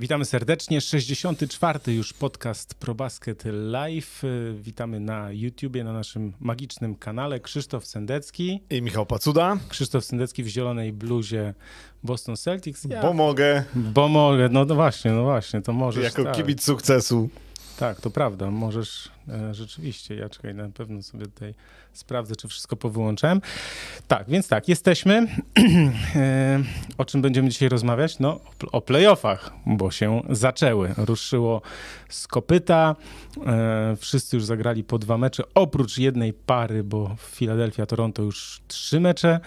Witamy serdecznie. 64. już podcast ProBasket Live. Witamy na YouTubie, na naszym magicznym kanale. Krzysztof Sendecki. I Michał Pacuda. Krzysztof Sendecki w zielonej bluzie Boston Celtics. Ja, bo mogę. Bo mogę, no, no właśnie, no właśnie, to możesz. Jako tak. kibic sukcesu. Tak, to prawda. Możesz e, rzeczywiście. Ja czekaj, na pewno sobie tutaj sprawdzę, czy wszystko powyłączałem. Tak, więc tak, jesteśmy. e, o czym będziemy dzisiaj rozmawiać? No, o playoffach, bo się zaczęły. Ruszyło z kopyta. E, wszyscy już zagrali po dwa mecze, oprócz jednej pary, bo Filadelfia, Toronto już trzy mecze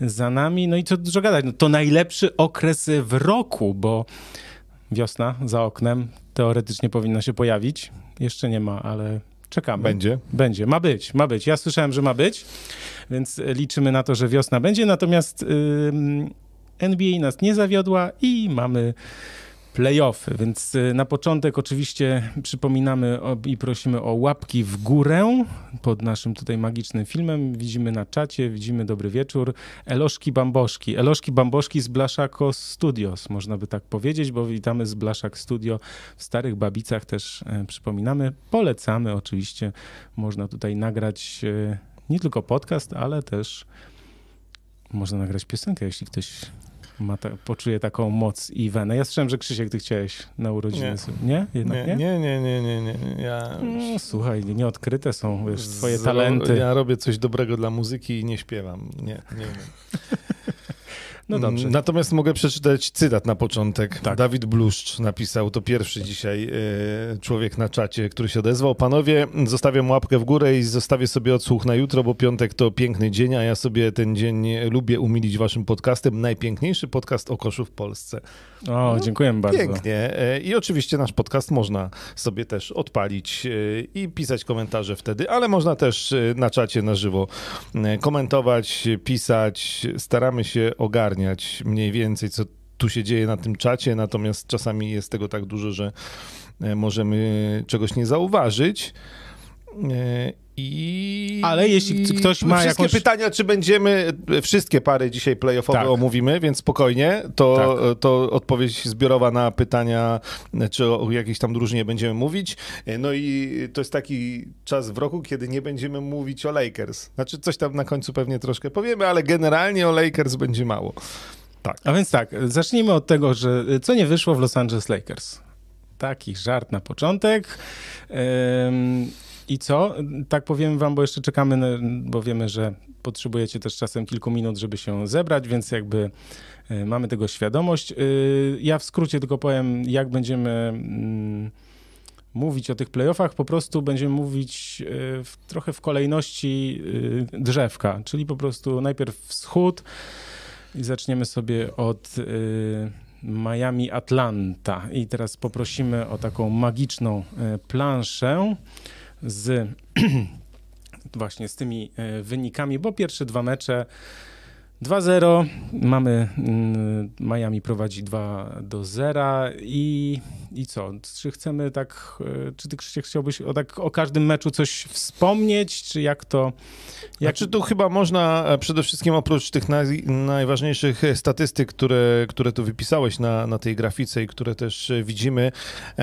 za nami. No i co dużo gadać, no, to najlepszy okres w roku, bo wiosna za oknem teoretycznie powinna się pojawić. Jeszcze nie ma, ale czekamy. Będzie? Będzie, ma być, ma być. Ja słyszałem, że ma być, więc liczymy na to, że wiosna będzie, natomiast yy, NBA nas nie zawiodła i mamy playoffy, więc y, na początek oczywiście przypominamy i prosimy o łapki w górę pod naszym tutaj magicznym filmem. Widzimy na czacie, widzimy dobry wieczór. Eloszki Bamboszki. Eloszki Bamboszki z Blaszako Studios, można by tak powiedzieć, bo witamy z Blaszak Studio w Starych Babicach też e, przypominamy. Polecamy oczywiście, można tutaj nagrać e, nie tylko podcast, ale też można nagrać piosenkę, jeśli ktoś ma ta, poczuje taką moc i wenę. Ja słyszałem, że Krzysiek, ty chciałeś na urodziny. Nie? Nie? Jednak nie? Nie, nie, nie, nie, nie. Ja... No, słuchaj, nieodkryte są wiesz, twoje talenty. Ja robię coś dobrego dla muzyki i nie śpiewam. Nie, nie wiem. No dobrze. Natomiast mogę przeczytać cytat na początek. Tak. Dawid Bluszcz napisał, to pierwszy dzisiaj e, człowiek na czacie, który się odezwał. Panowie, zostawiam łapkę w górę i zostawię sobie odsłuch na jutro, bo piątek to piękny dzień, a ja sobie ten dzień lubię umilić waszym podcastem. Najpiękniejszy podcast o koszu w Polsce. O, no, dziękujemy bardzo. Pięknie. E, I oczywiście nasz podcast można sobie też odpalić e, i pisać komentarze wtedy, ale można też na czacie na żywo komentować, pisać. Staramy się ogarniać ogarniać mniej więcej, co tu się dzieje na tym czacie, natomiast czasami jest tego tak dużo, że e, możemy czegoś nie zauważyć. E, I... Ale jeśli ktoś ma wszystkie jakąś... pytania, czy będziemy, wszystkie pary dzisiaj playoffowe tak. omówimy, więc spokojnie, to, tak. to odpowiedź zbiorowa na pytania, czy o jakiejś tam drużynie będziemy mówić. No i to jest taki czas w roku, kiedy nie będziemy mówić o Lakers. Znaczy coś tam na końcu pewnie troszkę powiemy, ale generalnie o Lakers będzie mało. Tak. A więc tak, zacznijmy od tego, że co nie wyszło w Los Angeles Lakers. Taki żart na początek. I co? Tak powiem wam, bo jeszcze czekamy, bo wiemy, że potrzebujecie też czasem kilku minut, żeby się zebrać, więc jakby e, mamy tego świadomość. E, ja w skrócie tylko powiem, jak będziemy mm, mówić o tych playoffach, po prostu będziemy mówić e, w, trochę w kolejności drzewka, czyli po prostu najpierw wschód i zaczniemy sobie od Miami Atlanta. I teraz poprosimy o taką magiczną planszę z właśnie z tymi e, wynikami, bo pierwsze dwa mecze 2-0, mamy mm, Miami prowadzi 2 do 0 i, i co? Czy chcemy tak, e, czy ty Krzysiek chciałbyś o, tak, o każdym meczu coś wspomnieć, czy jak to? Jak... Znaczy tu chyba można e, przede wszystkim oprócz tych naj, najważniejszych statystyk, które, które tu wypisałeś na, na tej grafice i które też widzimy,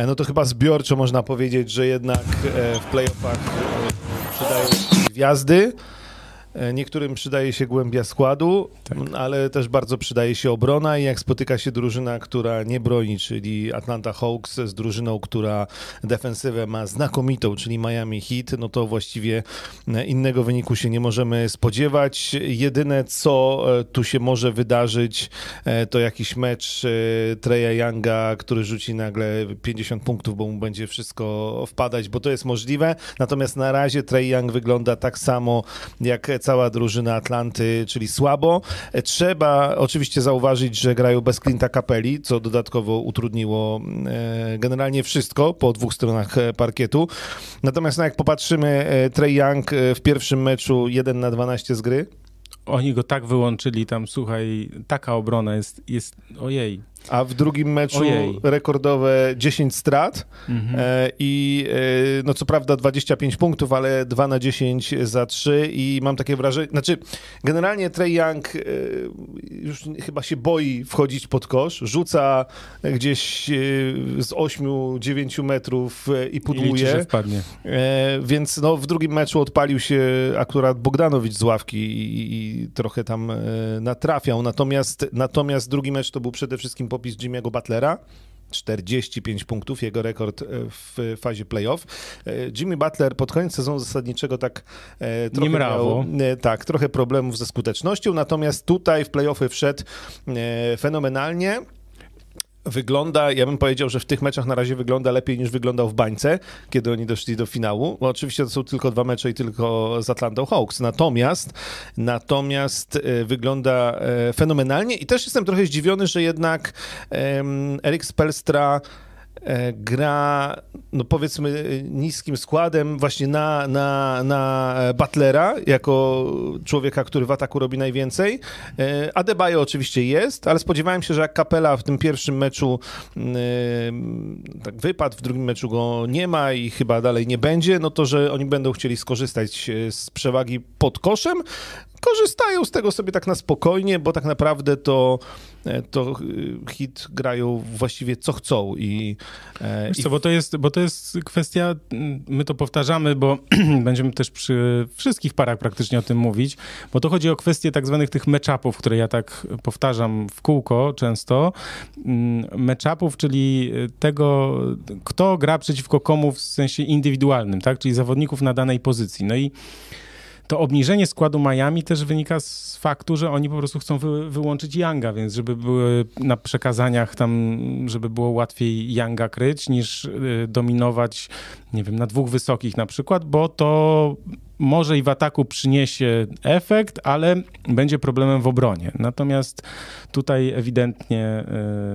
no to chyba zbiorczo można powiedzieć, że jednak w playoffach przydają gwiazdy, E, niektórym przydaje się głębia składu, tak. ale też bardzo przydaje się obrona i jak spotyka się drużyna, która nie broni, czyli Atlanta Hawks z drużyną, która defensywę ma znakomitą, czyli Miami Heat, no to właściwie e, innego wyniku się nie możemy spodziewać. Jedyne, co e, tu się może wydarzyć, to jakiś mecz Treya Younga, który rzuci nagle 50 punktów, bo mu będzie wszystko wpadać, bo to jest możliwe. Natomiast na razie Trey Young wygląda tak samo jak cała drużyna Atlanty, czyli słabo. E, trzeba oczywiście zauważyć, że grają bez Clint'a Capelli, co dodatkowo utrudniło e, generalnie wszystko po dwóch stronach e, parkietu. Natomiast no, jak popatrzymy, Trey Young w pierwszym meczu 1 na 12 z gry, oni go tak wyłączyli tam, słuchaj, taka obrona jest, jest ojej. A w drugim meczu Ojej. rekordowe 10 strat Mhm. e, i e, no co prawda 25 punktów, ale 2 na 10 za 3 i mam takie wrażenie, znaczy generalnie Trey Young e, już chyba się boi wchodzić pod kosz, rzuca gdzieś e, z 8-9 metrów e, i I pudłuje. wpadnie. E, więc no, w drugim meczu odpalił się akurat Bogdanowicz z ławki i, i trochę tam natrafiał. Natomiast, natomiast drugi mecz to był przede wszystkim popis Jimmy'ego Butlera. 45 punktów, jego rekord e, w fazie playoff. E, Jimmy Butler pod koniec sezonu zasadniczego tak e, trochę miał, tak, trochę problemów ze skutecznością, natomiast tutaj w playoffy wszedł fenomenalnie. Wygląda, ja bym powiedział, że w tych meczach na razie wygląda lepiej niż wyglądał w bańce, kiedy oni doszli do finału. Bo oczywiście to są tylko dwa mecze i tylko z Atlantą Hawks. Natomiast, natomiast e, wygląda e, fenomenalnie i też jestem trochę zdziwiony, że jednak Erik Spelstra gra, no powiedzmy, e, niskim składem właśnie na, na, na Butlera, jako człowieka, który w ataku robi najwięcej. E, Adebayo oczywiście jest, ale spodziewałem się, że jak Kapela w tym pierwszym meczu tak wypadł, w drugim meczu go nie ma i chyba dalej nie będzie, no to, że oni będą chcieli skorzystać e, z przewagi pod koszem. Korzystają z tego sobie tak na spokojnie, bo tak naprawdę to, e, to e, hit grają właściwie co chcą i, e, Wiesz i co, bo to, jest, bo to jest kwestia, mm, my to powtarzamy, bo będziemy też przy wszystkich parach praktycznie o tym mówić, bo to chodzi o kwestię tak zwanych tych match-upów, które ja tak powtarzam w kółko często. Mm, Match-upów, czyli tego, kto gra przeciwko komu w sensie indywidualnym, tak? Czyli zawodników na danej pozycji. No i to obniżenie składu Miami też wynika z faktu, że oni po prostu chcą wy, wyłączyć Younga, więc żeby były na przekazaniach tam, żeby było łatwiej Younga kryć, niż y, dominować, nie wiem, na dwóch wysokich na przykład, bo to może i w ataku przyniesie efekt, ale będzie problemem w obronie. Natomiast tutaj ewidentnie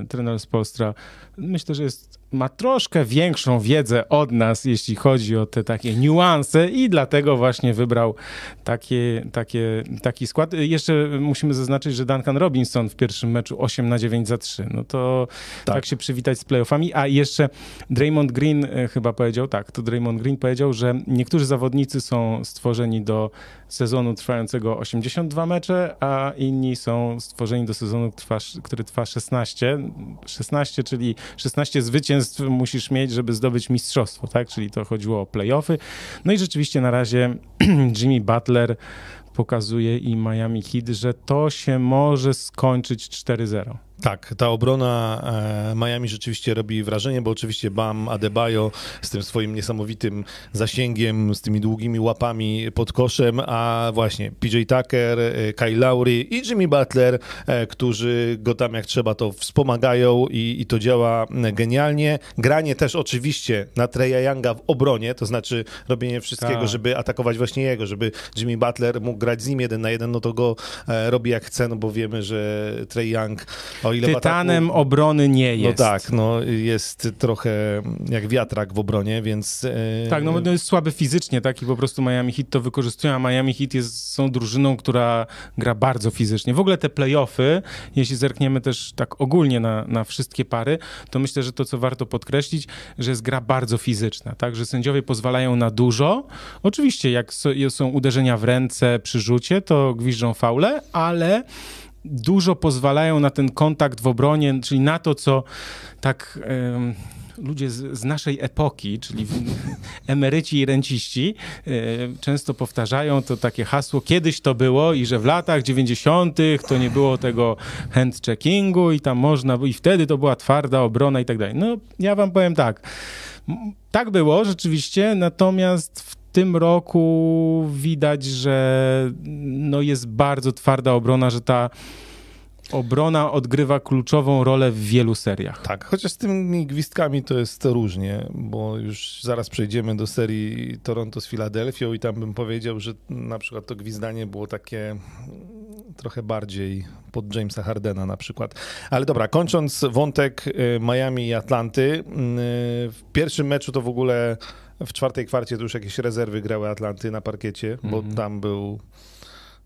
y, trener z Polstra myślę, że jest, ma troszkę większą wiedzę od nas, jeśli chodzi o te takie niuanse i dlatego właśnie wybrał takie, takie, taki skład. Jeszcze musimy zaznaczyć, że Duncan Robinson w pierwszym meczu 8 na 9 za 3. No to tak, Tak. się przywitać z playoffami. A jeszcze Draymond Green e, chyba powiedział, tak, to Draymond Green powiedział, że niektórzy zawodnicy są stworzeni do sezonu trwającego 82 mecze, a inni są stworzeni do sezonu, który trwa 16. 16, czyli 16 zwycięstw musisz mieć, żeby zdobyć mistrzostwo, tak? Czyli to chodziło o playoffy. No i rzeczywiście na razie Jimmy Butler pokazuje i Miami Heat, że to się może skończyć 4-0. Tak, ta obrona e, Miami rzeczywiście robi wrażenie, bo oczywiście Bam Adebayo z tym swoim niesamowitym zasięgiem, z tymi długimi łapami pod koszem, a właśnie PJ Tucker, e, Kyle Lowry i Jimmy Butler, e, którzy go tam jak trzeba to wspomagają i, i to działa genialnie. Granie też oczywiście na Treya Younga w obronie, to znaczy robienie wszystkiego, Tak. żeby atakować właśnie jego, żeby Jimmy Butler mógł grać z nim jeden na jeden, no to go robi jak chce, no bo wiemy, że Trey Young o ile Tytanem ataku, obrony nie No jest. tak, no jest trochę jak wiatrak w obronie, więc... e, Tak, no, no jest słaby fizycznie, tak? I po prostu Miami Heat to wykorzystują, a Miami Heat jest, są drużyną, która gra bardzo fizycznie. W ogóle te playoffy, jeśli zerkniemy też tak ogólnie na, na wszystkie pary, to myślę, że to, co warto podkreślić, że jest gra bardzo fizyczna, tak? Że sędziowie pozwalają na dużo. Oczywiście, jak są uderzenia w ręce przy rzucie, to gwiżdżą faule, ale dużo pozwalają na ten kontakt w obronie, czyli na to, co tak... ludzie z, z naszej epoki, czyli emeryci i renciści, e, często powtarzają to takie hasło, kiedyś to było i że w latach 90. to nie było tego handcheckingu i tam można, i wtedy to była twarda obrona i tak dalej. No, ja wam powiem tak. Tak było rzeczywiście, natomiast w tym roku widać, że no jest bardzo twarda obrona, że ta obrona odgrywa kluczową rolę w wielu seriach. Tak, chociaż z tymi gwizdkami to jest różnie, bo już zaraz przejdziemy do serii Toronto z Filadelfią i tam bym powiedział, że na przykład to gwizdanie było takie trochę bardziej pod Jamesa Hardena na przykład. Ale dobra, kończąc wątek y, Miami i Atlanty, y, w pierwszym meczu to w ogóle w czwartej kwarcie to już jakieś rezerwy grały Atlanty na parkiecie, bo Mhm. tam był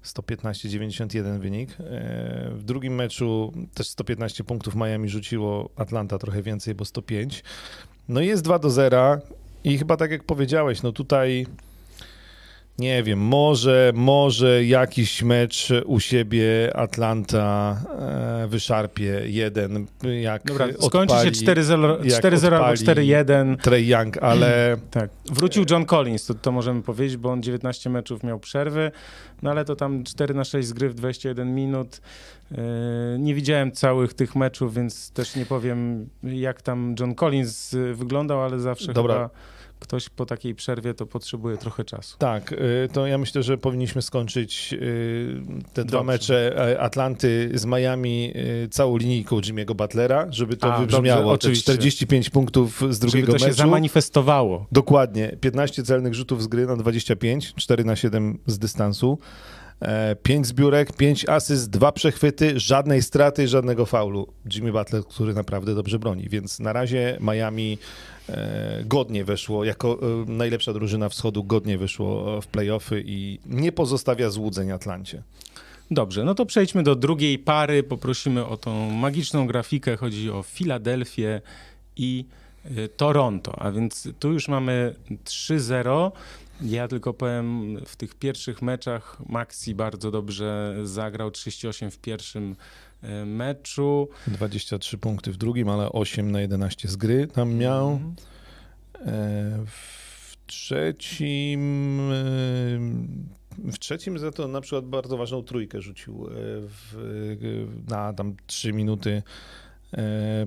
115-91 wynik. E, w drugim meczu też 115 punktów Miami rzuciło, Atlanta trochę więcej, bo 105. No i jest 2 do 0 i chyba tak jak powiedziałeś, no tutaj nie wiem, może, może jakiś mecz u siebie Atlanta e, wyszarpie jeden, jak Dobra, skończy się 4-0 albo 4-1. Trey Young, ale... tak, wrócił John Collins, to, to możemy powiedzieć, bo on 19 meczów miał przerwy, no ale to tam 4 na 6 zgry w 21 minut. E, nie widziałem całych tych meczów, więc też nie powiem, jak tam John Collins wyglądał, ale zawsze Dobra. chyba ktoś po takiej przerwie to potrzebuje trochę czasu. Tak, y, to ja myślę, że powinniśmy skończyć y, te dwa Dobrze. mecze e, Atlanty z Miami y, całą linijką Jimmy'ego Butlera, żeby to A, wybrzmiało. Dobrze, 45 punktów z drugiego żeby to meczu. się zamanifestowało. Dokładnie. 15 celnych rzutów z gry na 25, 4 na 7 z dystansu. 5 e, zbiórek, 5 asyst, 2 przechwyty, żadnej straty, żadnego faulu. Jimmy Butler, który naprawdę dobrze broni, więc na razie Miami e, godnie weszło, jako e, najlepsza drużyna wschodu godnie wyszło w playoffy i nie pozostawia złudzeń Atlancie. Dobrze, no to przejdźmy do drugiej pary. Poprosimy o tą magiczną grafikę. Chodzi o Filadelfię i Toronto, a więc tu już mamy 3-0. Ja tylko powiem, w tych pierwszych meczach Maxi bardzo dobrze zagrał, 38 w pierwszym e, meczu. 23 punkty w drugim, ale 8 na 11 z gry tam miał. Mm. W trzecim w trzecim za to na przykład bardzo ważną trójkę rzucił w, na tam 3 minuty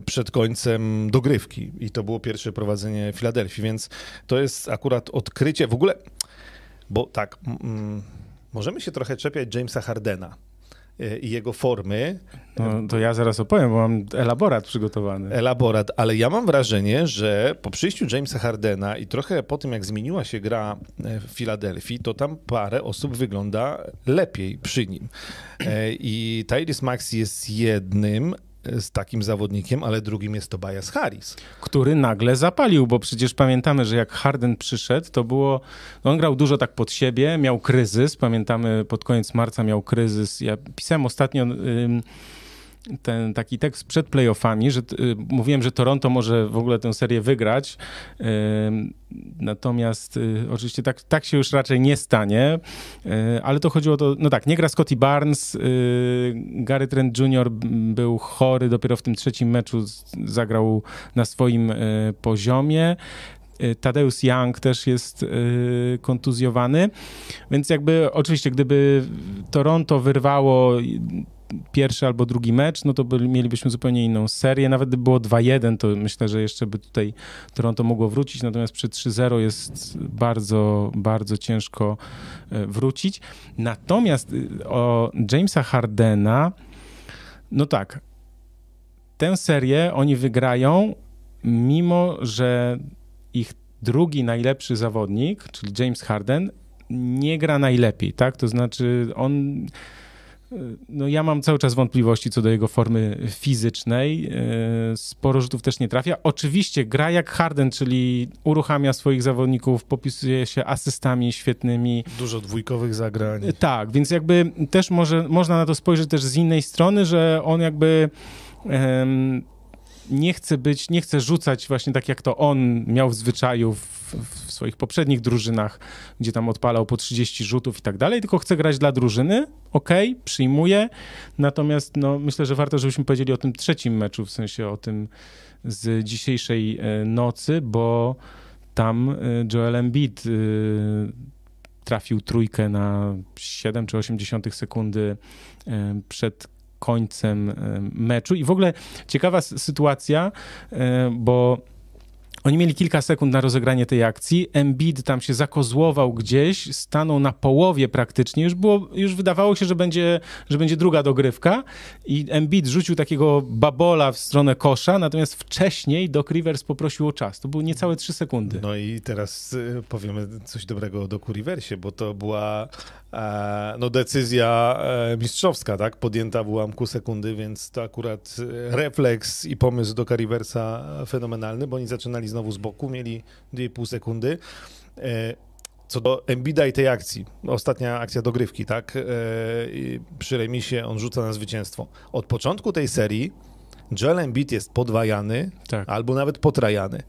przed końcem dogrywki i to było pierwsze prowadzenie Filadelfii, więc to jest akurat odkrycie. W ogóle bo tak, mm, możemy się trochę czepiać Jamesa Hardena e, i jego formy. No, to ja zaraz opowiem, bo mam elaborat przygotowany. Elaborat, ale ja mam wrażenie, że po przyjściu Jamesa Hardena i trochę po tym, jak zmieniła się gra e, w Filadelfii, to tam parę osób wygląda lepiej przy nim. E, I Tyrese Max jest jednym, z takim zawodnikiem, ale drugim jest Tobias Harris. Który nagle zapalił, bo przecież pamiętamy, że jak Harden przyszedł, to było, no on grał dużo tak pod siebie, miał kryzys, pamiętamy pod koniec marca miał kryzys. Ja pisałem ostatnio ten taki tekst przed playoffami, że y, mówiłem, że Toronto może w ogóle tę serię wygrać. Y, natomiast y, oczywiście tak, tak się już raczej nie stanie, y, ale to chodziło o to, no tak, nie gra Scotty Barnes, y, Gary Trent Jr. był chory, dopiero w tym trzecim meczu zagrał na swoim y, poziomie. Tadeusz Young też jest kontuzjowany, więc jakby oczywiście gdyby Toronto wyrwało pierwszy albo drugi mecz, no to by, mielibyśmy zupełnie inną serię. Nawet gdyby było 2-1, to myślę, że jeszcze by tutaj Toronto mogło wrócić, natomiast przy 3-0 jest bardzo, bardzo ciężko e, wrócić. Natomiast y, o Jamesa Hardena, no tak, tę serię oni wygrają, mimo że ich drugi najlepszy zawodnik, czyli James Harden, nie gra najlepiej, tak? To znaczy on no ja mam cały czas wątpliwości co do jego formy fizycznej. E, sporo rzutów też nie trafia. Oczywiście gra jak Harden, czyli uruchamia swoich zawodników, popisuje się asystami świetnymi. Dużo dwójkowych zagrań. Tak, więc jakby też może, można na to spojrzeć też z innej strony, że on jakby um, nie chce być, nie chce rzucać właśnie tak jak to on miał w zwyczaju w, w swoich poprzednich drużynach, gdzie tam odpalał po 30 rzutów i tak dalej, tylko chce grać dla drużyny, ok, przyjmuje, natomiast no, myślę, że warto, żebyśmy powiedzieli o tym trzecim meczu, w sensie o tym z dzisiejszej e, nocy, bo tam e, Joel Embiid e, trafił trójkę na 7 czy 80 sekundy przed końcem meczu. I w ogóle ciekawa sytuacja, bo oni mieli kilka sekund na rozegranie tej akcji. Embiid tam się zakozłował gdzieś, stanął na połowie praktycznie. Już, było, już wydawało się, że będzie, że będzie druga dogrywka i Embiid rzucił takiego babola w stronę kosza, natomiast wcześniej Doc Rivers poprosił o czas. To były niecałe trzy sekundy. No i teraz y, powiemy coś dobrego o Docu Riversie, bo to była e, no, decyzja e, mistrzowska, tak? Podjęta w ułamku sekundy, więc to akurat e, refleks i pomysł Doca Riversa fenomenalny, bo oni zaczynali znowu z boku, mieli 2,5 sekundy. E, co do Embida i tej akcji, ostatnia akcja dogrywki, tak, e, przy remisie on rzuca na zwycięstwo. Od początku tej serii Joel Embiid jest podwajany tak. albo nawet potrajany.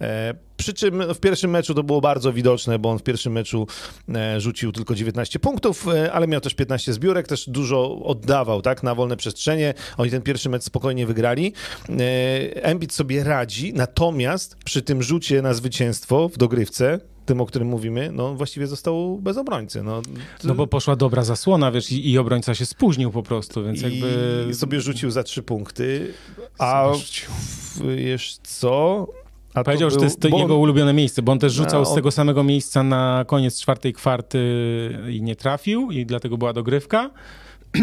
E, przy czym w pierwszym meczu to było bardzo widoczne, bo on w pierwszym meczu e, rzucił tylko 19 punktów, e, ale miał też 15 zbiórek, też dużo oddawał tak, na wolne przestrzenie. Oni ten pierwszy mecz spokojnie wygrali. Embiid sobie radzi, natomiast przy tym rzucie na zwycięstwo w dogrywce, tym, o którym mówimy, no właściwie został bez obrońcy. No, no bo poszła dobra zasłona, wiesz, i, i obrońca się spóźnił po prostu, więc jakby... Sobie rzucił za trzy punkty, a wiesz co... A Powiedział, że to jest to jego ulubione miejsce, bo on też rzucał no, on... z tego samego miejsca na koniec czwartej kwarty i nie trafił i dlatego była dogrywka.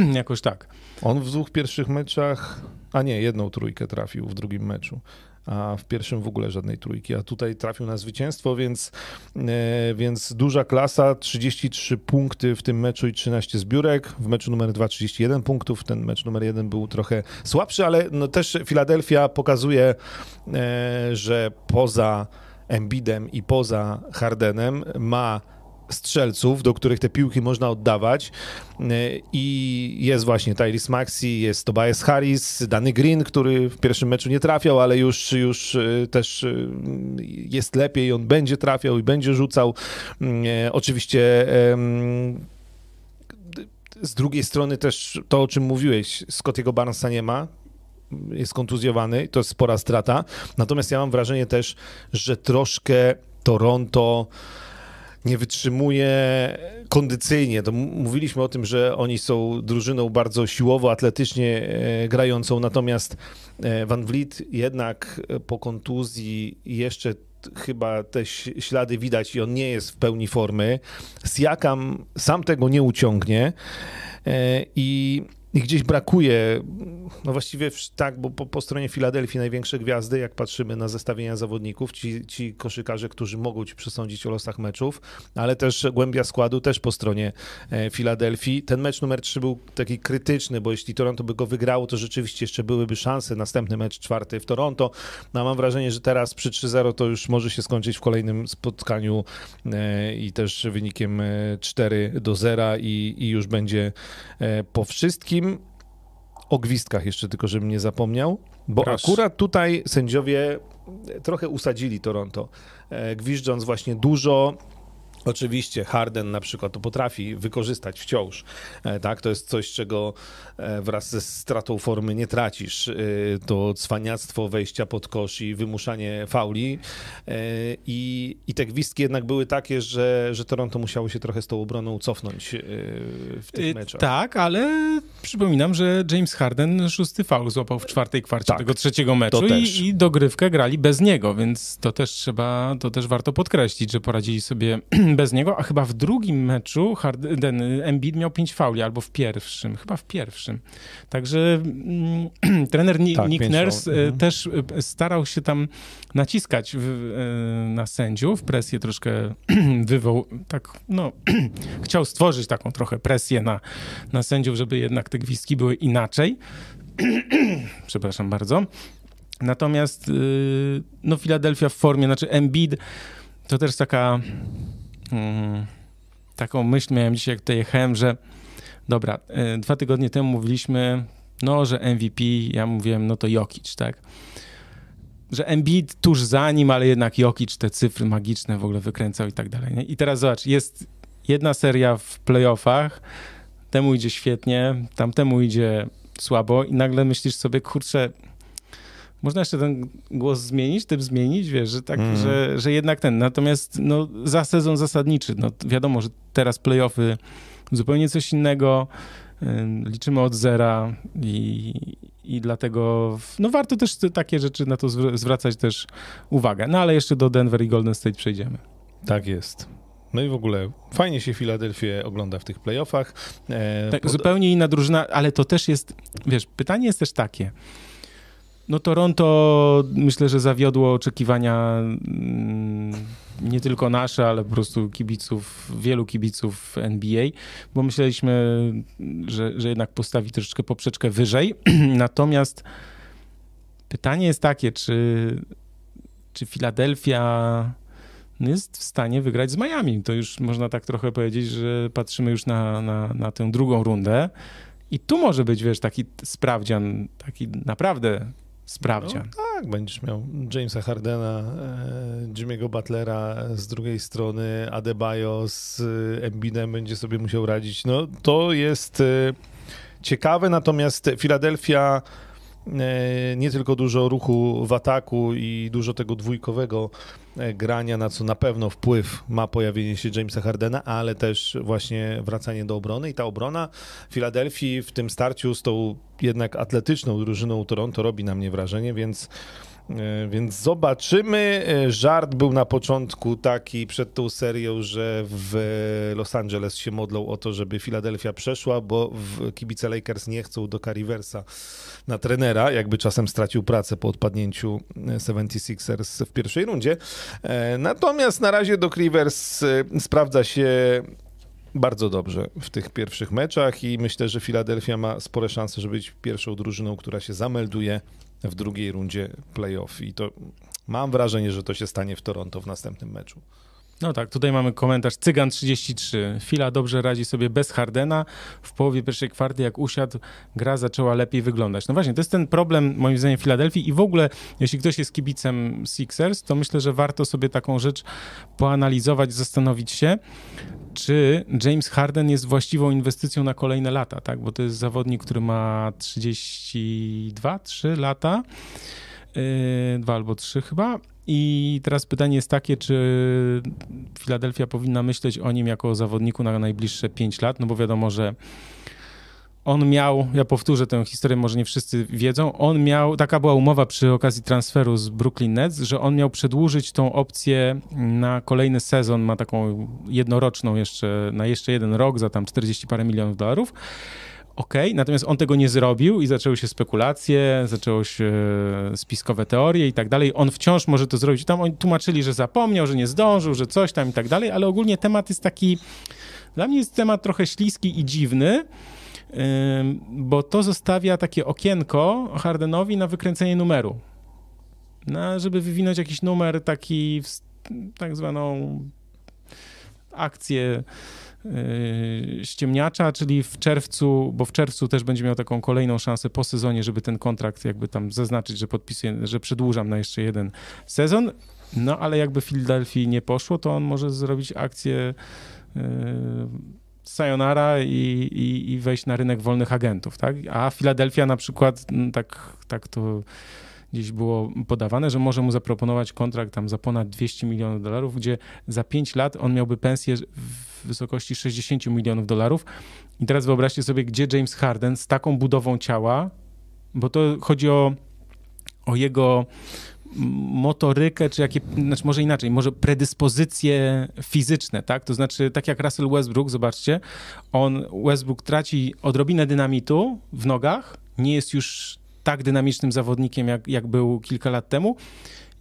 Jakoś tak. On w dwóch pierwszych meczach, a nie, jedną trójkę trafił w drugim meczu a w pierwszym w ogóle żadnej trójki, a tutaj trafił na zwycięstwo, więc, e, więc duża klasa, 33 punkty w tym meczu i 13 zbiórek, w meczu numer 2 31 punktów, ten mecz numer 1 był trochę słabszy, ale no też Filadelfia pokazuje, e, że poza Embidem i poza Hardenem ma strzelców, do których te piłki można oddawać e, i jest właśnie Tyrese Maxi, jest Tobias Harris, Danny Green, który w pierwszym meczu nie trafiał, ale już, już e, też e, jest lepiej, on będzie trafiał i będzie rzucał. Oczywiście z drugiej strony też to, o czym mówiłeś, Scottiego Barnesa nie ma, jest kontuzjowany, to jest spora strata. Natomiast ja mam wrażenie też, że troszkę Toronto nie wytrzymuje kondycyjnie. To mówiliśmy o tym, że oni są drużyną bardzo siłowo, atletycznie e, grającą, natomiast e, Van Vliet jednak po kontuzji jeszcze chyba te ślady widać i on nie jest w pełni formy. Siakam sam tego nie uciągnie e, i i gdzieś brakuje, no właściwie tak, bo po, po, stronie Filadelfii największe gwiazdy, jak patrzymy na zestawienia zawodników, ci, ci koszykarze, którzy mogą ci przesądzić o losach meczów, ale też głębia składu też po stronie e, Filadelfii. Ten mecz numer 3 był taki krytyczny, bo jeśli Toronto by go wygrało, to rzeczywiście jeszcze byłyby szanse. Następny mecz czwarty w Toronto. No, mam wrażenie, że teraz przy 3-0 to już może się skończyć w kolejnym spotkaniu e, i też wynikiem 4 e, do 0 i, i już będzie po wszystkim o gwizdkach jeszcze tylko, żebym nie zapomniał, bo Proszę. akurat tutaj sędziowie trochę usadzili Toronto, e, gwizdząc właśnie dużo Oczywiście Harden na przykład to potrafi wykorzystać wciąż. E, tak, to jest coś, czego e, wraz ze stratą formy nie tracisz. E, to cwaniactwo wejścia pod kosz i wymuszanie fauli. I, i te gwizdki jednak były takie, że, że Toronto musiało się trochę z tą obroną cofnąć w tych meczach. Tak, ale przypominam, że James Harden szósty faul złapał w czwartej kwarcie tak, tego trzeciego meczu i, i dogrywkę grali bez niego, więc to też trzeba, to też warto podkreślić, że poradzili sobie bez niego, a chyba w drugim meczu Harden, Embiid miał pięć fauli, albo w pierwszym, chyba w pierwszym. Także mm, trener tak, Nick Nurse e, mhm. też e, starał się tam naciskać w, na sędziów, presję troszkę wywoł, tak, no, chciał stworzyć taką trochę presję na, na sędziów, żeby jednak te gwizdki były inaczej. Przepraszam bardzo. Natomiast, no, Filadelfia w formie, znaczy Embiid to też taka Hmm. taką myśl miałem dzisiaj, jak tutaj jechałem, że dobra, y, dwa tygodnie temu mówiliśmy, no, że MVP, ja mówiłem, no to Jokic, tak? Że Embiid tuż za nim, ale jednak Jokic te cyfry magiczne w ogóle wykręcał i tak dalej. Nie? I teraz zobacz, jest jedna seria w playoffach, temu idzie świetnie, tamtemu idzie słabo i nagle myślisz sobie, kurczę, można jeszcze ten głos zmienić, typ zmienić, wiesz, że tak, mm. że, że jednak ten. Natomiast no, za sezon zasadniczy, no wiadomo, że teraz playoffy zupełnie coś innego, liczymy od zera i, i dlatego no warto też takie rzeczy na to zwracać też uwagę. No ale jeszcze do Denver i Golden State przejdziemy. Tak jest. No i w ogóle fajnie się Filadelfię ogląda w tych playoffach. E, tak, pod... zupełnie inna drużyna, ale to też jest, wiesz, pytanie jest też takie, no Toronto myślę, że zawiodło oczekiwania mm, nie tylko nasze, ale po prostu kibiców, wielu kibiców NBA, bo myśleliśmy, że, że jednak postawi troszeczkę poprzeczkę wyżej. Natomiast pytanie jest takie, czy, czy Filadelfia jest w stanie wygrać z Miami. To już można tak trochę powiedzieć, że patrzymy już na, na, na tę drugą rundę. I tu może być, wiesz, taki sprawdzian, taki naprawdę sprawdzian. No, tak, będziesz miał Jamesa Hardena, e, Jimmy'ego Butlera z drugiej strony, Adebayo z e, Embidem będzie sobie musiał radzić. No to jest e, ciekawe, natomiast Filadelfia E, nie tylko dużo ruchu w ataku i dużo tego dwójkowego e, grania, na co na pewno wpływ ma pojawienie się Jamesa Hardena, ale też właśnie wracanie do obrony. I ta obrona Filadelfii w tym starciu z tą jednak atletyczną drużyną Toronto robi na mnie wrażenie, więc E, więc zobaczymy. E, żart był na początku taki przed tą serią, że w Los Angeles się modlą o to, żeby Philadelphia przeszła, bo kibice Lakers nie chcą do Cariversa na trenera, jakby czasem stracił pracę po odpadnięciu 76ers e, w pierwszej rundzie. Natomiast na razie do Rivers sprawdza się bardzo dobrze w tych pierwszych meczach i myślę, że Philadelphia ma spore szanse, żeby być pierwszą drużyną, która się zamelduje w drugiej rundzie playoff. I to mam wrażenie, że to się stanie w Toronto w następnym meczu. No tak, tutaj mamy komentarz Cygan33. Fila dobrze radzi sobie bez Hardena. W połowie pierwszej kwarty, jak usiadł, gra zaczęła lepiej wyglądać. No właśnie, to jest ten problem, moim zdaniem, Filadelfii i w ogóle, jeśli ktoś jest kibicem Sixers, to myślę, że warto sobie taką rzecz poanalizować, zastanowić się, czy James Harden jest właściwą inwestycją na kolejne lata, tak? Bo to jest zawodnik, który ma 32, 3 lata, yy, dwa albo trzy chyba. I teraz pytanie jest takie, czy Filadelfia powinna myśleć o nim jako o zawodniku na najbliższe 5 lat, no bo wiadomo, że on miał, ja powtórzę tę historię, może nie wszyscy wiedzą, on miał, taka była umowa przy okazji transferu z Brooklyn Nets, że on miał przedłużyć tą opcję na kolejny sezon, ma taką jednoroczną jeszcze, na jeszcze jeden rok za tam 40 parę milionów dolarów. OK, natomiast on tego nie zrobił i zaczęły się spekulacje, zaczęło się spiskowe teorie i tak dalej. On wciąż może to zrobić. Tam oni tłumaczyli, że zapomniał, że nie zdążył, że coś tam i tak dalej, ale ogólnie temat jest taki, dla mnie jest temat trochę śliski i dziwny, bo to zostawia takie okienko Hardenowi na wykręcenie numeru. Na, żeby wywinąć jakiś numer taki, tak zwaną akcję ściemniacza, czyli w czerwcu, bo w czerwcu też będzie miał taką kolejną szansę po sezonie, żeby ten kontrakt jakby tam zaznaczyć, że podpisuję, że przedłużam na jeszcze jeden sezon. No ale jakby Philadelphia nie poszło, to on może zrobić akcję yy, sayonara i, i, i wejść na rynek wolnych agentów, tak? A Filadelfia na przykład, mm, tak, tak to gdzieś było podawane, że może mu zaproponować kontrakt tam za ponad 200 milionów dolarów, gdzie za 5 lat on miałby pensję w wysokości 60 milionów dolarów. I teraz wyobraźcie sobie, gdzie James Harden z taką budową ciała, bo to chodzi o, o jego motorykę, czy jakie, znaczy może inaczej, może predyspozycje fizyczne, tak? To znaczy, tak jak Russell Westbrook, zobaczcie, on, Westbrook traci odrobinę dynamitu w nogach, nie jest już tak dynamicznym zawodnikiem, jak, jak był kilka lat temu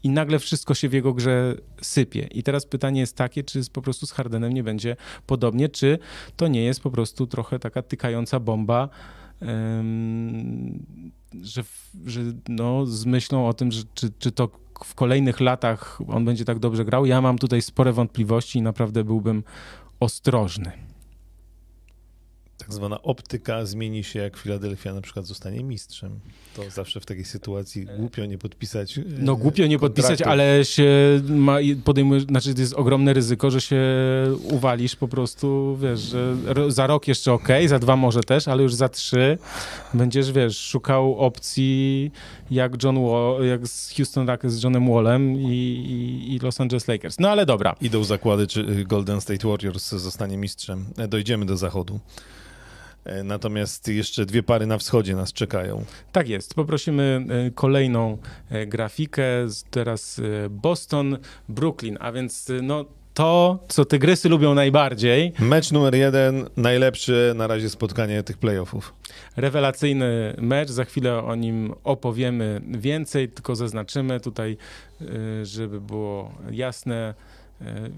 i nagle wszystko się w jego grze sypie. I teraz pytanie jest takie, czy po prostu z Hardenem nie będzie podobnie, czy to nie jest po prostu trochę taka tykająca bomba, że, że no, z myślą o tym, że czy, czy to w kolejnych latach on będzie tak dobrze grał. Ja mam tutaj spore wątpliwości i naprawdę byłbym ostrożny tak zwana optyka zmieni się, jak Filadelfia na przykład zostanie mistrzem. To zawsze w takiej sytuacji głupio nie podpisać. E, no głupio nie podpisać, ale się ma, podejmujesz, znaczy to jest ogromne ryzyko, że się uwalisz po prostu, wiesz, że za rok jeszcze ok, za dwa może też, ale już za trzy będziesz, wiesz, szukał opcji jak John Wall, jak z Houston Rockets z Johnem Wallem i, i, i Los Angeles Lakers. No ale dobra. Idą zakłady, czy Golden State Warriors zostanie mistrzem. E, dojdziemy do zachodu. E, natomiast jeszcze dwie pary na wschodzie nas czekają. Tak jest. Poprosimy e, kolejną e, grafikę. Teraz Boston, Brooklyn, a więc no to, co tygrysy lubią najbardziej. Mecz numer jeden, najlepsze na razie spotkanie tych playoffów. Rewelacyjny mecz, za chwilę o nim opowiemy więcej, tylko zaznaczymy tutaj, żeby było jasne.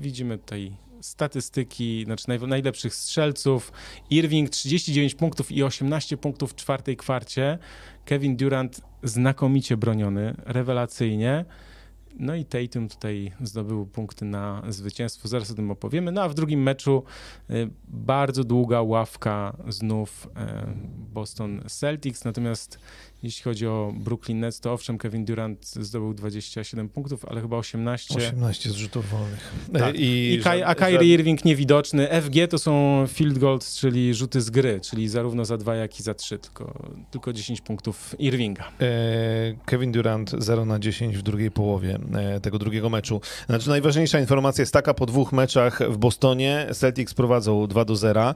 Widzimy tutaj statystyki, znaczy naj, najlepszych strzelców. Irving 39 punktów i 18 punktów w czwartej kwarcie. Kevin Durant znakomicie broniony, rewelacyjnie. No i Tatum tutaj zdobył punkty na zwycięstwo, zaraz o tym opowiemy. No a w drugim meczu y, bardzo długa ławka znów Boston Celtics, natomiast jeśli chodzi o Brooklyn Nets, to owszem, Kevin Durant zdobył 27 punktów, ale chyba 18. 18 zrzutów wolnych. Tak. I, I Kai, a Kyrie Irving niewidoczny. FG to są field goals, czyli rzuty z gry, czyli zarówno za dwa, jak i za trzy, tylko, tylko 10 punktów Irvinga. E, Kevin Durant 0 na 10 w drugiej połowie e, tego drugiego meczu. Znaczy najważniejsza informacja jest taka, po dwóch meczach w Bostonie Celtics prowadzą 2 do 0.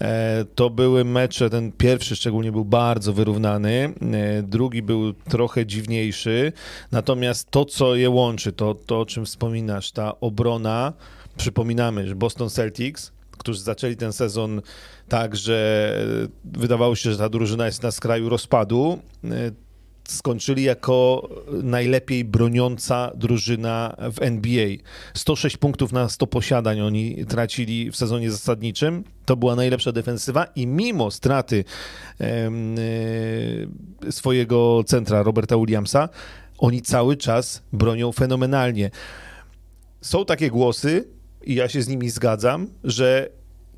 E, to były mecze, ten pierwszy szczególnie był bardzo wyrównany. Drugi był trochę dziwniejszy. Natomiast to, co je łączy, to, to o czym wspominasz, ta obrona, przypominamy, że Boston Celtics, którzy zaczęli ten sezon tak, że wydawało się, że ta drużyna jest na skraju rozpadu, skończyli jako najlepiej broniąca drużyna w NBA. 106 punktów na 100 posiadań oni tracili w sezonie zasadniczym. To była najlepsza defensywa i mimo straty e, swojego centra Roberta Williamsa, oni cały czas bronią fenomenalnie. Są takie głosy, i ja się z nimi zgadzam, że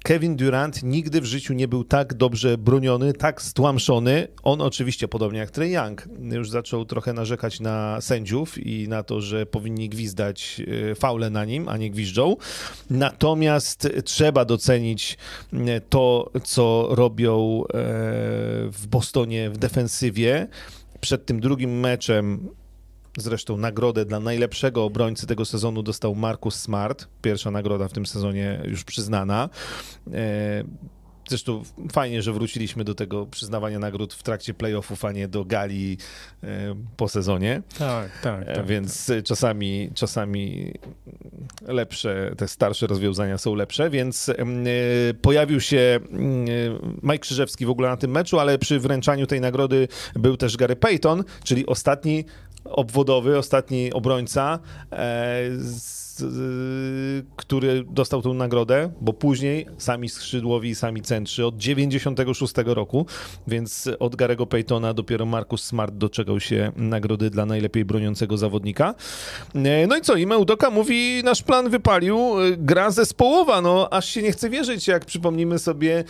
Kevin Durant nigdy w życiu nie był tak dobrze broniony, tak stłamszony. On oczywiście, podobnie jak Trey Young, już zaczął trochę narzekać na sędziów i na to, że powinni gwizdać e, faule na nim, a nie gwiżdżą. Natomiast trzeba docenić e, to, co robią e, w Bostonie w defensywie. Przed tym drugim meczem Zresztą nagrodę dla najlepszego obrońcy tego sezonu dostał Marcus Smart. Pierwsza nagroda w tym sezonie już przyznana. E, zresztą fajnie, że wróciliśmy do tego przyznawania nagród w trakcie playoffów, a nie do gali e, po sezonie. Tak, tak. E, tak Więc tak. czasami, czasami lepsze, te starsze rozwiązania są lepsze, więc pojawił się Mike Krzyżewski w ogóle na tym meczu, ale przy wręczaniu tej nagrody był też Gary Payton, czyli ostatni obwodowy, ostatni obrońca, e, z, który dostał tę nagrodę, bo później sami skrzydłowi i sami centrzy od 96 roku, więc od Garego Paytona dopiero Markus Smart doczekał się nagrody dla najlepiej broniącego zawodnika. E, no i co, Ime Udoka mówi, nasz plan wypalił, e, gra zespołowa, no aż się nie chce wierzyć, jak przypomnimy sobie,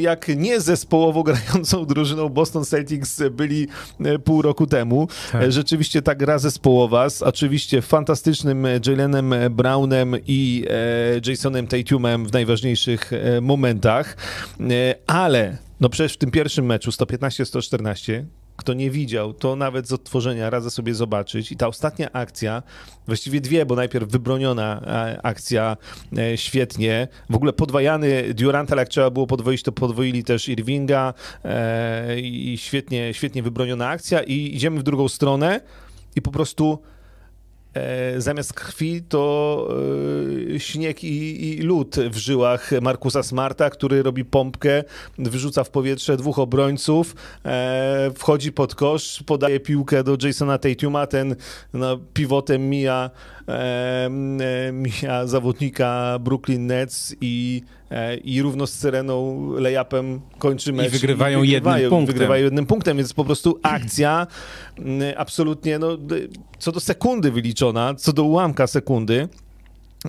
jak nie zespołowo grającą drużyną Boston Celtics byli pół roku temu. Tak. Rzeczywiście ta gra zespołowa z oczywiście fantastycznym Jalenem Brownem i e, Jasonem Tatumem w najważniejszych e, momentach, e, ale no przecież w tym pierwszym meczu 115-114 kto nie widział, to nawet z odtworzenia radzę sobie zobaczyć. I ta ostatnia akcja, właściwie dwie, bo najpierw wybroniona akcja świetnie. W ogóle podwajany Durant, ale jak trzeba było podwoić, to podwoili też Irvinga i świetnie, świetnie wybroniona akcja. I idziemy w drugą stronę i po prostu zamiast krwi to e, śnieg i, i lód w żyłach Markusa Smarta, który robi pompkę, wyrzuca w powietrze dwóch obrońców, e, wchodzi pod kosz, podaje piłkę do Jasona Tatuma, ten no, pivotem mija, mija zawodnika Brooklyn Nets i i równo z Syreną layupem kończy mecz. I wygrywają, i wygrywają jednym punktem. Wygrywają jednym punktem, więc po prostu akcja absolutnie, no, co do sekundy wyliczona, co do ułamka sekundy.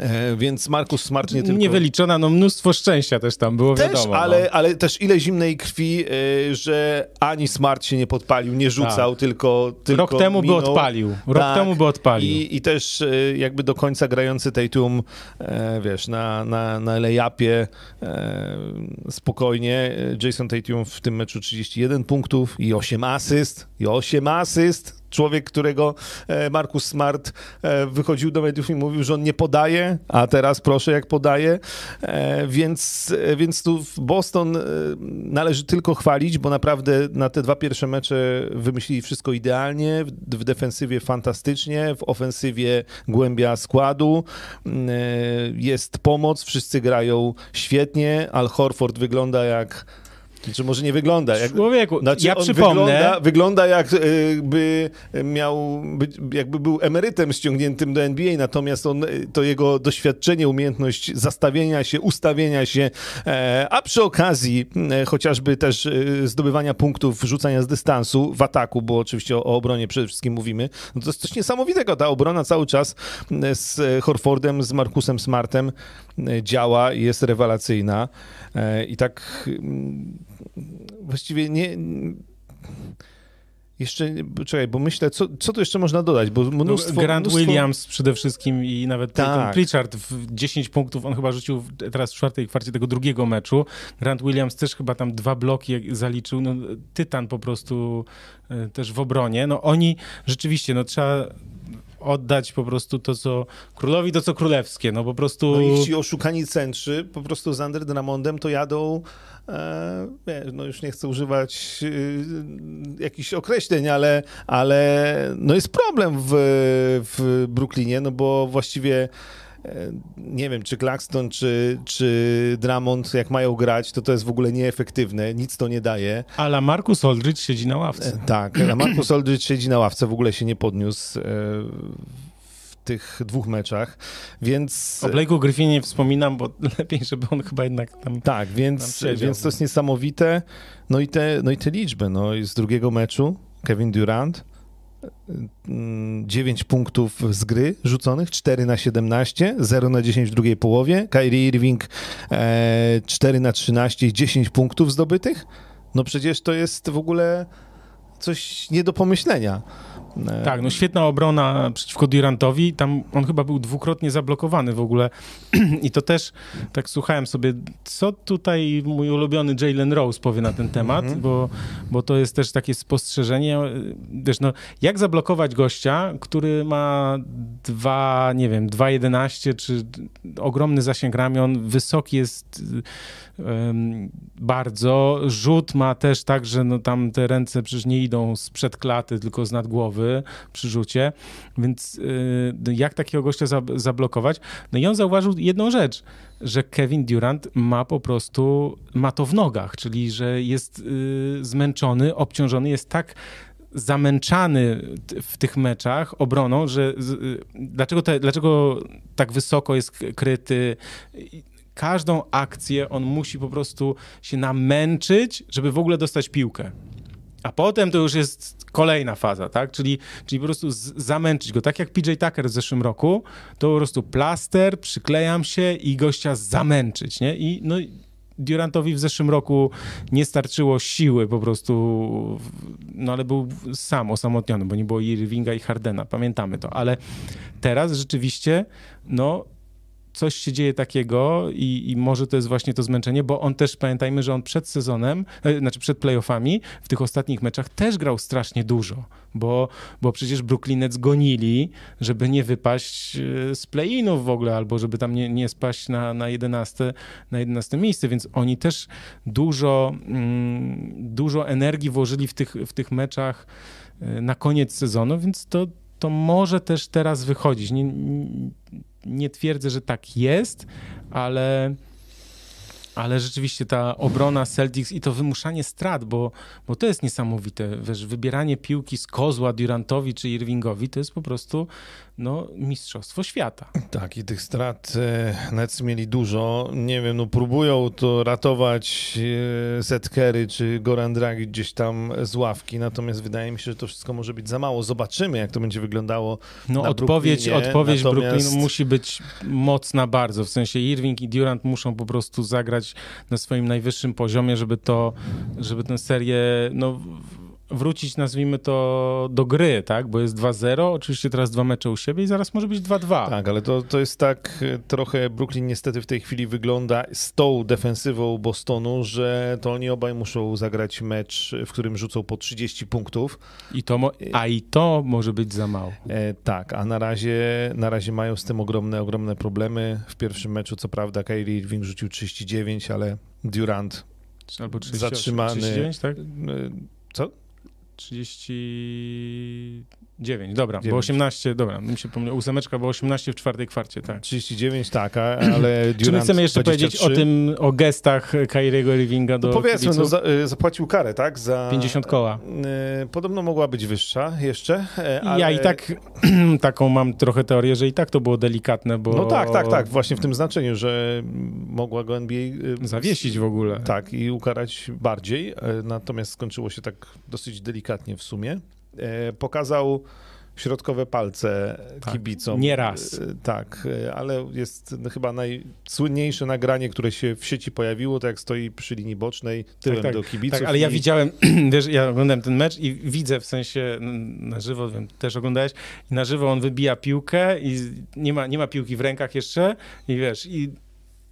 E, więc Markus Smart nie tylko... Niewyliczona, no mnóstwo szczęścia też tam było, też, wiadomo. Ale, no. ale też ile zimnej krwi, e, że ani Smart się nie podpalił, nie rzucał, tak. tylko, tylko Rok temu minął. by odpalił. Rok tak. temu by odpalił. I, I też e, jakby do końca grający Tatum, wiesz, na, na, na layupie spokojnie. Jason Tatum w tym meczu 31 punktów i 8 asyst. I 8 asyst człowiek, którego e, Markus Smart e, wychodził do mediów i mówił, że on nie podaje, a teraz proszę jak podaje, e, więc, więc tu w Boston należy tylko chwalić, bo naprawdę na te dwa pierwsze mecze wymyślili wszystko idealnie, w defensywie fantastycznie, w ofensywie głębia składu, jest pomoc, wszyscy grają świetnie, Al Horford wygląda jak Znaczy może nie wygląda. Jak, Człowieku, znaczy ja przypomnę... Wygląda, wygląda jakby miał, być, jakby był emerytem ściągniętym do NBA, natomiast on, to jego doświadczenie, umiejętność zastawienia się, ustawienia się, e, a przy okazji e, chociażby też e, zdobywania punktów, rzucania z dystansu w ataku, bo oczywiście o, o obronie przede wszystkim mówimy, no to jest coś niesamowitego. Ta obrona cały czas z Horfordem, z Markusem Smartem działa i jest rewelacyjna. I tak mm, właściwie nie... Jeszcze, czekaj, bo myślę, co, co tu jeszcze można dodać, bo mnóstwo... No, Grant mnóstwo... Williams przede wszystkim i nawet Tak. Pritchard w 10 punktów, on chyba rzucił teraz w czwartej kwarcie tego drugiego meczu. Grant Williams też chyba tam dwa bloki zaliczył, no tytan po prostu e, też w obronie. No oni rzeczywiście, no trzeba oddać po prostu to, co królowi, to co królewskie, no po prostu... No i ci oszukani centrzy po prostu z Under Drummondem to jadą, e, no już nie chcę używać e, jakichś określeń, ale, ale no jest problem w, w Brooklynie, no bo właściwie nie wiem, czy Claxton, czy, czy Drummond, jak mają grać, to to jest w ogóle nieefektywne, nic to nie daje. Ale Marcus Aldridge siedzi na ławce. E, Tak, a Marcus Aldridge siedzi na ławce, w ogóle się nie podniósł e, w tych dwóch meczach, więc... O Blake'u Griffinie nie wspominam, bo lepiej, żeby on chyba jednak tam... Tak, Tam więc, siedział, więc to jest no. niesamowite. No i te, no i te liczby, no i z drugiego meczu Kevin Durant, 9 punktów z gry rzuconych, 4 na 17, 0 na 10 w drugiej połowie. Kyrie Irving e, 4 na 13, 10 punktów zdobytych. No przecież to jest w ogóle coś nie do pomyślenia. E, Tak, no świetna obrona przeciwko Durantowi. Tam on chyba był dwukrotnie zablokowany w ogóle. I to też tak słuchałem sobie, co tutaj mój ulubiony Jalen Rose powie na ten temat, Mhm. bo, bo to jest też takie spostrzeżenie. Wiesz, no, jak zablokować gościa, który ma dwa, nie wiem, 2,11 czy ogromny zasięg ramion, wysoki jest em, bardzo. Rzut ma też tak, że no tam te ręce przecież nie idą sprzed klaty, tylko z nad głowy przy rzucie. Więc y, no jak takiego gościa zab- zablokować? No i on zauważył jedną rzecz, że Kevin Durant ma po prostu, ma to w nogach, czyli że jest y, zmęczony, obciążony, jest tak zamęczany w tych meczach obroną, że y, dlaczego, te, dlaczego tak wysoko jest kryty? Każdą akcję on musi po prostu się namęczyć, żeby w ogóle dostać piłkę. A potem to już jest kolejna faza, tak? Czyli, czyli po prostu zamęczyć go. Tak jak PJ Tucker w zeszłym roku, to po prostu plaster, przyklejam się i gościa zamęczyć, nie? I no, Durantowi w zeszłym roku nie starczyło siły po prostu, no ale był sam osamotniony, bo nie było Irvinga i Hardena, pamiętamy to, ale teraz rzeczywiście, no coś się dzieje takiego i, i może to jest właśnie to zmęczenie, bo on też, pamiętajmy, że on przed sezonem, e, znaczy przed playoffami, w tych ostatnich meczach też grał strasznie dużo, bo, bo przecież Brooklynec gonili, żeby nie wypaść e, z play-inów w ogóle, albo żeby tam nie, nie spaść na, na, 11, na 11 miejsce, więc oni też dużo, mm, dużo energii włożyli w tych, w tych meczach e, na koniec sezonu, więc to, to może też teraz wychodzić. Nie, nie twierdzę, że tak jest, ale, ale rzeczywiście ta obrona Celtics i to wymuszanie strat, bo, bo to jest niesamowite. Wiesz, wybieranie piłki z kozła Durantowi czy Irvingowi to jest po prostu no, mistrzostwo świata. Tak, i tych strat e, Nets mieli dużo. Nie wiem, no próbują to ratować e, Seth Curry czy Goran Dragic gdzieś tam z ławki, natomiast wydaje mi się, że to wszystko może być za mało. Zobaczymy, jak to będzie wyglądało No, odpowiedź, Brooklynie, odpowiedź natomiast- Brooklynu musi być mocna bardzo. W sensie Irving i Durant muszą po prostu zagrać na swoim najwyższym poziomie, żeby to, żeby tę serię, no, wrócić, nazwijmy to, do gry, tak? Bo jest 2-0, oczywiście teraz dwa mecze u siebie i zaraz może być 2-2. Tak, ale to, to jest tak e, trochę, Brooklyn niestety w tej chwili wygląda z tą defensywą Bostonu, że to oni obaj muszą zagrać mecz, w którym rzucą po 30 punktów. I to a i to może być za mało. E, tak, a na razie, na razie mają z tym ogromne, ogromne problemy. W pierwszym meczu, co prawda, Kyrie Irving rzucił 39, ale Durant Albo 38, Zatrzymany. 39, tak? e, co? 30... 9, dobra, bo Dziewięć. 18, dobra, mi się pomyliło, ósemeczka, bo 18 w czwartej kwarcie, tak. 39, tak, ale Durant Czy my chcemy jeszcze 23. powiedzieć o tym, o gestach Kyriego Irvinga do No powiedzmy, no, za, y, zapłacił karę, tak? Za 50 koła. Y, podobno mogła być wyższa jeszcze, y, ale... Ja i tak taką mam trochę teorię, że i tak to było delikatne, bo... No tak, tak, tak, właśnie w tym znaczeniu, że mogła go NBA... y, Zawiesić w ogóle. Tak, i ukarać bardziej, e, natomiast skończyło się tak dosyć delikatnie w sumie. E, Pokazał środkowe palce Tak, kibicom. nie raz. E, Tak, e, ale jest chyba najsłynniejsze nagranie, które się w sieci pojawiło, to jak stoi przy linii bocznej, tyłem tak, do kibiców. Tak, ale ja i- widziałem, wiesz, ja oglądałem ten mecz i widzę w sensie na żywo, wiem, też oglądałeś, i na żywo on wybija piłkę i nie ma, nie ma piłki w rękach jeszcze i wiesz, i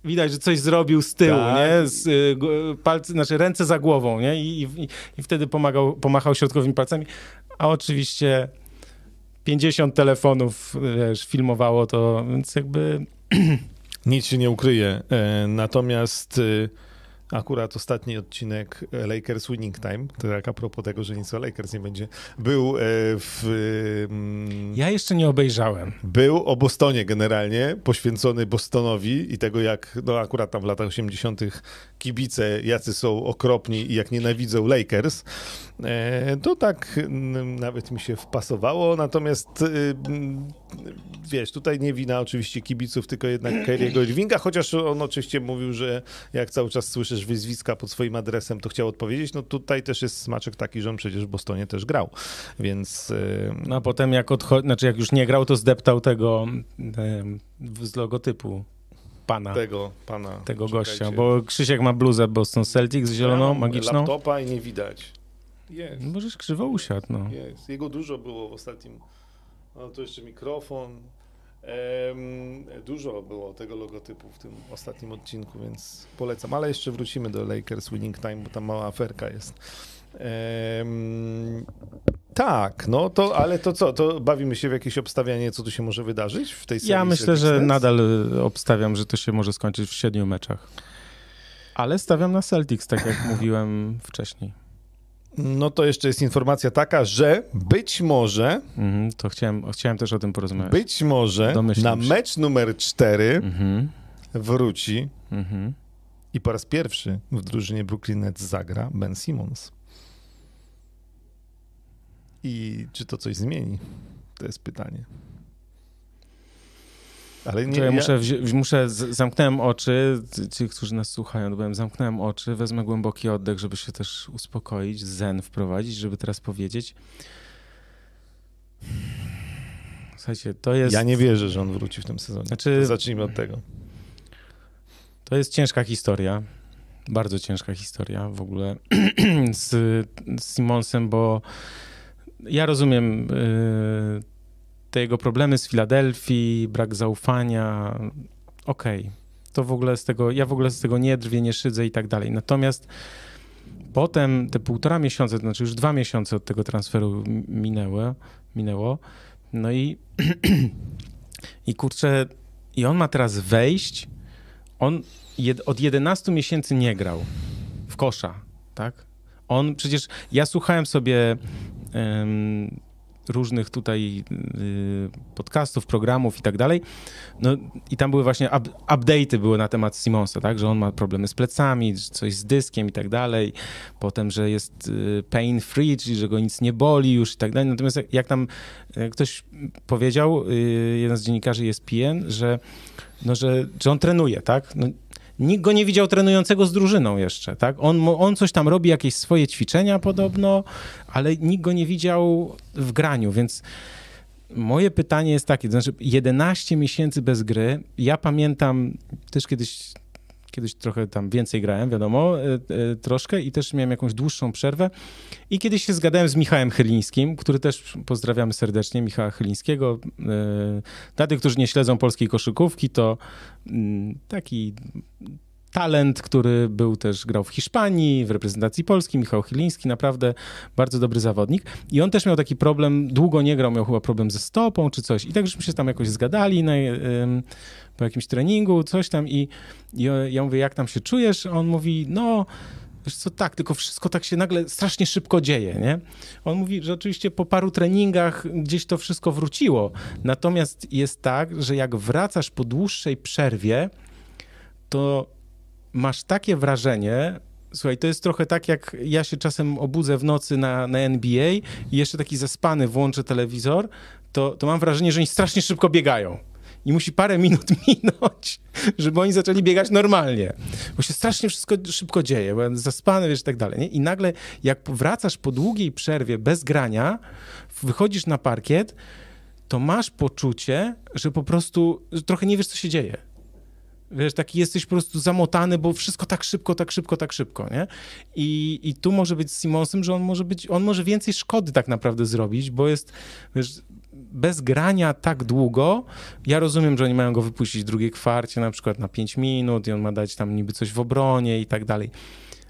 widać, że coś zrobił z tyłu, Tak. nie? Z, y, palce, znaczy ręce za głową, nie? I, i, i wtedy pomagał, pomachał środkowymi palcami, a oczywiście 50 telefonów, wiesz, filmowało to, więc jakby Nic się nie ukryje. E, Natomiast e, akurat ostatni odcinek e, Lakers Winning Time, to jak a propos tego, że nic o Lakers nie będzie, był e, w... mm, ja jeszcze nie obejrzałem. Był o Bostonie generalnie, poświęcony Bostonowi i tego, jak no akurat tam w latach 80. kibice, jacy są okropni i jak nienawidzą Lakers. E, to tak mm, nawet mi się wpasowało, natomiast y, mm, wiesz, tutaj nie wina oczywiście kibiców, tylko jednak Kyriego Irvinga, chociaż on oczywiście mówił, że jak cały czas słyszysz wyzwiska pod swoim adresem, to chciał odpowiedzieć. No tutaj też jest smaczek taki, że on przecież w Bostonie też grał, więc... y, No a potem jak odcho- znaczy jak już nie grał, to zdeptał tego em, z logotypu pana, tego pana. tego czekajcie. gościa, bo Krzysiek ma bluzę Boston Celtics zieloną, Ja magiczną. laptopa i nie widać. Jest, Możesz krzywo usiadł, no. jest. Jego dużo było w ostatnim. No to jeszcze mikrofon. Dużo było tego logotypu w tym ostatnim odcinku, więc polecam. Ale jeszcze wrócimy do Lakers Winning Time, bo tam mała aferka jest. Em, tak, no to, ale to co, to bawimy się w jakieś obstawianie, co tu się może wydarzyć w tej serii Ja myślę, że nadal y, obstawiam, że to się może skończyć w siedmiu meczach. Ale stawiam na Celtics, tak jak mówiłem wcześniej. No to jeszcze jest informacja taka, że być może Mhm, to chciałem, chciałem też o tym porozmawiać. Być może Domyślam na się. mecz numer 4 Mhm, wróci mhm. i po raz pierwszy w drużynie Brooklyn Nets zagra Ben Simmons. I czy to coś zmieni? To jest pytanie. Ale nie, Czekaj, ja, muszę, muszę z- zamknąłem oczy, ci- którzy nas słuchają, powiem, zamknąłem oczy, wezmę głęboki oddech, żeby się też uspokoić, zen wprowadzić, żeby teraz powiedzieć. Słuchajcie, to jest, ja nie wierzę, że on wróci w tym sezonie. Znaczy- zacznijmy od tego. to jest ciężka historia, bardzo ciężka historia w ogóle z, z Simonsem, bo ja rozumiem y, te jego problemy z Filadelfii, brak zaufania, okej, to w ogóle z tego, ja w ogóle z tego nie drwię, nie szydzę i tak dalej. Natomiast potem te półtora miesiąca, to znaczy już dwa miesiące od tego transferu mi- minęły, minęło, no i i kurczę, i on ma teraz wejść, on jed, od 11 miesięcy nie grał w kosza, tak? On przecież, ja słuchałem sobie em, różnych tutaj y, podcastów, programów i tak dalej, no i tam były właśnie up, update'y były na temat Simonsa, tak, że on ma problemy z plecami, coś z dyskiem i tak dalej, potem, że jest y, pain free, czyli że go nic nie boli już i tak dalej, natomiast jak, jak tam y, ktoś powiedział, y, jeden z dziennikarzy ESPN, że no, że, że on trenuje, tak? No, nikt go nie widział trenującego z drużyną jeszcze, tak? On, on coś tam robi, jakieś swoje ćwiczenia podobno, ale nikt go nie widział w graniu, więc moje pytanie jest takie, to znaczy 11 miesięcy bez gry, ja pamiętam też kiedyś kiedyś trochę tam więcej grałem, wiadomo, e, e, troszkę i też miałem jakąś dłuższą przerwę i kiedyś się zgadałem z Michałem Chylińskim, który też pozdrawiamy serdecznie, Michała Chylińskiego. E, Dla tych, którzy nie śledzą polskiej koszykówki, to mm, taki talent, który był też, grał w Hiszpanii, w reprezentacji Polski, Michał Chyliński, naprawdę bardzo dobry zawodnik. I on też miał taki problem, długo nie grał, miał chyba problem ze stopą czy coś. I tak żeśmy się tam jakoś zgadali na, po jakimś treningu, coś tam i, i ja mówię, jak tam się czujesz? A on mówi, no Wiesz co, tak, tylko wszystko tak się nagle strasznie szybko dzieje, nie? On mówi, że oczywiście po paru treningach gdzieś to wszystko wróciło. Natomiast jest tak, że jak wracasz po dłuższej przerwie, to masz takie wrażenie, Słuchaj, to jest trochę tak, jak ja się czasem obudzę w nocy na, na NBA i jeszcze taki zaspany włączę telewizor, to, to mam wrażenie, że oni strasznie szybko biegają. I musi parę minut minąć, żeby oni zaczęli biegać normalnie. Bo się strasznie wszystko szybko dzieje, bo zaspany, wiesz, i tak dalej. Nie? I nagle, jak wracasz po długiej przerwie bez grania, wychodzisz na parkiet, to masz poczucie, że po prostu trochę nie wiesz, co się dzieje. Wiesz, taki jesteś po prostu zamotany, bo wszystko tak szybko, tak szybko, tak szybko, nie? I, i tu może być z Simonsem, że on może być, on może więcej szkody tak naprawdę zrobić, bo jest, wiesz, bez grania tak długo, ja rozumiem, że oni mają go wypuścić w drugiej kwarcie, na przykład na 5 minut i on ma dać tam niby coś w obronie i tak dalej.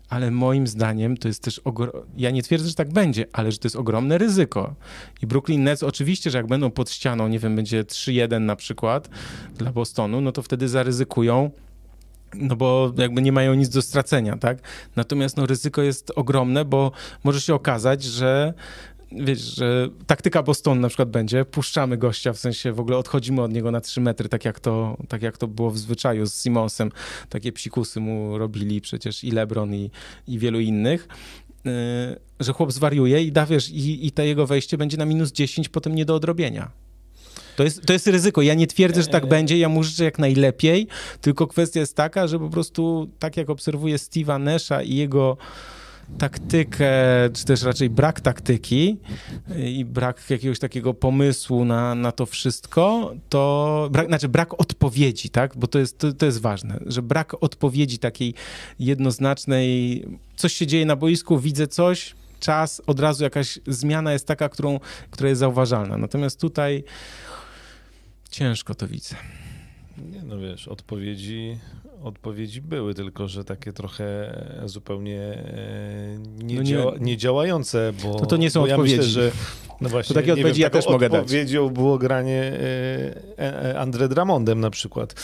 Ale moim zdaniem to jest też, ogro... ja nie twierdzę, że tak będzie, ale że to jest ogromne ryzyko. I Brooklyn Nets oczywiście, że jak będą pod ścianą, nie wiem, będzie 3-1 na przykład dla Bostonu, no to wtedy zaryzykują no bo jakby nie mają nic do stracenia, tak? Natomiast no ryzyko jest ogromne, bo może się okazać, że wiesz, że taktyka Bostonu na przykład będzie, puszczamy gościa, w sensie w ogóle odchodzimy od niego na 3 metry, tak jak to, tak jak to było w zwyczaju z Simonsem. Takie psikusy mu robili przecież i LeBron i, i wielu innych. Yy, że chłop zwariuje i da, wiesz, i, i to jego wejście będzie na minus 10 potem nie do odrobienia. To jest, to jest ryzyko. Ja nie twierdzę, że tak będzie. Ja mu życzę jak najlepiej, tylko kwestia jest taka, że po prostu tak jak obserwuję Steve'a Nasha i jego taktykę, czy też raczej brak taktyki i brak jakiegoś takiego pomysłu na, na to wszystko, to brak, znaczy brak odpowiedzi, tak? Bo to jest, to, to jest ważne, że brak odpowiedzi takiej jednoznacznej, coś się dzieje na boisku, widzę coś, czas, od razu jakaś zmiana jest taka, którą, która jest zauważalna. Natomiast tutaj ciężko to widzę. Nie, no wiesz, odpowiedzi, odpowiedzi były, tylko że takie trochę zupełnie e, nie, no nie, dzia niedziałające, bo to, to nie są odpowiedzi. Ja myślę, że no właśnie, to takie odpowiedzi wiem, ja też mogę dać. Odpowiedzią było granie e, e, Andre Dramondem na przykład.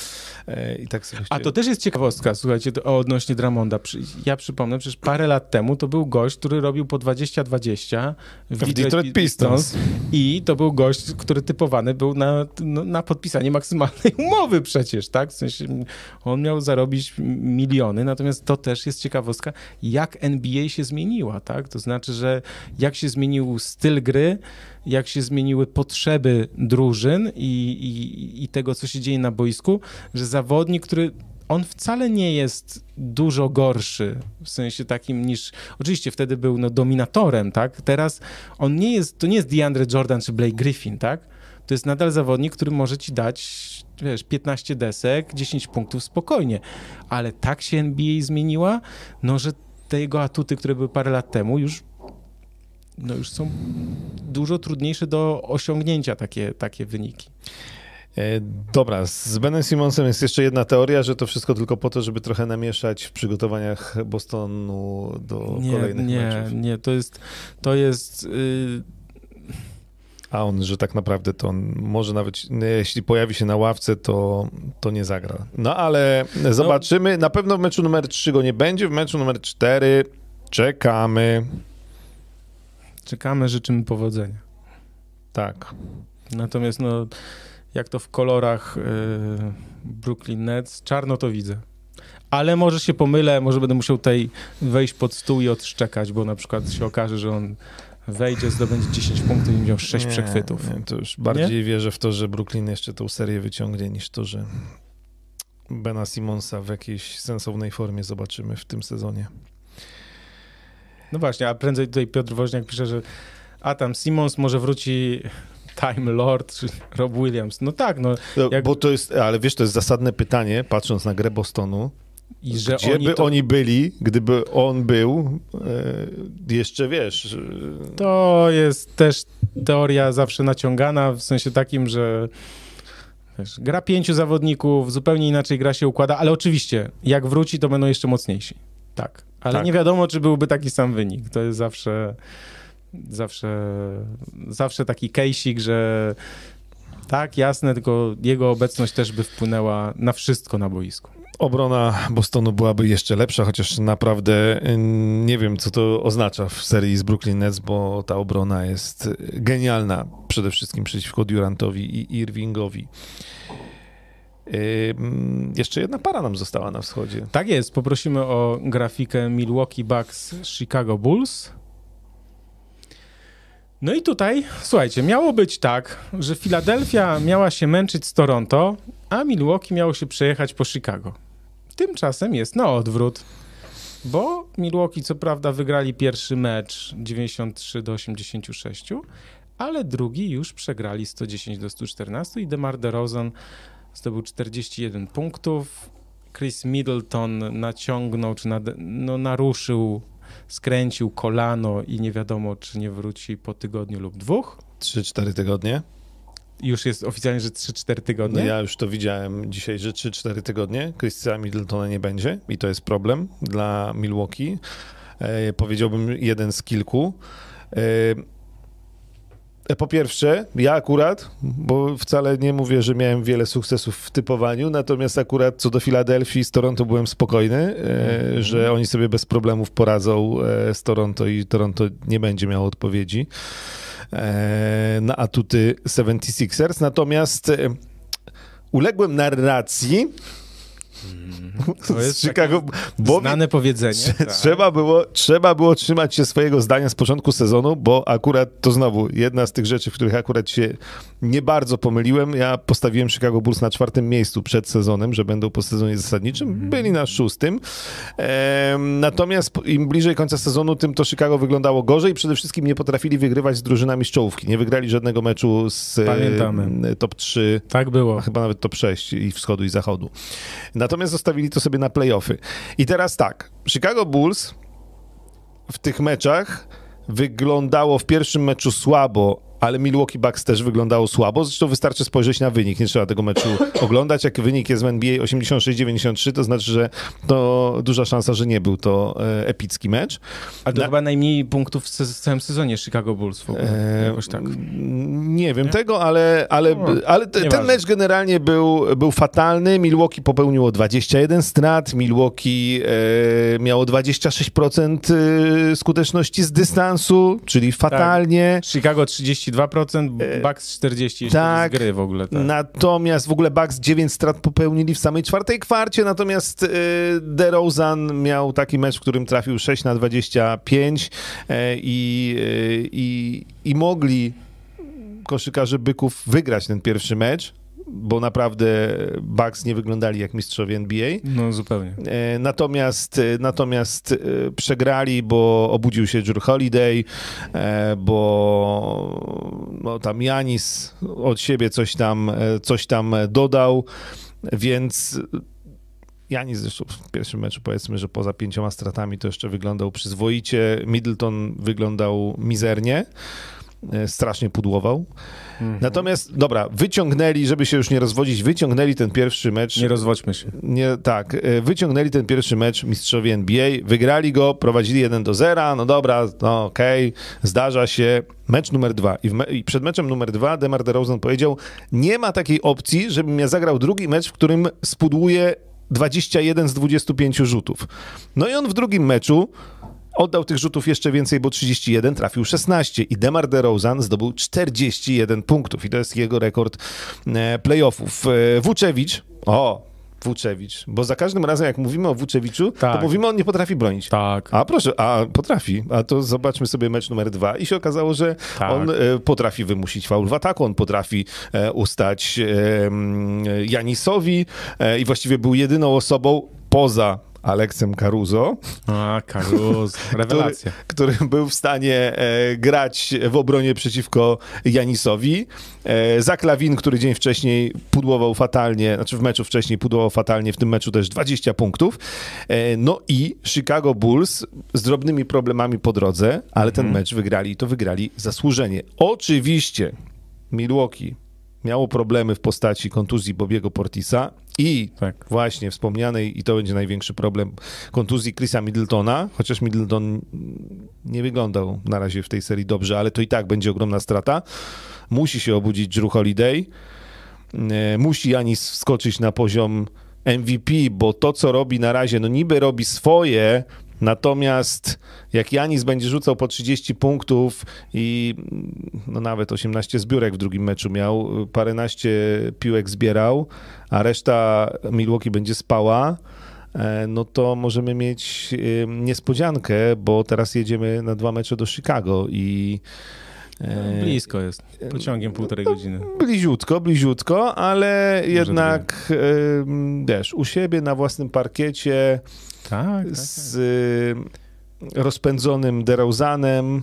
I tak sobie A to też jest ciekawostka, słuchajcie, o odnośnie Dramonda. Ja przypomnę, przecież parę lat temu to był gość, który robił po 20-20 w, w Detroit Pistons. I to był gość, który typowany był na, no, na podpisanie maksymalnej umowy przecież, tak? W sensie on miał zarobić miliony, natomiast to też jest ciekawostka, jak NBA się zmieniła, tak? To znaczy, że jak się zmienił styl gry, jak się zmieniły potrzeby drużyn i, i, i tego, co się dzieje na boisku, że zawodnik, który on wcale nie jest dużo gorszy, w sensie takim niż, oczywiście wtedy był no, dominatorem, tak? Teraz on nie jest, to nie jest DeAndre Jordan czy Blake Griffin, tak? To jest nadal zawodnik, który może ci dać, wiesz, 15 desek, 10 punktów spokojnie, ale tak się NBA zmieniła, no, że te jego atuty, które były parę lat temu, już no już są dużo trudniejsze do osiągnięcia takie, takie wyniki. E, dobra, z Benem Simonsem jest jeszcze jedna teoria, że to wszystko tylko po to, żeby trochę namieszać w przygotowaniach Bostonu do nie, kolejnych nie, meczów. Nie, nie, to jest, to jest... A on, że tak naprawdę to on może nawet, jeśli pojawi się na ławce, to, to nie zagra. No ale zobaczymy. No. Na pewno w meczu numer 3 go nie będzie, w meczu numer 4 czekamy. Czekamy, życzymy powodzenia. Tak. Natomiast no, jak to w kolorach yy, Brooklyn Nets, czarno to widzę. Ale może się pomylę, może będę musiał tutaj wejść pod stół i odszczekać, bo na przykład się okaże, że on wejdzie, zdobędzie 10 punktów i miał 6 nie, przechwytów. Nie, to już bardziej nie? wierzę w to, że Brooklyn jeszcze tą serię wyciągnie, niż to, że Bena Simonsa w jakiejś sensownej formie zobaczymy w tym sezonie. No właśnie, a prędzej tutaj Piotr Woźniak pisze, że a tam Simons może wróci Time Lord czy Rob Williams. No tak, no. no jak... Bo to jest, ale wiesz, to jest zasadne pytanie, patrząc na grę Bostonu, i że Gdzie oni by to... oni byli, gdyby on był, e, jeszcze wiesz. To jest też teoria zawsze naciągana, w sensie takim, że wiesz, gra pięciu zawodników, zupełnie inaczej gra się układa, ale oczywiście, jak wróci, to będą jeszcze mocniejsi. Tak. Ale tak. nie wiadomo, czy byłby taki sam wynik. To jest zawsze, zawsze, zawsze taki kejsik, że tak, jasne, tylko jego obecność też by wpłynęła na wszystko na boisku. Obrona Bostonu byłaby jeszcze lepsza, chociaż naprawdę y, nie wiem, co to oznacza w serii z Brooklyn Nets, bo ta obrona jest genialna przede wszystkim przeciwko Durantowi i Irvingowi. Yy, jeszcze jedna para nam została na wschodzie. Tak jest, poprosimy o grafikę Milwaukee Bucks Chicago Bulls. No i tutaj, słuchajcie, miało być tak, że Filadelfia miała się męczyć z Toronto, a Milwaukee miało się przejechać po Chicago. Tymczasem jest na odwrót, bo Milwaukee co prawda wygrali pierwszy mecz 93 do 86, ale drugi już przegrali 110 do 114 i DeMar DeRozan zdobył 41 punktów. Chris Middleton naciągnął, czy nad, no, naruszył, skręcił kolano i nie wiadomo, czy nie wróci po tygodniu lub dwóch. 3-4 tygodnie. Już jest oficjalnie, że 3-4 tygodnie? No ja już to widziałem dzisiaj, że 3-4 tygodnie. Chrisa Middletona nie będzie i to jest problem dla Milwaukee. E, powiedziałbym jeden z kilku. E, E, po pierwsze, ja akurat, bo wcale nie mówię, że miałem wiele sukcesów w typowaniu, natomiast akurat co do Filadelfii z Toronto byłem spokojny, mm. że oni sobie bez problemów poradzą e, z Toronto i Toronto nie będzie miało odpowiedzi na atuty 76ers. Natomiast uległem narracji, to jest Chicago, bo znane powiedzenie. tak. Trzeba, było, trzeba było trzymać się swojego zdania z początku sezonu, bo akurat to znowu jedna z tych rzeczy, w których akurat się nie bardzo pomyliłem. Ja postawiłem Chicago Bulls na czwartym miejscu przed sezonem, że będą po sezonie zasadniczym. Mhm. Byli na szóstym. natomiast im bliżej końca sezonu, tym to Chicago wyglądało gorzej. Przede wszystkim nie potrafili wygrywać z drużynami z czołówki. Nie wygrali żadnego meczu z Pamiętamy. top 3. Tak było. Chyba nawet top 6 i wschodu i zachodu. Natomiast zostawili to sobie na playoffy. I teraz tak, Chicago Bulls w tych meczach wyglądało w pierwszym meczu słabo, ale Milwaukee Bucks też wyglądało słabo. Zresztą wystarczy spojrzeć na wynik, nie trzeba tego meczu oglądać. Jak wynik jest w NBA 86-93, to znaczy, że to duża szansa, że nie był to e, epicki mecz. A to na... chyba najmniej punktów w całym sezonie Chicago Bulls w ogóle. E... Jakoś tak. Nie wiem nie? tego, ale, ale, ale ten mecz generalnie był, był fatalny. Milwaukee popełniło 21 strat, Milwaukee e, miało 26% e, skuteczności z dystansu, czyli fatalnie. Tak. Chicago 30 32%, e, Bucks 40, jeśli tak, z gry w ogóle. Tak. Natomiast w ogóle Bucks 9 strat popełnili w samej czwartej kwarcie, natomiast y, DeRozan miał taki mecz, w którym trafił 6 na 25 e, i, i, i mogli koszykarze Byków wygrać ten pierwszy mecz, bo naprawdę Bucks nie wyglądali jak mistrzowie NBA. No zupełnie. E, natomiast, e, natomiast e, przegrali, bo obudził się Drew Holiday, bo no, tam Janis od siebie coś tam, coś tam dodał, więc Janis zresztą w pierwszym meczu powiedzmy, że poza pięcioma stratami to jeszcze wyglądał przyzwoicie. Middleton wyglądał mizernie. E, strasznie pudłował. Mhm. Natomiast, dobra, wyciągnęli, żeby się już nie rozwodzić, wyciągnęli ten pierwszy mecz. Nie rozwodźmy się. Nie, tak, e, wyciągnęli ten pierwszy mecz mistrzowie NBA, wygrali go, prowadzili 1 do 0, no dobra, no okej, okay, zdarza się. Mecz numer dwa. I, me I, przed meczem numer dwa Demar DeRozan powiedział, nie ma takiej opcji, żebym ja zagrał drugi mecz, w którym spudłuje 21 z 25 rzutów. No i on w drugim meczu Oddał tych rzutów jeszcze więcej, bo 31 trafił 16 i Demar DeRozan zdobył 41 punktów i to jest jego rekord e, playoffów. E, Wuczewicz, o, Wuczewicz, bo za każdym razem jak mówimy o Wuczewiczu, tak. to mówimy, on nie potrafi bronić. Tak. A proszę, a potrafi. A to zobaczmy sobie mecz numer dwa i się okazało, że tak. on e, potrafi wymusić faul w ataku, on potrafi e, ustać e, Janisowi e, i właściwie był jedyną osobą poza Aleksem Caruso. A, Caruso, rewelacja. Który, który, był w stanie e, grać w obronie przeciwko Janisowi. E, Zak Lawin, który dzień wcześniej pudłował fatalnie, znaczy w meczu wcześniej pudłował fatalnie, w tym meczu też 20 punktów. E, no i Chicago Bulls z drobnymi problemami po drodze, ale mhm. ten mecz wygrali i to wygrali zasłużenie. Oczywiście Milwaukee miało problemy w postaci kontuzji Bobiego Portisa i tak. właśnie wspomnianej, i to będzie największy problem, kontuzji Chrisa Middletona, chociaż Middleton nie wyglądał na razie w tej serii dobrze, ale to i tak będzie ogromna strata. Musi się obudzić Drew Holiday, e, musi Janis wskoczyć na poziom MVP, bo to, co robi na razie, no niby robi swoje, natomiast jak Janis będzie rzucał po 30 punktów i no nawet 18 zbiórek w drugim meczu miał, paręnaście piłek zbierał, a reszta Milwaukee będzie spała, e, no to możemy mieć niespodziankę, bo teraz jedziemy na dwa mecze do Chicago i e, Blisko jest, pociągiem półtorej no, godziny. Bliziutko, bliziutko, ale Może jednak, wiesz, u siebie na własnym parkiecie tak, tak, z tak. rozpędzonym DeRozanem.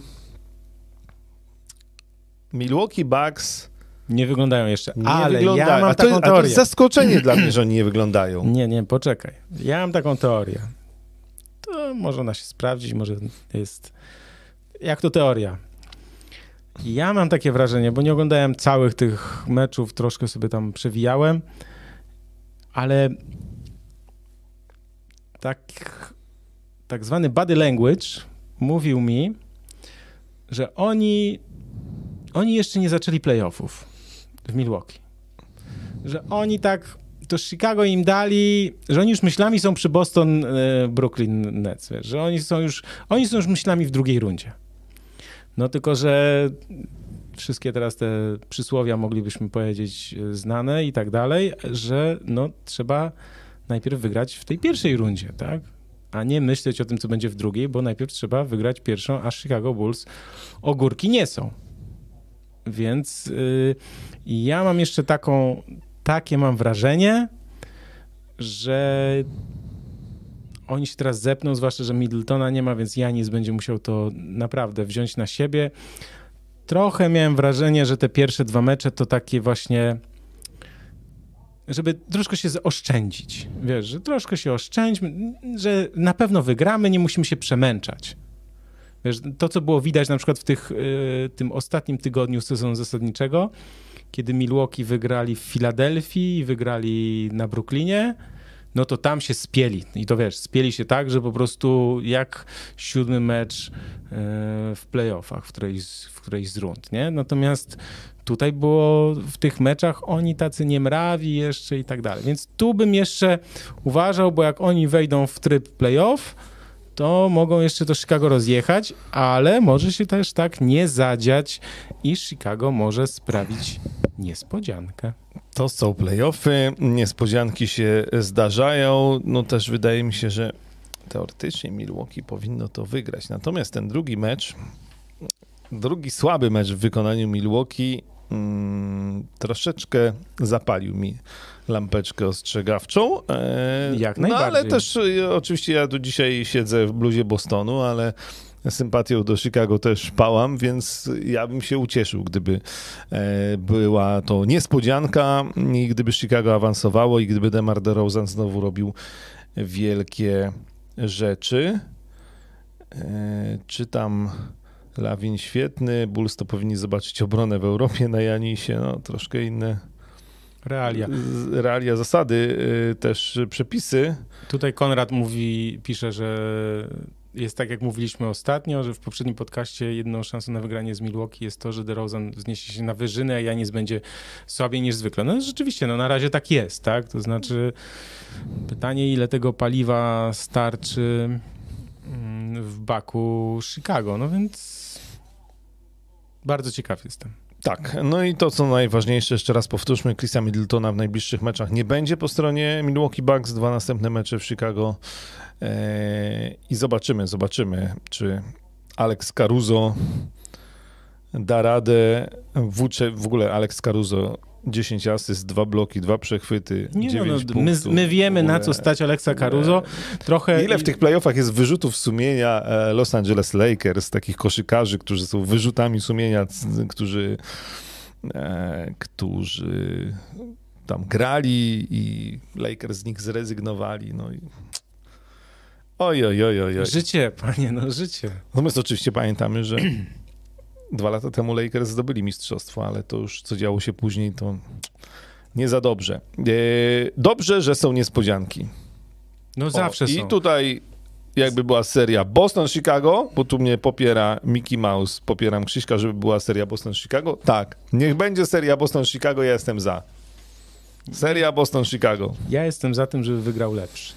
Milwaukee Bucks nie wyglądają jeszcze, nie ale wyglądają. ja mam a to, taką teorię. To jest zaskoczenie dla mnie, że oni nie wyglądają. Nie, nie, poczekaj. Ja mam taką teorię. To może ona się sprawdzić, może jest... Jak to teoria? Ja mam takie wrażenie, bo nie oglądałem całych tych meczów, troszkę sobie tam przewijałem, ale tak, tak zwany body language mówił mi, że oni, oni jeszcze nie zaczęli playoffów w Milwaukee. Że oni tak, to Chicago im dali, że oni już myślami są przy Boston, e, Brooklyn Nets, wiesz, że oni są już, oni są już myślami w drugiej rundzie. No tylko, że wszystkie teraz te przysłowia moglibyśmy powiedzieć e, znane i tak dalej, że no trzeba najpierw wygrać w tej pierwszej rundzie, tak? A nie myśleć o tym, co będzie w drugiej, bo najpierw trzeba wygrać pierwszą, a Chicago Bulls ogórki nie są. Więc yy, ja mam jeszcze taką, takie mam wrażenie, że oni się teraz zepną, zwłaszcza, że Middletona nie ma, więc Janis będzie musiał to naprawdę wziąć na siebie. Trochę miałem wrażenie, że te pierwsze dwa mecze to takie właśnie żeby troszkę się oszczędzić. Wiesz, że troszkę się oszczędźmy, że na pewno wygramy, nie musimy się przemęczać. Wiesz, to, co było widać na przykład w tych, y, tym ostatnim tygodniu sezonu zasadniczego, kiedy Milwaukee wygrali w Filadelfii, wygrali na Brooklynie, no to tam się spieli. I to wiesz, spieli się tak, że po prostu jak siódmy mecz y, w playoffach w którejś, w którejś z rund, nie? Natomiast Tutaj było w tych meczach oni tacy niemrawi jeszcze i tak dalej. Więc tu bym jeszcze uważał, bo jak oni wejdą w tryb playoff, to mogą jeszcze to Chicago rozjechać, ale może się też tak nie zadziać i Chicago może sprawić niespodziankę. To są playoffy, niespodzianki się zdarzają. No też wydaje mi się, że teoretycznie Milwaukee powinno to wygrać. Natomiast ten drugi mecz, drugi słaby mecz w wykonaniu Milwaukee mm, troszeczkę zapalił mi lampeczkę ostrzegawczą. E, Jak najbardziej. No ale też e, oczywiście ja tu dzisiaj siedzę w bluzie Bostonu, ale sympatią do Chicago też pałam, więc ja bym się ucieszył, gdyby e, była to niespodzianka i gdyby Chicago awansowało i gdyby DeMar DeRozan znowu robił wielkie rzeczy. E, czytam Lawin świetny, Bulls to powinni zobaczyć obronę w Europie na Janisie, no troszkę inne realia. Realia, zasady, y, też przepisy. Tutaj Konrad mówi, pisze, że jest tak, jak mówiliśmy ostatnio, że w poprzednim podcaście jedną szansą na wygranie z Milwaukee jest to, że DeRozan wzniesie się na wyżyny, a Janis będzie słabiej niż zwykle. No rzeczywiście, no na razie tak jest, tak? To znaczy pytanie, ile tego paliwa starczy mm, w baku Chicago, no więc bardzo ciekaw jestem. Tak, no i to co najważniejsze, jeszcze raz powtórzmy, Chrisa Middletona w najbliższych meczach nie będzie po stronie Milwaukee Bucks, dwa następne mecze w Chicago i zobaczymy, zobaczymy, czy Alex Caruso da radę, włócze, w ogóle Alex Caruso 10 asyst, dwa bloki, dwa przechwyty, Nie 9 no, no, punktów. My, my wiemy, na co stać Alexa Caruso. Trochę... Ile w tych playoffach jest wyrzutów sumienia e, Los Angeles Lakers, takich koszykarzy, którzy są wyrzutami sumienia, którzy, e, którzy tam grali i Lakers z nich zrezygnowali. No i... Oj, oj, oj, oj. Życie, panie, no życie. Natomiast oczywiście pamiętamy, że Dwa lata temu Lakers zdobyli mistrzostwo, ale to już co działo się później, to nie za dobrze. E, dobrze, że są niespodzianki. No zawsze o, są. I tutaj jakby była seria Boston-Chicago, bo tu mnie popiera Mickey Mouse, popieram Krzyśka, żeby była seria Boston-Chicago. Tak, niech będzie seria Boston-Chicago, ja jestem za. Seria Boston-Chicago. Ja jestem za tym, żeby wygrał lepszy.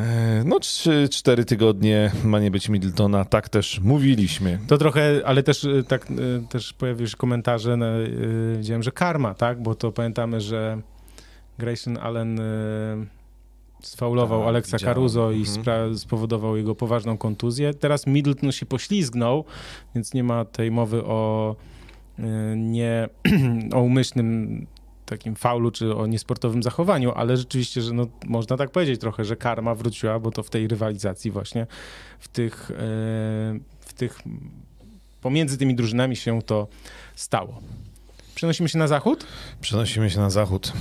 E, no, 3-4 tygodnie ma nie być Middletona, tak też mówiliśmy. To trochę, ale też e, tak e, też pojawiły się komentarze, no, widziałem, że karma, tak? Bo to pamiętamy, że Grayson Allen sfaulował tak, Alexa Caruso i mhm. spowodował jego poważną kontuzję. Teraz Middleton się poślizgnął, więc nie ma tej mowy o nie o umyślnym takim faulu czy o niesportowym zachowaniu, ale rzeczywiście, że no, można tak powiedzieć trochę, że karma wróciła, bo to w tej rywalizacji właśnie w tych, e, w tych pomiędzy tymi drużynami się to stało. Przenosimy się na zachód? Przenosimy się na zachód.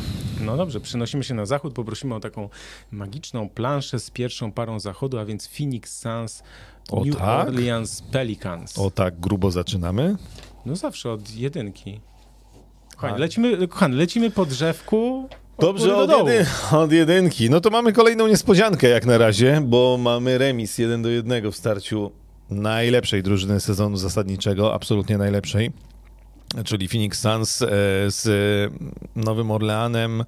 No dobrze, przenosimy się na zachód. Poprosimy o taką magiczną planszę z pierwszą parą zachodu, a więc Phoenix Suns, o New tak? Orleans Pelicans. O tak, grubo zaczynamy? No zawsze od jedynki. Kochani, tak. lecimy, kochani, lecimy po drzewku. Dobrze, od, jedy, od, jedynki. No to mamy kolejną niespodziankę jak na razie, bo mamy remis 1 do 1 w starciu najlepszej drużyny sezonu zasadniczego, absolutnie najlepszej, czyli Phoenix Suns e, z Nowym Orleanem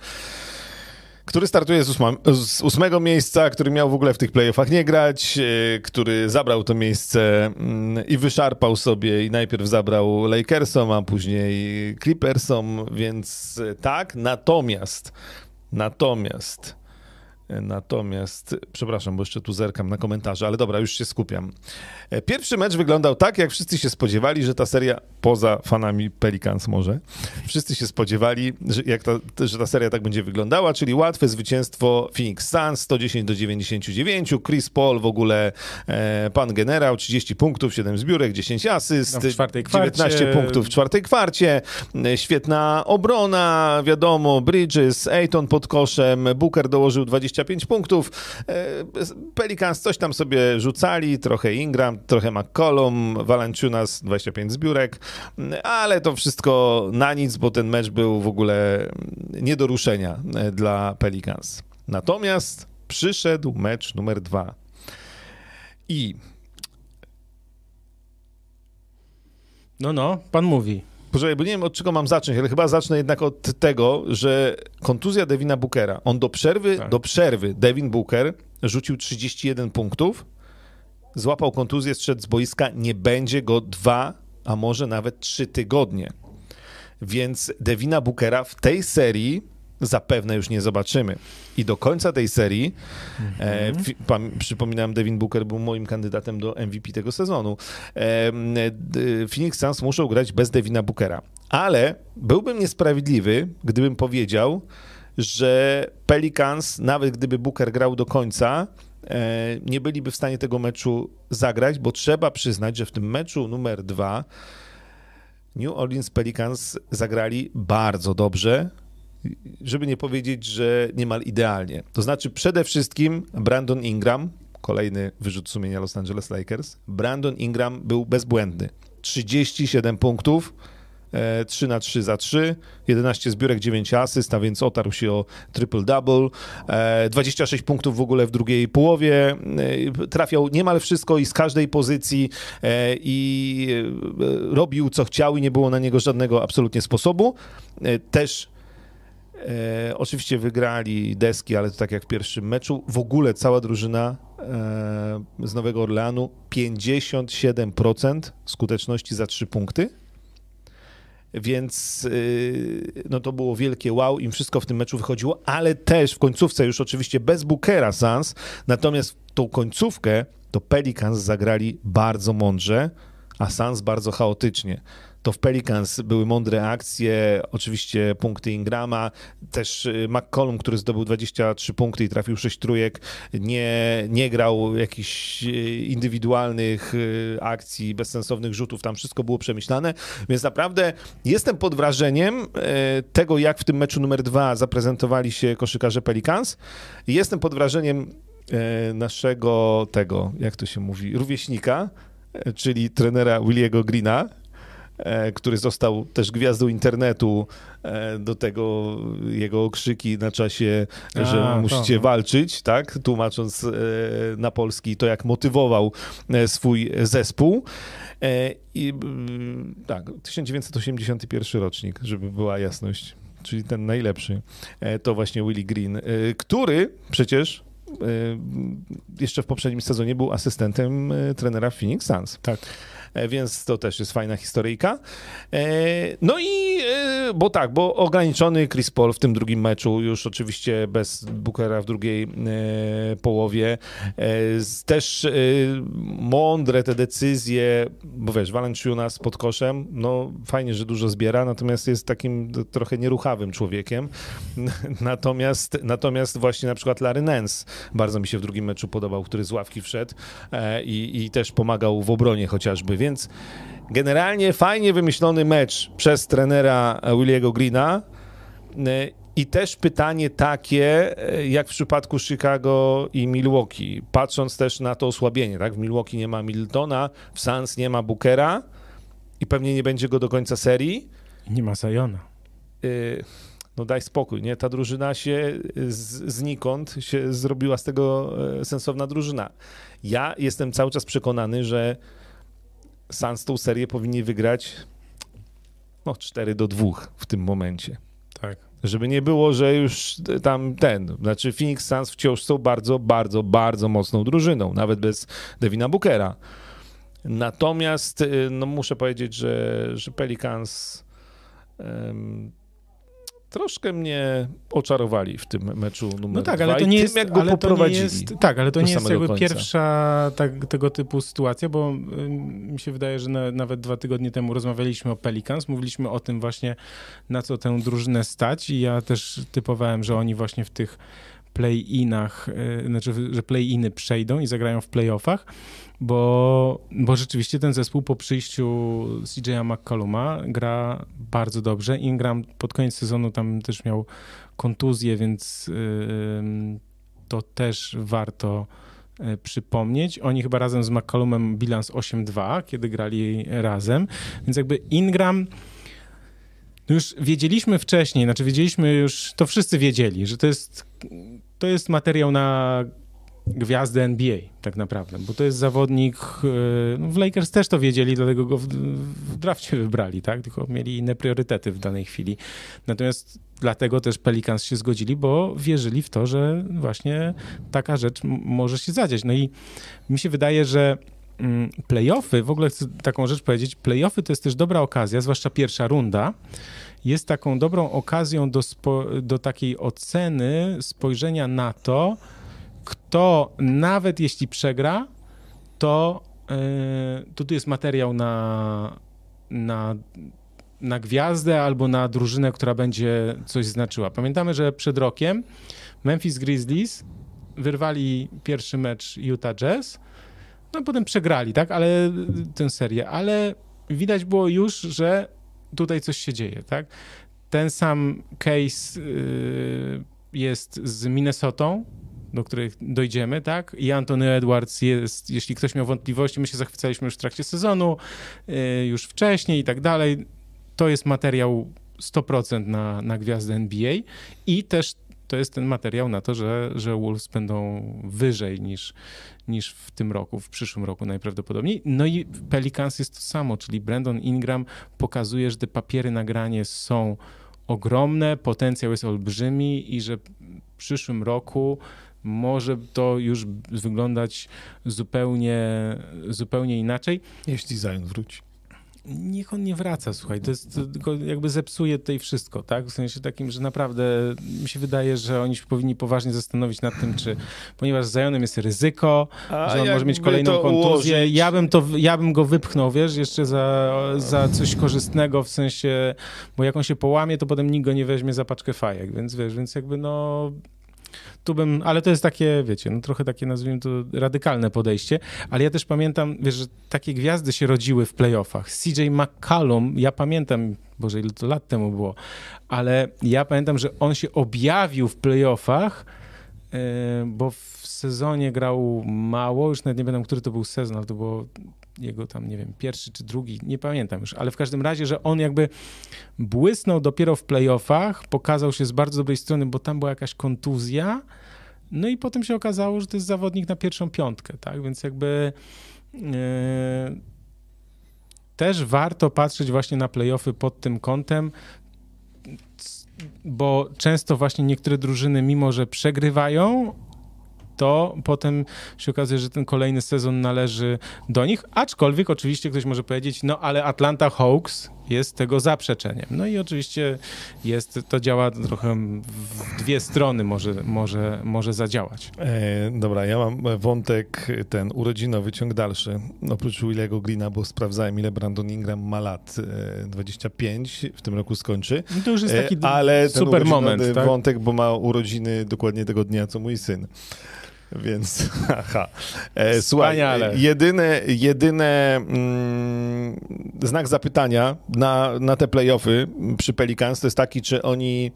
który startuje z, ósma, z, ósmego miejsca, który miał w ogóle w tych playoffach nie grać, e, który zabrał to miejsce mm, i wyszarpał sobie i najpierw zabrał Lakersom, a później Clippersom, więc e, tak, natomiast natomiast Natomiast, przepraszam, bo jeszcze tu zerkam na komentarze, ale dobra, już się skupiam. E, pierwszy mecz wyglądał tak, jak wszyscy się spodziewali, że ta seria, poza fanami Pelicans może, wszyscy się spodziewali, że, jak ta, że ta seria tak będzie wyglądała, czyli łatwe zwycięstwo Phoenix Suns 110 do 99, Chris Paul w ogóle, e, pan generał, 30 punktów, 7 zbiórek, 10 asyst, no 19 punktów w czwartej kwarcie, e, świetna obrona, wiadomo, Bridges, Ayton pod koszem, Booker dołożył 20 25 punktów. E, Pelicans coś tam sobie rzucali, trochę Ingram, trochę McCollum, Valanciunas 25 zbiórek, ale to wszystko na nic, bo ten mecz był w ogóle nie do ruszenia e, dla Pelicans. Natomiast przyszedł mecz numer dwa. I no, no, pan mówi. Poczekaj, bo nie wiem od czego mam zacząć, ale chyba zacznę jednak od tego, że kontuzja Devina Bookera. On do przerwy, tak. do przerwy Devin Booker rzucił 31 punktów, złapał kontuzję, zszedł z boiska, nie będzie go dwa, a może nawet trzy tygodnie. Więc Devina Bookera w tej serii zapewne już nie zobaczymy. I do końca tej serii, e, mhm. przypominam, Devin Booker był moim kandydatem do MVP tego sezonu. E, Phoenix Suns muszą grać bez Devina Bookera. Ale byłbym niesprawiedliwy, gdybym powiedział, że Pelicans, nawet gdyby Booker grał do końca, e, nie byliby w stanie tego meczu zagrać, bo trzeba przyznać, że w tym meczu numer dwa New Orleans Pelicans zagrali bardzo dobrze żeby nie powiedzieć, że niemal idealnie. To znaczy przede wszystkim Brandon Ingram, kolejny wyrzut sumienia Los Angeles Lakers, Brandon Ingram był bezbłędny. 37 punktów, 3 e, na 3 za 3, 11 zbiórek, 9 asyst, a więc otarł się o triple-double, 26 e, punktów w ogóle w drugiej połowie, e, trafiał niemal wszystko i z każdej pozycji i robił co chciał i nie było na niego żadnego absolutnie sposobu. Też E, oczywiście wygrali deski, ale to tak jak w pierwszym meczu. W ogóle cała drużyna e, z Nowego Orleanu 57% skuteczności za 3 punkty. Więc e, no to było wielkie wow, im wszystko w tym meczu wychodziło, ale też w końcówce już oczywiście bez Bookera Sans, natomiast tą końcówkę to Pelicans zagrali bardzo mądrze, a Sans bardzo chaotycznie to w Pelicans były mądre akcje, oczywiście punkty Ingrama, też y, McCollum, który zdobył 23 punkty i trafił 6 trójek, nie, nie grał jakichś y, indywidualnych y, akcji, bezsensownych rzutów, tam wszystko było przemyślane, więc naprawdę jestem pod wrażeniem tego, jak w tym meczu numer dwa zaprezentowali się koszykarze Pelicans. Jestem pod wrażeniem naszego tego, jak to się mówi, rówieśnika, czyli trenera Williego Greena, który został też gwiazdą internetu, e, do tego jego okrzyki na czasie, A, że musicie to. walczyć, tak, tłumacząc e, na polski to, jak motywował swój zespół. I tak, 1981 rocznik, żeby była jasność. czyli ten najlepszy, e, to właśnie Willie Green, e, który przecież e, jeszcze w poprzednim sezonie był asystentem trenera Phoenix Suns. Tak. E, więc to też jest fajna historyjka. E, no i, e, bo tak, bo ograniczony Chris Paul w tym drugim meczu, już oczywiście bez Bookera w drugiej połowie. Też mądre te decyzje, bo wiesz, Valenciunas pod koszem, no fajnie, że dużo zbiera, natomiast jest takim trochę nieruchawym człowiekiem. Natomiast, natomiast właśnie na przykład Larry Nance bardzo mi się w drugim meczu podobał, który z ławki wszedł i, i też pomagał w obronie chociażby, więc generalnie fajnie wymyślony mecz przez trenera Williego Greena. I też pytanie takie, jak w przypadku Chicago i Milwaukee, patrząc też na to osłabienie, tak? W Milwaukee nie ma Miltona, w Suns nie ma Bookera i pewnie nie będzie go do końca serii. Nie ma Zajona. Y, no daj spokój, nie? Ta drużyna się z, znikąd się zrobiła z tego sensowna drużyna. Ja jestem cały czas przekonany, że Suns tą serię powinni wygrać no 4 do 2 w tym momencie. Tak. Żeby nie było, że już tam ten, znaczy Phoenix Suns wciąż są bardzo, bardzo, bardzo mocną drużyną, nawet bez Devina Bookera. Natomiast y, no muszę powiedzieć, że, że Pelicans um, troszkę mnie oczarowali w tym meczu numer No tak, ale to nie jest, go ale to nie jest, tak, ale to nie jest jakby końca. pierwsza tak, tego typu sytuacja, bo mi się wydaje, że na, nawet dwa tygodnie temu rozmawialiśmy o Pelicans, mówiliśmy o tym właśnie, na co tę drużynę stać i ja też typowałem, że oni właśnie w tych play-inach, y, znaczy, że play-iny przejdą i zagrają w play-offach bo, bo rzeczywiście ten zespół po przyjściu CJ'a McColluma gra bardzo dobrze. Ingram pod koniec sezonu tam też miał kontuzję, więc to też warto yy, przypomnieć. Oni chyba razem z McCollumem bilans 8-2, kiedy grali razem, więc jakby Ingram no już wiedzieliśmy wcześniej, znaczy wiedzieliśmy już, to wszyscy wiedzieli, że to jest, to jest materiał na gwiazdę NBA tak naprawdę, bo to jest zawodnik, e, no w Lakers też to wiedzieli, dlatego go w, w drafcie wybrali, tak, tylko mieli inne priorytety w danej chwili. Natomiast dlatego też Pelicans się zgodzili, bo wierzyli w to, że właśnie taka rzecz może się zadziać. No i mi się wydaje, że mm, playoffy, w ogóle chcę taką rzecz powiedzieć, playoffy to jest też dobra okazja, zwłaszcza pierwsza runda, jest taką dobrą okazją do, do takiej oceny, spojrzenia na to, kto nawet jeśli przegra, to, yy, tu jest materiał na, na, na gwiazdę albo na drużynę, która będzie coś znaczyła. Pamiętamy, że przed rokiem Memphis Grizzlies wyrwali pierwszy mecz Utah Jazz, no potem przegrali, tak, ale tę serię, ale widać było już, że tutaj coś się dzieje, tak. Ten sam case yy, jest z Minnesotą, do których dojdziemy, tak? I Antony Edwards jest, jeśli ktoś miał wątpliwości, my się zachwycaliśmy już w trakcie sezonu, yy, już wcześniej i tak dalej. To jest materiał 100% na, na gwiazdę NBA i też to jest ten materiał na to, że, że Wolves będą wyżej niż, niż w tym roku, w przyszłym roku najprawdopodobniej. No i Pelicans jest to samo, czyli Brandon Ingram pokazuje, że te papiery nagranie są ogromne, potencjał jest olbrzymi i że w przyszłym roku może to już wyglądać zupełnie, zupełnie inaczej. Jeśli Zion wróci. Niech on nie wraca, słuchaj, to jest tylko jakby zepsuje tutaj wszystko, tak? W sensie takim, że naprawdę mi się wydaje, że oni się powinni poważnie zastanowić nad tym, czy, ponieważ z Zionem jest ryzyko, A że on może mieć kolejną kontuzję, ja bym, to, ja bym go wypchnął, wiesz, jeszcze za, za coś korzystnego, w sensie, bo jak on się połamie, to potem nikt go nie weźmie za paczkę fajek, więc wiesz, więc jakby no tu bym, ale to jest takie, wiecie, no trochę takie nazwijmy to radykalne podejście, ale ja też pamiętam, wiesz, że takie gwiazdy się rodziły w playoffach. CJ McCallum, ja pamiętam, Boże, ile to lat temu było, ale ja pamiętam, że on się objawił w playoffach, yy, bo w sezonie grał mało, już nawet nie pamiętam, który to był sezon, ale to było jego tam, nie wiem, pierwszy czy drugi, nie pamiętam już, ale w każdym razie, że on jakby błysnął dopiero w playoffach, pokazał się z bardzo dobrej strony, bo tam była jakaś kontuzja, no i potem się okazało, że to jest zawodnik na pierwszą piątkę, tak, więc jakby yy, też warto patrzeć właśnie na playoffy pod tym kątem, bo często właśnie niektóre drużyny, mimo że przegrywają, to potem się okazuje, że ten kolejny sezon należy do nich, aczkolwiek oczywiście ktoś może powiedzieć, no ale Atlanta Hawks jest tego zaprzeczeniem. No i oczywiście jest, to działa trochę w dwie strony może, może, może zadziałać. E, dobra, ja mam wątek ten urodzinowy, ciąg dalszy. Oprócz Willego Greena, bo sprawdzałem ile Brandon Ingram ma lat, e, 25, w tym roku skończy. No to już jest taki e, ale super moment. Tak? wątek, bo ma urodziny dokładnie tego dnia, co mój syn. Więc, haha. E, słuchaj, jedyne, jedyne mm, znak zapytania na, na te playoffy przy Pelicans to jest taki, czy oni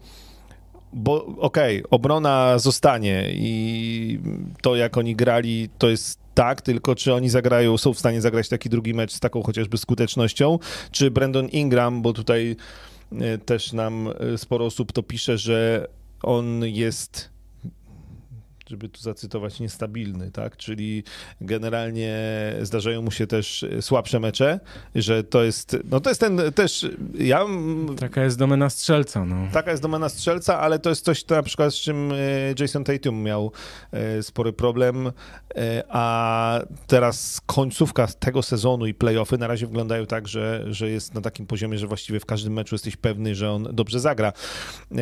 bo okej, okay, obrona zostanie i to jak oni grali to jest tak, tylko czy oni zagrają, są w stanie zagrać taki drugi mecz z taką chociażby skutecznością, czy Brandon Ingram, bo tutaj e, też nam e, sporo osób to pisze, że on jest żeby tu zacytować, niestabilny, tak? Czyli generalnie zdarzają mu się też słabsze mecze, że to jest, no to jest ten też, ja... Taka jest domena strzelca, no. Taka jest domena strzelca, ale to jest coś na przykład z czym e, Jason Tatum miał e, spory problem, e, a teraz końcówka tego sezonu i playoffy na razie wyglądają tak, że, że jest na takim poziomie, że właściwie w każdym meczu jesteś pewny, że on dobrze zagra.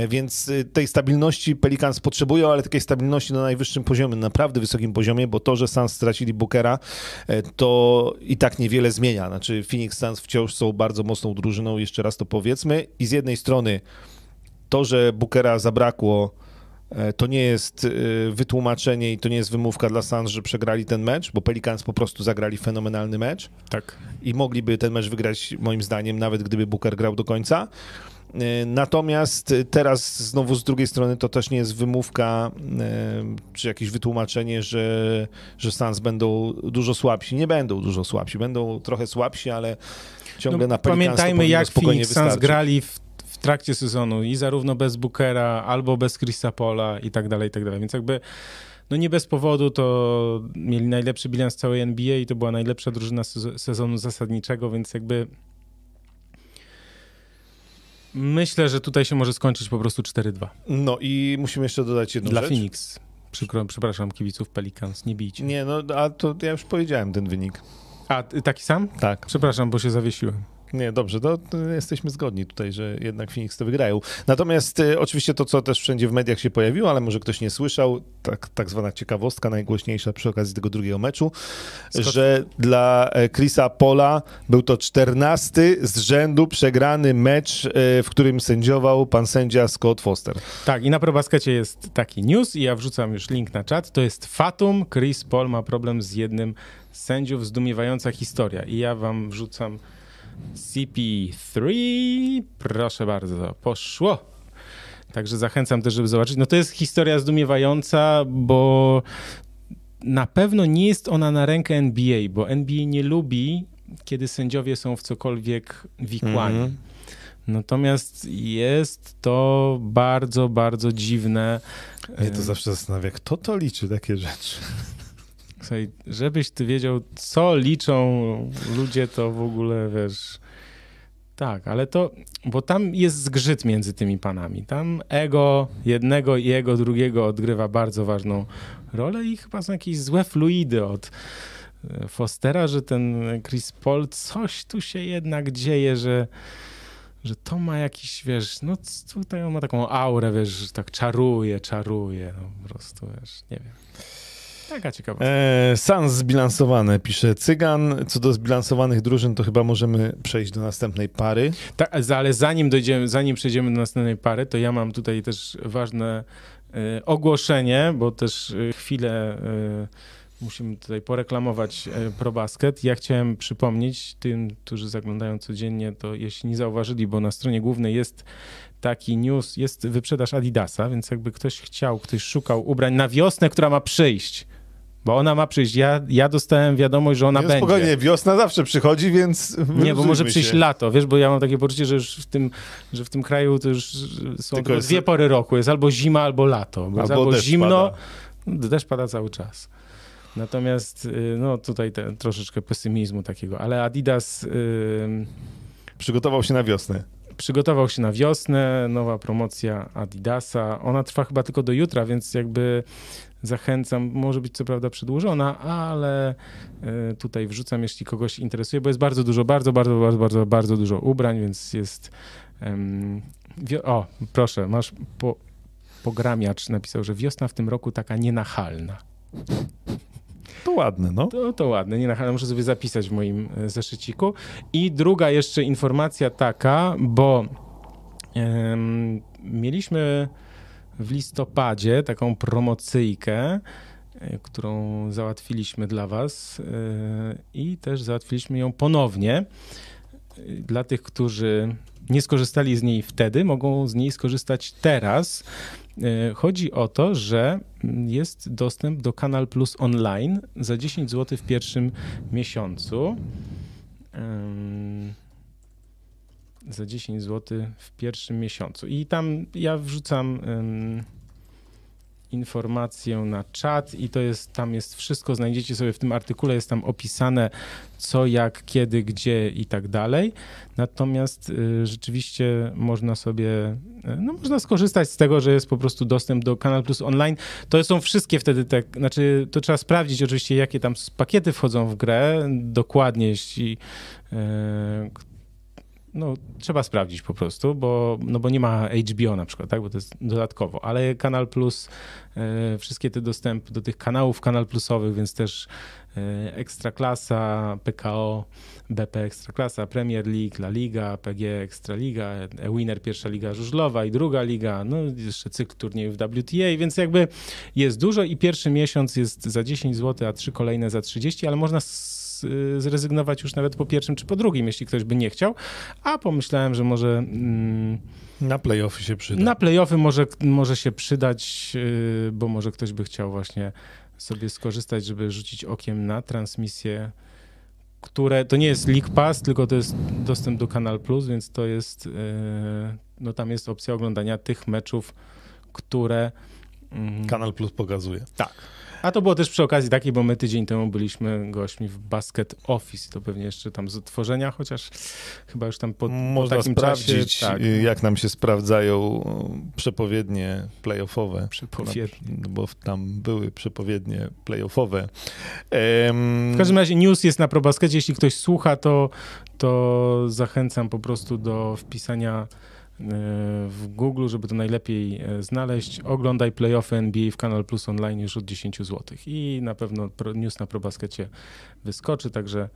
Więc tej stabilności Pelicans potrzebują, ale takiej stabilności na najwyższym poziomie, naprawdę wysokim poziomie, bo to, że Suns stracili Bookera, e, to i tak niewiele zmienia. Znaczy Phoenix Suns wciąż są bardzo mocną drużyną, jeszcze raz to powiedzmy. I z jednej strony to, że Bookera zabrakło, e, to nie jest e, wytłumaczenie i to nie jest wymówka dla Suns, że przegrali ten mecz, bo Pelicans po prostu zagrali fenomenalny mecz. Tak. I mogliby ten mecz wygrać, moim zdaniem, nawet gdyby Booker grał do końca. E, natomiast teraz znowu z drugiej strony to też nie jest wymówka e, czy jakieś wytłumaczenie, że, że Suns będą dużo słabsi. Nie będą dużo słabsi, będą trochę słabsi, ale ciągle no, na Pamiętajmy jak Phoenix Suns grali w, w, trakcie sezonu i zarówno bez Bookera, albo bez Chrisa Pola i tak dalej, i tak dalej. Więc jakby no nie bez powodu to mieli najlepszy bilans całej NBA i to była najlepsza drużyna sezonu zasadniczego, więc jakby Myślę, że tutaj się może skończyć po prostu 4-2. No i musimy jeszcze dodać jedną Dla rzecz. Phoenix. Przykro, przepraszam, kibiców Pelicans, nie bijcie. Nie, no a to ja już powiedziałem ten wynik. A, taki sam? Tak. Przepraszam, bo się zawiesiłem. Nie, dobrze, to, jesteśmy zgodni tutaj, że jednak Phoenix to wygrają. Natomiast y, oczywiście to, co też wszędzie w mediach się pojawiło, ale może ktoś nie słyszał, tak, tak zwana ciekawostka najgłośniejsza przy okazji tego drugiego meczu, że dla e, Chrisa Pola był to czternasty z rzędu przegrany mecz, e, w którym sędziował pan sędzia Scott Foster. Tak, i na ProBaskecie jest taki news i ja wrzucam już link na czat. To jest Fatum. Chris Paul ma problem z jednym z sędziów, zdumiewająca historia. I ja wam wrzucam CP3, proszę bardzo, poszło. Także zachęcam też, żeby zobaczyć. No to jest historia zdumiewająca, bo na pewno nie jest ona na rękę NBA, bo NBA nie lubi, kiedy sędziowie są w cokolwiek wikłani. Mm -hmm. Natomiast jest to bardzo, bardzo dziwne. Mnie to zawsze zastanawia, kto to liczy takie rzeczy. Słuchaj, żebyś ty wiedział, co liczą ludzie, to w ogóle wiesz. Tak, ale to, bo tam jest zgrzyt między tymi panami. Tam ego jednego i ego drugiego odgrywa bardzo ważną rolę i chyba są jakieś złe fluidy od e, Fostera, że ten Chris Paul, coś tu się jednak dzieje, że, że to ma jakiś, wiesz, no tutaj on ma taką aurę, wiesz, tak czaruje, czaruje, no po prostu, wiesz, nie wiem. Taka ciekawa. E, Sans zbilansowane, pisze Cygan. Co do zbilansowanych drużyn, to chyba możemy przejść do następnej pary. Tak, ale zanim dojdziemy, zanim przejdziemy do następnej pary, to ja mam tutaj też ważne e, ogłoszenie, bo też e, chwilę e, musimy tutaj poreklamować ProBasket. Ja chciałem przypomnieć tym, którzy zaglądają codziennie, to jeśli nie zauważyli, bo na stronie głównej jest taki news, jest wyprzedaż Adidasa, więc jakby ktoś chciał, ktoś szukał ubrań na wiosnę, która ma przyjść, bo ona ma przyjść. Ja, ja dostałem wiadomość, że ona nie, będzie. Spokojnie, wiosna zawsze przychodzi, więc. Nie, bo może przyjść się. lato, wiesz, bo ja mam takie poczucie, że już w tym, że w tym kraju to już są tylko dwie pory roku. Jest albo zima, albo lato. Bo albo, albo zimno, pada. deszcz pada cały czas. Natomiast y, no tutaj te, troszeczkę pesymizmu takiego, ale Adidas. Yy... Przygotował się na wiosnę. przygotował się na wiosnę, nowa promocja Adidasa. Ona trwa chyba tylko do jutra, więc jakby zachęcam, może być co prawda przedłużona, ale e, tutaj wrzucam, jeśli kogoś interesuje, bo jest bardzo dużo, bardzo, bardzo, bardzo, bardzo, bardzo dużo ubrań, więc jest... Um, o, proszę, masz po, pogramiacz napisał, że wiosna w tym roku taka nienachalna. To ładne, no. To, to ładne, nienachalne. Muszę sobie zapisać w moim e, zeszyciku. I druga jeszcze informacja taka, bo um, mieliśmy w listopadzie taką promocyjkę, e, którą załatwiliśmy dla Was e, i też załatwiliśmy ją ponownie. E, dla tych, którzy nie skorzystali z niej wtedy, mogą z niej skorzystać teraz. Chodzi o to, że jest dostęp do Kanal Plus Online za 10 zł w pierwszym miesiącu za 10 zł w pierwszym miesiącu. I tam ja wrzucam um, informację na czat i to jest, tam jest wszystko, znajdziecie sobie w tym artykule, jest tam opisane co, jak, kiedy, gdzie i tak dalej. Natomiast y, rzeczywiście można sobie, y, no można skorzystać z tego, że jest po prostu dostęp do Kanal Plus Online. To są wszystkie wtedy te, znaczy to trzeba sprawdzić oczywiście, jakie tam pakiety wchodzą w grę dokładnie, jeśli y, no, trzeba sprawdzić po prostu, bo, no bo nie ma HBO na przykład, tak? bo to jest dodatkowo, ale Kanal Plus, e, wszystkie te dostępy do tych kanałów Kanal Plusowych, więc też e, Ekstraklasa, PKO, BP Ekstraklasa, Premier League, La Liga, PG Ekstraliga, Winner pierwsza liga żużlowa i druga liga, no jeszcze cykl turniejów WTA, więc jakby jest dużo i pierwszy miesiąc jest za 10 zł, a trzy kolejne za 30, ale można zrezygnować już nawet po pierwszym czy po drugim, jeśli ktoś by nie chciał. A pomyślałem, że może. Mm, na playoffy się przyda. Na playoffy może, może się przydać, y, bo może ktoś by chciał właśnie sobie skorzystać, żeby rzucić okiem na transmisję, które to nie jest League Pass, tylko to jest dostęp do Kanal Plus, więc to jest, y, no tam jest opcja oglądania tych meczów, które. Mm, Kanal Plus pokazuje. Tak. A to było też przy okazji takiej, bo my tydzień temu byliśmy gośćmi w Basket Office. To pewnie jeszcze tam z otworzenia, chociaż chyba już tam po, Można po takim sprawdzić, czasie, tak. jak nam się sprawdzają przepowiednie playoffowe. Przepowiednie. Bo tam były przepowiednie playoffowe. Um... W każdym razie news jest na ProBaskecie. Jeśli ktoś słucha, to, to zachęcam po prostu do wpisania w Google, żeby to najlepiej e, znaleźć. Oglądaj playoffy NBA w Kanal Plus Online już od 10 zł i na pewno news na ProBaskecie wyskoczy, także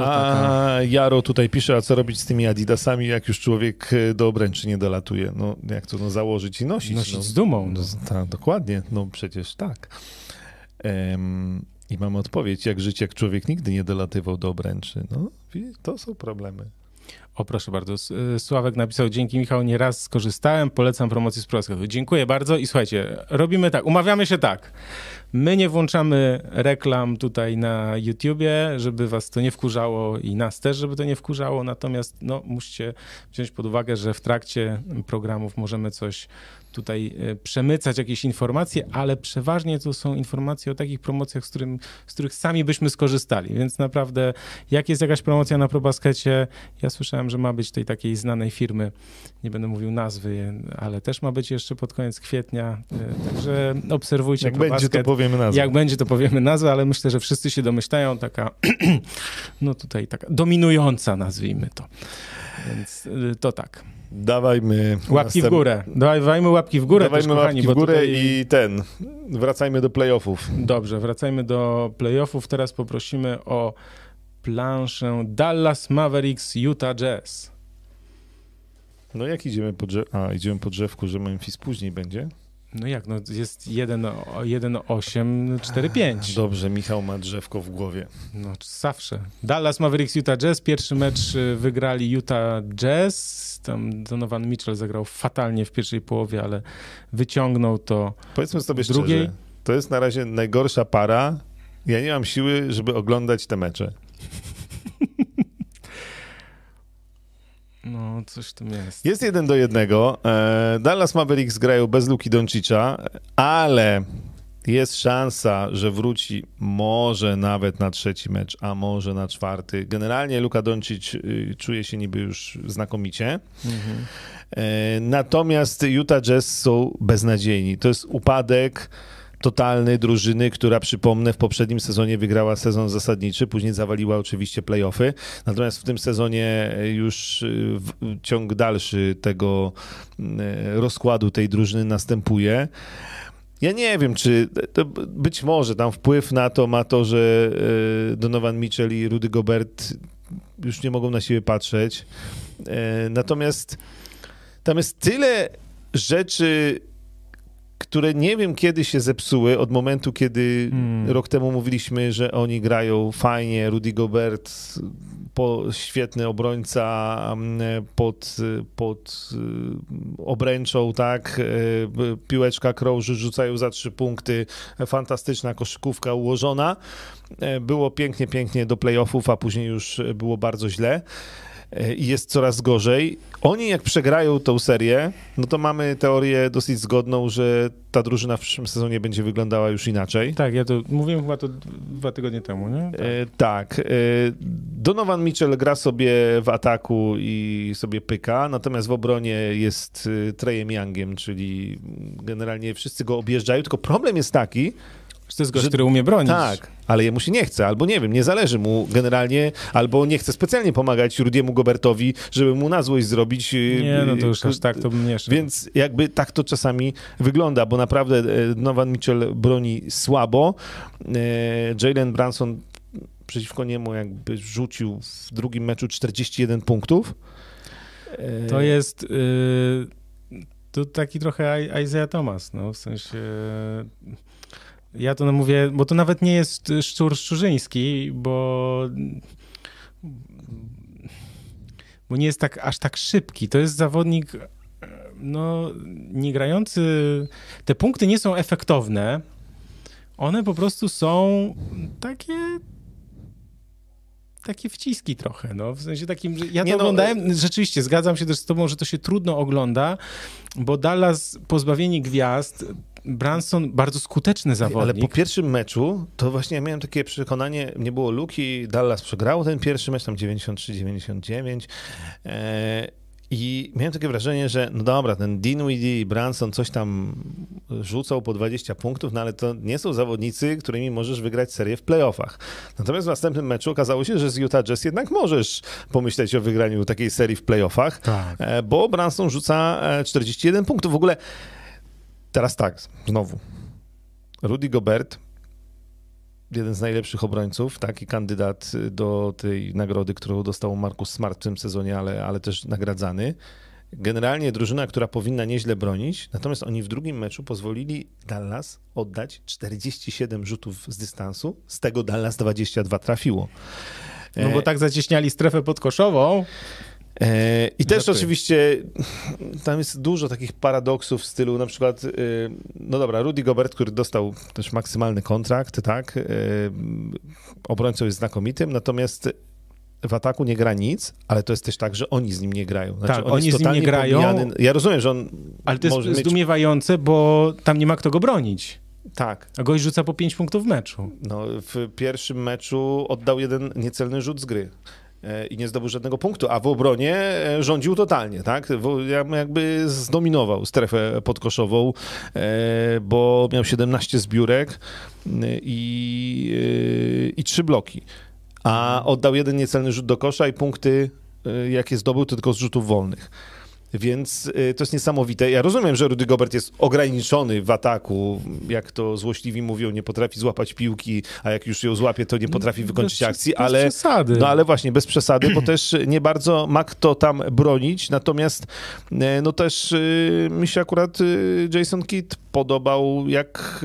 a. Jaro tutaj pisze, a co robić z tymi adidasami, jak już człowiek e, do obręczy nie dolatuje? No jak to no, założyć i nosić? Nosić no, z dumą. No. Ta, dokładnie, no przecież tak. Um, I mamy odpowiedź, jak żyć, jak człowiek nigdy nie dolatywał do obręczy. No, to są problemy. O, proszę bardzo. Y, Sławek napisał, dzięki Michał, nieraz skorzystałem, polecam promocję z Polskiego. Dziękuję bardzo i słuchajcie, robimy tak, umawiamy się tak. My nie włączamy reklam tutaj na YouTubie, żeby was to nie wkurzało i nas też, żeby to nie wkurzało, natomiast no, musicie wziąć pod uwagę, że w trakcie programów możemy coś tutaj e, przemycać jakieś informacje, ale przeważnie to są informacje o takich promocjach, z, którym, z których sami byśmy skorzystali. Więc naprawdę, jak jest jakaś promocja na ProBaskecie, ja słyszałem, że ma być tej takiej znanej firmy, nie będę mówił nazwy, ale też ma być jeszcze pod koniec kwietnia. E, także obserwujcie Jak ProBasket. będzie, to powiemy nazwę. Jak będzie, to powiemy nazwę, ale myślę, że wszyscy się domyślają, taka, no tutaj taka dominująca, nazwijmy to. Więc e, to tak. Dawajmy. Łapki następ... w górę. Dawajmy łapki w górę. Dawajmy też, kochani, łapki w górę tutaj... i ten. Wracajmy do playoffów. Dobrze, wracajmy do playoffów. Teraz poprosimy o planszę Dallas Mavericks Utah Jazz. No jak idziemy po drzew... A, idziemy po drzewku, że Memphis później będzie? No jak, no jest 1-8, 4-5. Dobrze, Michał ma drzewko w głowie. No zawsze. Dallas Mavericks, Utah Jazz. Pierwszy mecz y, wygrali Utah Jazz. Tam Donovan Mitchell zagrał fatalnie w pierwszej połowie, ale wyciągnął to Powiedzmy sobie drugiej. szczerze, to jest na razie najgorsza para. Ja nie mam siły, żeby oglądać te mecze. No, coś tam jest. Jest jeden do jednego. E, Dallas Mavericks grają bez Luki Doncicza, ale jest szansa, że wróci może nawet na trzeci mecz, a może na czwarty. Generalnie Luka Doncic y, czuje się niby już znakomicie. Mhm. Natomiast Utah Jazz są beznadziejni. To jest upadek totalny drużyny, która przypomnę w poprzednim sezonie wygrała sezon zasadniczy, później zawaliła oczywiście playoffy. Natomiast w tym sezonie już y, ciąg dalszy tego y, rozkładu tej drużyny następuje. Ja nie wiem, czy być może tam wpływ na to ma to, że y, Donovan Mitchell i Rudy Gobert już nie mogą na siebie patrzeć. Natomiast tam jest tyle rzeczy które nie wiem kiedy się zepsuły od momentu, kiedy hmm. rok temu mówiliśmy, że oni grają fajnie, Rudy Gobert po, świetny obrońca mm, pod, pod y, obręczą, tak, y, piłeczka krąży, rzucają za trzy punkty, fantastyczna koszykówka ułożona. E, było pięknie, pięknie do playoffów, a później już było bardzo źle i jest coraz gorzej. Oni jak przegrają tą serię, no to mamy teorię dosyć zgodną, że ta drużyna w przyszłym sezonie będzie wyglądała już inaczej. Tak, ja to mówiłem chyba to dwa tygodnie temu, nie? Tak. E, tak. E, Donovan Mitchell gra sobie w ataku i sobie pyka, natomiast w obronie jest e, Trejem Youngiem, czyli generalnie wszyscy go objeżdżają, tylko problem jest taki, to jest gość, że, który umie bronić. Tak, ale jemu się nie chce, albo nie wiem, nie zależy mu generalnie, albo nie chce specjalnie pomagać Rudiemu Gobertowi, żeby mu na złość zrobić. Y, nie, no to już aż tak to mnie Więc jakby tak to czasami wygląda, bo naprawdę e, Novan Mitchell broni słabo. E, Jalen Branson przeciwko niemu jakby rzucił w drugim meczu 41 punktów. E, to jest... Y, to taki trochę Isaiah Thomas, no, w sensie ja to mówię, bo to nawet nie jest szczur szczurzyński, bo bo nie jest tak aż tak szybki. To jest zawodnik no nie grający. Te punkty nie są efektowne. One po prostu są takie takie wciski trochę, no, w sensie takim, ja to nie no, oglądałem, no, rzeczywiście, zgadzam się też z tobą, że to się trudno ogląda, bo Dallas pozbawieni gwiazd Branson bardzo skuteczny zawodnik. Ale po pierwszym meczu to właśnie ja miałem takie przekonanie, nie było luki, Dallas przegrał ten pierwszy mecz, tam 93-99 e, i miałem takie wrażenie, że no dobra, ten Dinwiddie i Branson coś tam rzucał po 20 punktów, no ale to nie są zawodnicy, którymi możesz wygrać serię w playoffach. Natomiast w następnym meczu okazało się, że z Utah Jazz jednak możesz pomyśleć o wygraniu takiej serii w playoffach, tak. E, bo Branson rzuca 41 e, punktów. W ogóle Teraz tak, znowu. Rudy Gobert, jeden z najlepszych obrońców, taki kandydat do tej nagrody, którą dostał Markus Smart w tym sezonie, ale, ale też nagradzany. Generalnie drużyna, która powinna nieźle bronić, natomiast oni w drugim meczu pozwolili Dallas oddać 47 rzutów z dystansu, z tego Dallas 22 trafiło. No bo tak zacieśniali strefę podkoszową, E, I też oczywiście tam jest dużo takich paradoksów w stylu na przykład, e, no dobra, Rudy Gobert, który dostał też maksymalny kontrakt, tak, e, obrońcą jest znakomitym, natomiast w ataku nie gra nic, ale to jest też tak, że oni z nim nie grają. Znaczy, tak, on oni z nim nie grają. Pomijany. Ja rozumiem, że on Ale to jest zdumiewające, bo tam nie ma kto go bronić. Tak. A gość rzuca po 5 punktów w meczu. No, w pierwszym meczu oddał jeden niecelny rzut z gry. E, i nie zdobył żadnego punktu, a w obronie e, rządził totalnie, tak? Jakby zdominował strefę podkoszową, e, bo miał 17 zbiórek i, i 3 bloki, a oddał jeden niecelny rzut do kosza i punkty, jakie zdobył, to tylko z rzutów wolnych. Więc y, to jest niesamowite. Ja rozumiem, że Rudy Gobert jest ograniczony w ataku, jak to złośliwi mówią, nie potrafi złapać piłki, a jak już ją złapie, to nie potrafi wykończyć bez, akcji, bez ale przesady. no ale właśnie bez przesady, bo też nie bardzo ma kto tam bronić. Natomiast y, no też y, mi się akurat Jason Kidd podobał, jak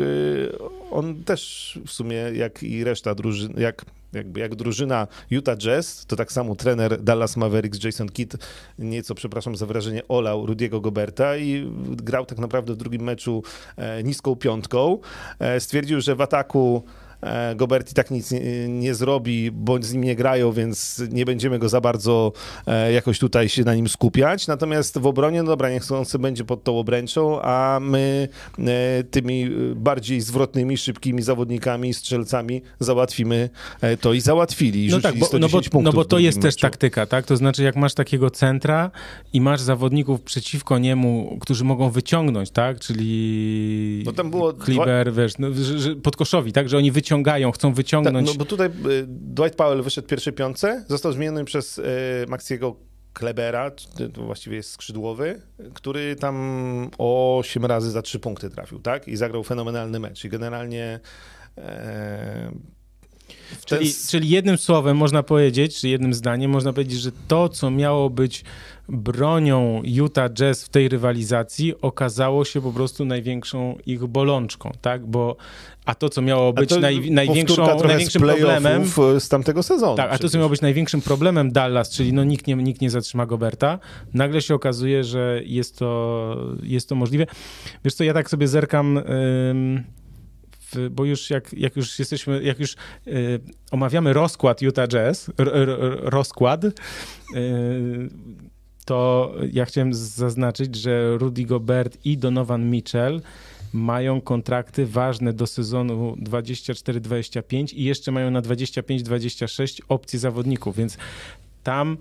on też w sumie, jak i reszta drużyn, jak jakby jak drużyna Utah Jazz, to tak samo trener Dallas Mavericks Jason Kidd nieco, przepraszam za wrażenie, olał Rudiego Goberta i grał tak naprawdę w drugim meczu e, niską piątką. E, stwierdził, że w ataku e, Gobert i tak nic nie, nie zrobi, bądź z nim nie grają, więc nie będziemy go za bardzo e, jakoś tutaj się na nim skupiać. Natomiast w obronie, no dobra, niech on sobie będzie pod tą obręczą, a my e, tymi bardziej zwrotnymi, szybkimi zawodnikami, strzelcami załatwimy to i załatwili. No tak, bo, no, bo, no bo to jest też taktyka, tak? To znaczy, jak masz takiego centra i masz zawodników przeciwko niemu, którzy mogą wyciągnąć, tak? Czyli no tam było Kliber, dwa... wiesz, no, że, że podkoszowi, tak? Że oni wyciągają, chcą wyciągnąć. Tak, no bo tutaj y, Dwight Powell wyszedł pierwszej piątce, został zmieniony przez y, Maxiego Klebera, to właściwie jest skrzydłowy, który tam 8 razy za 3 punkty trafił, tak? I zagrał fenomenalny mecz. I generalnie e, Czyli, czyli jednym słowem można powiedzieć, czy jednym zdaniem można powiedzieć, że to, co miało być bronią Utah Jazz w tej rywalizacji, okazało się po prostu największą ich bolączką, tak? Bo a to, co miało być naj, największą, największym problemem. z tamtego sezonu. Tak, a to, co miało być największym problemem Dallas, czyli no nikt nie, nikt nie zatrzyma Goberta, nagle się okazuje, że jest to, jest to możliwe. Wiesz co, ja tak sobie zerkam bo już jak, jak już jesteśmy, jak już y, omawiamy rozkład Utah Jazz, r, r, rozkład, y, to ja chciałem zaznaczyć, że Rudy Gobert i Donovan Mitchell mają kontrakty ważne do sezonu 24-25 i jeszcze mają na 25-26 opcje zawodników, więc tam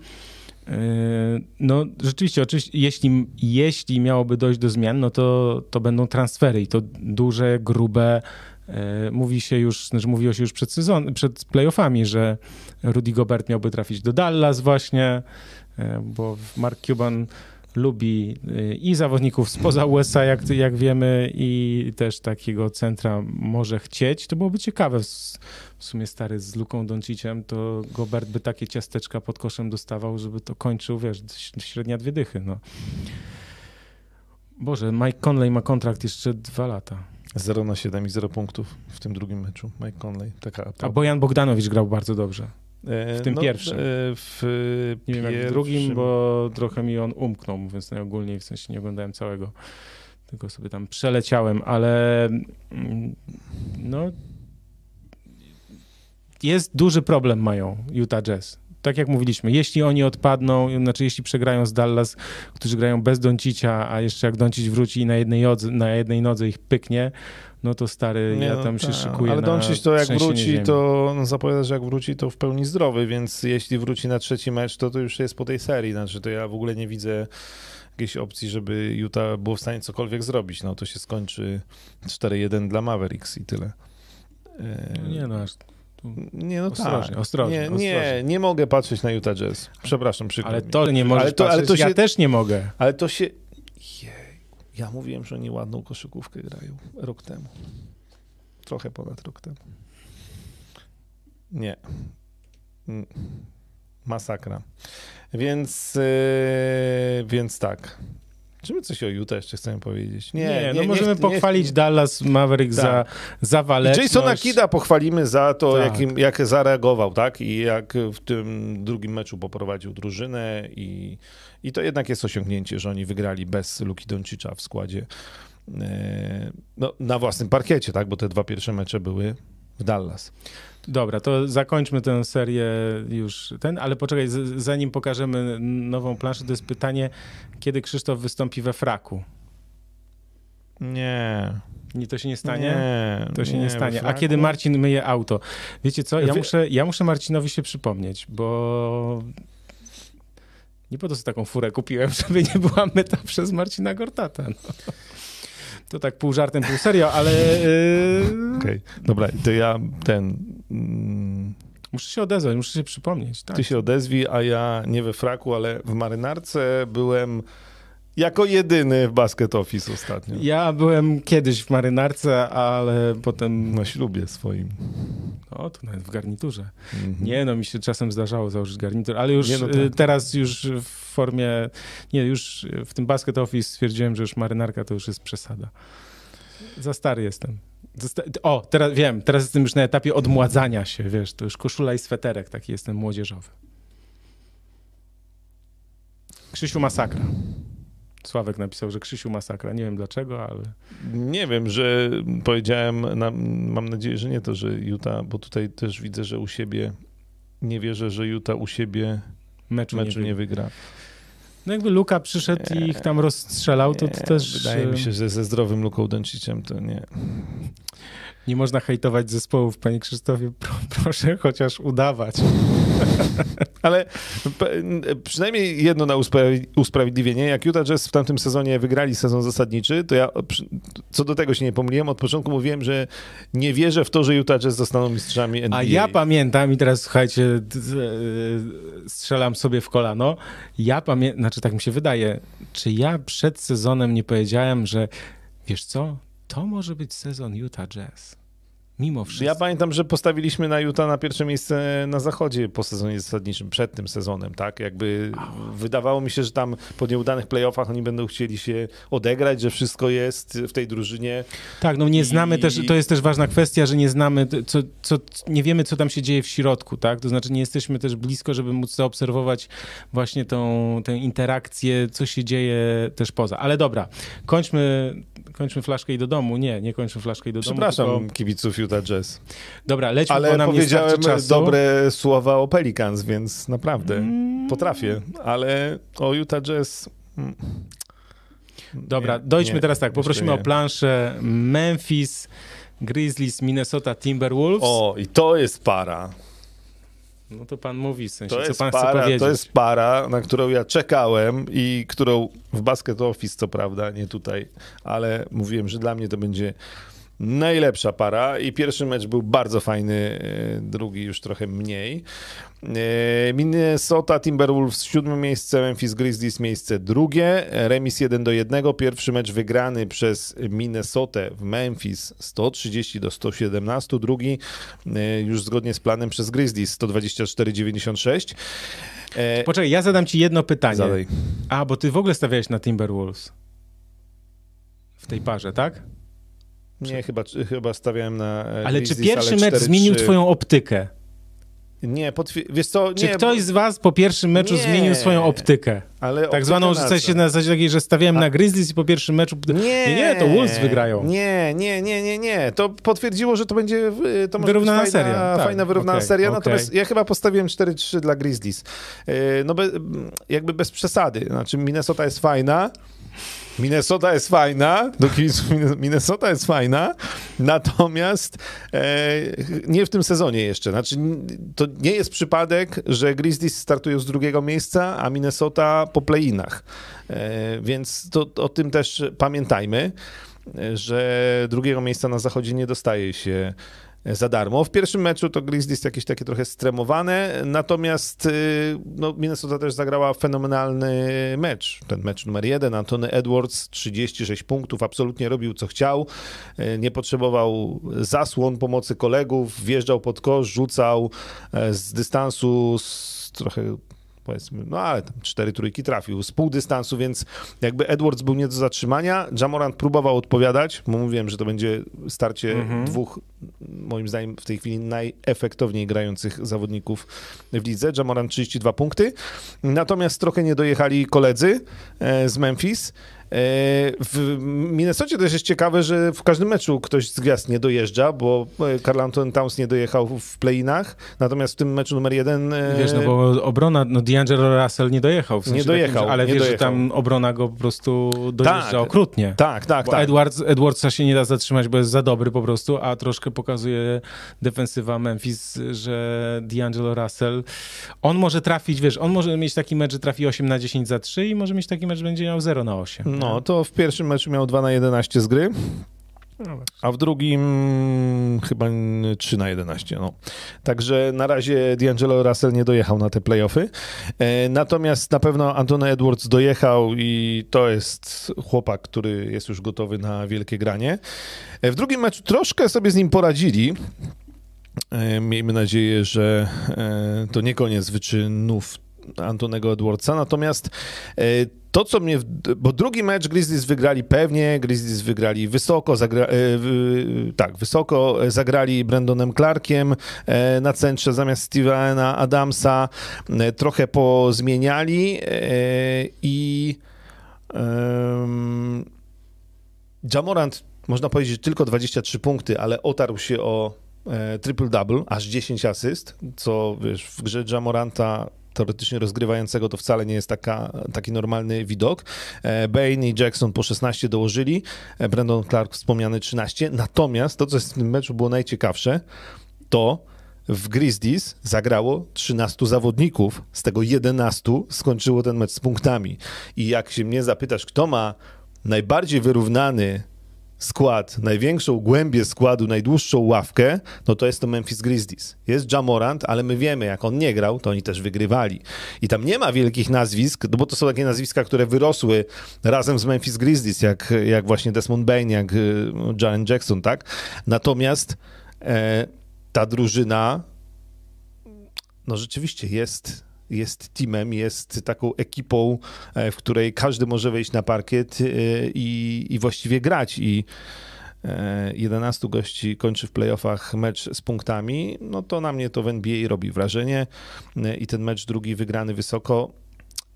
no rzeczywiście, oczywiście, jeśli, jeśli miałoby dojść do zmian, no to, to będą transfery i to duże, grube, E, mówi się już, znaczy mówiło się już przed sezon, przed playoffami, że Rudy Gobert miałby trafić do Dallas właśnie, e, bo Mark Cuban lubi e, i zawodników spoza USA, jak, jak wiemy, i też takiego centra może chcieć. To byłoby ciekawe. W sumie stary z Luką Donciciem, to Gobert by takie ciasteczka pod koszem dostawał, żeby to kończył, wiesz, średnia dwie dychy. No. Boże, Mike Conley ma kontrakt jeszcze dwa lata. 0 na 7 i 0 punktów w tym drugim meczu. Mike Conley. Taka A Bojan Bogdanowicz grał bardzo dobrze. W tym no, pierwszym. E, w nie wiem jak w drugim, bo trochę mi on umknął, mówiąc najogólniej, w sensie nie oglądałem całego. Tylko sobie tam przeleciałem, ale mm, no jest duży problem mają Utah Jazz tak jak mówiliśmy, jeśli oni odpadną, znaczy jeśli przegrają z Dallas, którzy grają bez Doncicia, a jeszcze jak Doncic wróci i na jednej, jodze, na jednej nodze ich pyknie, no to stary, nie, ja no tam no się ta. szykuję Ale Doncic to jak wróci, ziemi. to no, zapowiada, że jak wróci, to w pełni zdrowy, więc jeśli wróci na trzeci mecz, to to już jest po tej serii, znaczy to ja w ogóle nie widzę jakiejś opcji, żeby Utah było w stanie cokolwiek zrobić. No to się skończy 4-1 dla Mavericks i tyle. Nie no, aż nie, no ostrożnie, tak. ostrożnie, nie, ostrożnie. nie, nie mogę patrzeć na Utah Jazz. Przepraszam, przykro Ale to nie możesz ale to, ale to się, ja też nie mogę. Ale to się... Ja mówiłem, że oni ładną koszykówkę grają rok temu. Trochę ponad rok temu. Nie. Mm. Masakra. Więc, yy, więc tak. Czy my coś o Utah jeszcze chcemy powiedzieć? Nie, nie, no nie możemy nie, pochwalić nie, Dallas Maverick tak. za, za waleczność. Jasona Kida pochwalimy za to, tak. jakim, jak zareagował, tak? I jak w tym drugim meczu poprowadził drużynę i, i to jednak jest osiągnięcie, że oni wygrali bez Luki Doncicza w składzie e, no, na własnym parkiecie, tak? Bo te dwa pierwsze mecze były w Dallas. Dobra, to zakończmy tę serię już ten, ale poczekaj, zanim pokażemy nową planszę, to jest pytanie, kiedy Krzysztof wystąpi we fraku? Nie. Nie, to się nie stanie? Nie, to się nie, nie stanie. A kiedy Marcin myje auto? Wiecie co? Ja muszę, ja muszę Marcinowi się przypomnieć, bo nie po to sobie taką furę kupiłem, żeby nie była myta przez Marcina Gortata. No. To tak pół żartem, pół serio, ale... Yy... Okej, okay. dobra, to ja ten... Mm... Muszę się odezwać, muszę się przypomnieć. Tak. Ty się odezwij, a ja nie we fraku, ale w marynarce byłem jako jedyny w Basket Office ostatnio. Ja byłem kiedyś w marynarce, ale potem... Na ślubie swoim. O, to nawet w garniturze. Mm -hmm. Nie, no mi się czasem zdarzało założyć garnitur, ale już no tak. teraz już w formie... Nie, już w tym Basket Office stwierdziłem, że już marynarka to już jest przesada. Za stary jestem. O, teraz wiem, teraz jestem już na etapie odmładzania się, wiesz, to już koszula i sweterek, taki jestem młodzieżowy. Krzysiu Masakra. Sławek napisał, że Krzysiu masakra. Nie wiem dlaczego, ale... Nie wiem, że powiedziałem, na, mam nadzieję, że nie to, że Utah, bo tutaj też widzę, że u siebie, nie wierzę, że Utah u siebie Meczu, meczu nie, nie wygra. No jakby Luka przyszedł i ich tam rozstrzelał, to, to Nie, też... Wydaje e, mi się, że ze zdrowym Luką Doncicem to nie. Nie można hejtować zespołów, panie Krzysztofie. Pro, proszę chociaż udawać. Ale przynajmniej jedno na usprawi- usprawiedliwienie. Jak Utah Jazz w tamtym sezonie wygrali sezon zasadniczy, to ja co do tego się nie pomyliłem. Od początku mówiłem, że nie wierzę w to, że Utah Jazz zostaną mistrzami NBA. A ja pamiętam, i teraz słuchajcie, e, strzelam sobie w kolano. Ja pamiętam, znaczy tak mi się wydaje, czy ja przed sezonem nie powiedziałem, że wiesz co, to może być sezon Utah Jazz. Mimo wszystko. Ja pamiętam, że postawiliśmy na Utah na pierwsze miejsce na zachodzie po sezonie zasadniczym, przed tym sezonem, tak? Jakby wydawało mi się, że tam po nieudanych playoffach oni będą chcieli się odegrać, że wszystko jest w tej drużynie. Tak, no nie znamy I- też, to jest też ważna kwestia, że nie znamy, co, co, nie wiemy, co tam się dzieje w środku, tak? To znaczy nie jesteśmy też blisko, żeby móc zaobserwować właśnie tą, tę interakcję, co się dzieje też poza. Ale dobra, kończmy, kończmy flaszkę i do domu. Nie, nie kończmy flaszkę i do Przepraszam domu. Tylko... kibiców Utah Jazz. Dobra, lećmy, Ale bo nam powiedziałem dobre słowa o Pelicans, więc naprawdę Mm. potrafię. Ale o Utah Jazz... mm, Dobra, nie, dojdźmy nie, teraz tak, poprosimy o planszę Memphis, Grizzlies, Minnesota Timberwolves. O, i to jest para. No to pan mówi, w sensie, To co pan chce para, powiedzieć. to jest para, na którą ja czekałem i którą w Basket Office, co prawda, nie tutaj, ale mówiłem, że dla mnie to będzie najlepsza para i pierwszy mecz był bardzo fajny, e, drugi już trochę mniej. E, Minnesota Timberwolves siódme miejsce, Memphis Grizzlies miejsce drugie, remis 1 do 1, pierwszy mecz wygrany przez Minnesotę w Memphis 130 do 117, drugi e, już zgodnie z planem przez Grizzlies 124-96. E, Poczekaj, ja zadam ci jedno pytanie. Zadaj. A, bo ty w ogóle stawiałeś na Timberwolves. W tej parze, tak? Nie, chyba, chyba stawiałem na e, Ale czy pierwszy mecz 4-3. zmienił twoją optykę? Nie, potwier- wiesz co, Czy nie, ktoś z was po pierwszym meczu Nie. zmienił swoją optykę? ale Tak zwaną, że sensie na zasadzie takiej, że stawiałem A- na Grizzlies i po pierwszym meczu... Nie, nie, nie to Wolves wygrają. Nie, nie, nie, nie, nie. To potwierdziło, że to będzie to może Wyrównana fajna, seria, tak. fajna wyrównana Okej, seria. okej. Natomiast ja chyba postawiłem 4-3 dla Grizzlies. Y, No be, jakby bez przesady. Znaczy Minnesota jest fajna. Minnesota jest fajna, do kibiców Minne- Minnesota jest fajna, natomiast e, nie w tym sezonie jeszcze. Znaczy, to nie jest przypadek, że Grizzlies startują z drugiego miejsca, a Minnesota po play-inach. E, więc to, o tym też pamiętajmy, e, że drugiego miejsca na zachodzie nie dostaje się za darmo. W pierwszym meczu to Grizzlies jakieś takie trochę stremowane, natomiast y, no, Minnesota też zagrała fenomenalny mecz. Ten mecz numer jeden, Antony Edwards, 36 punktów, absolutnie robił co chciał, y, nie potrzebował zasłon pomocy kolegów, wjeżdżał pod kosz, rzucał e, z dystansu z trochę powiedzmy, no ale tam cztery trójki trafił z pół dystansu, więc jakby Edwards był nie do zatrzymania. Jamorant próbował odpowiadać, bo mówiłem, że to będzie starcie Mhm. dwóch, moim zdaniem w tej chwili najefektowniej grających zawodników w lidze. Jamorant 32 punkty, natomiast trochę nie dojechali koledzy e, z Memphis. E, W Minnesocie też jest ciekawe, że w każdym meczu ktoś z gwiazd nie dojeżdża, bo e, Karl Anton Towns nie dojechał w play-inach, natomiast w tym meczu numer jeden... e, Wiesz, no bo obrona, no D'Angelo Russell nie dojechał. W sensie Nie dojechał, Takim, że, ale nie wiesz, że dojechał. tam obrona go po prostu dojeżdża Tak. okrutnie. Tak, tak, Bo tak. Edwards, Edwardsa się nie da zatrzymać, bo jest za dobry po prostu, a troszkę pokazuje defensywa Memphis, że D'Angelo Russell, on może trafić, wiesz, on może mieć taki mecz, że trafi 8 na 10 za 3 i może mieć taki mecz, że będzie miał 0 na 8. No, to w pierwszym meczu miał 2 na 11 z gry, No, a w drugim chyba 3 na 11. No. Także na razie D'Angelo Russell nie dojechał na te playoffy. E, natomiast na pewno Antony Edwards dojechał i to jest chłopak, który jest już gotowy na wielkie granie. E, w drugim meczu troszkę sobie z nim poradzili. E, Miejmy nadzieję, że to nie koniec wyczynów Antonego Edwardsa. Natomiast to, co mnie. Bo drugi mecz Grizzlies wygrali pewnie, Grizzlies wygrali wysoko, zagra, e, w- tak, wysoko e, zagrali Brandonem Clarkiem e, na centrze zamiast Stevena Adamsa. E, Trochę pozmieniali e, i. Jamorant, można powiedzieć, tylko 23 punkty, ale otarł się o e, triple-double, aż 10 asyst, co wiesz, w grze Jamoranta teoretycznie rozgrywającego to wcale nie jest taka, taki normalny widok. E, Bane i Jackson po 16 dołożyli, e, Brandon Clark wspomniany 13, natomiast to, co w tym meczu było najciekawsze, to w Grizzlies zagrało 13 zawodników, z tego 11 skończyło ten mecz z punktami. I jak się mnie zapytasz, kto ma najbardziej wyrównany skład, największą głębię składu, najdłuższą ławkę, no to jest to Memphis Grizzlies. Jest Jamorant, ale my wiemy, jak on nie grał, to oni też wygrywali. I tam nie ma wielkich nazwisk, no bo to są takie nazwiska, które wyrosły razem z Memphis Grizzlies, jak, jak właśnie Desmond Bain, jak y, Jaren Jackson, tak? Natomiast e, ta drużyna no rzeczywiście jest jest teamem, jest taką ekipą, e, w której każdy może wejść na parkiet e, i, i właściwie grać. I 11 e, gości kończy w playoffach mecz z punktami, no to na mnie to w NBA robi wrażenie. I ten mecz drugi wygrany wysoko.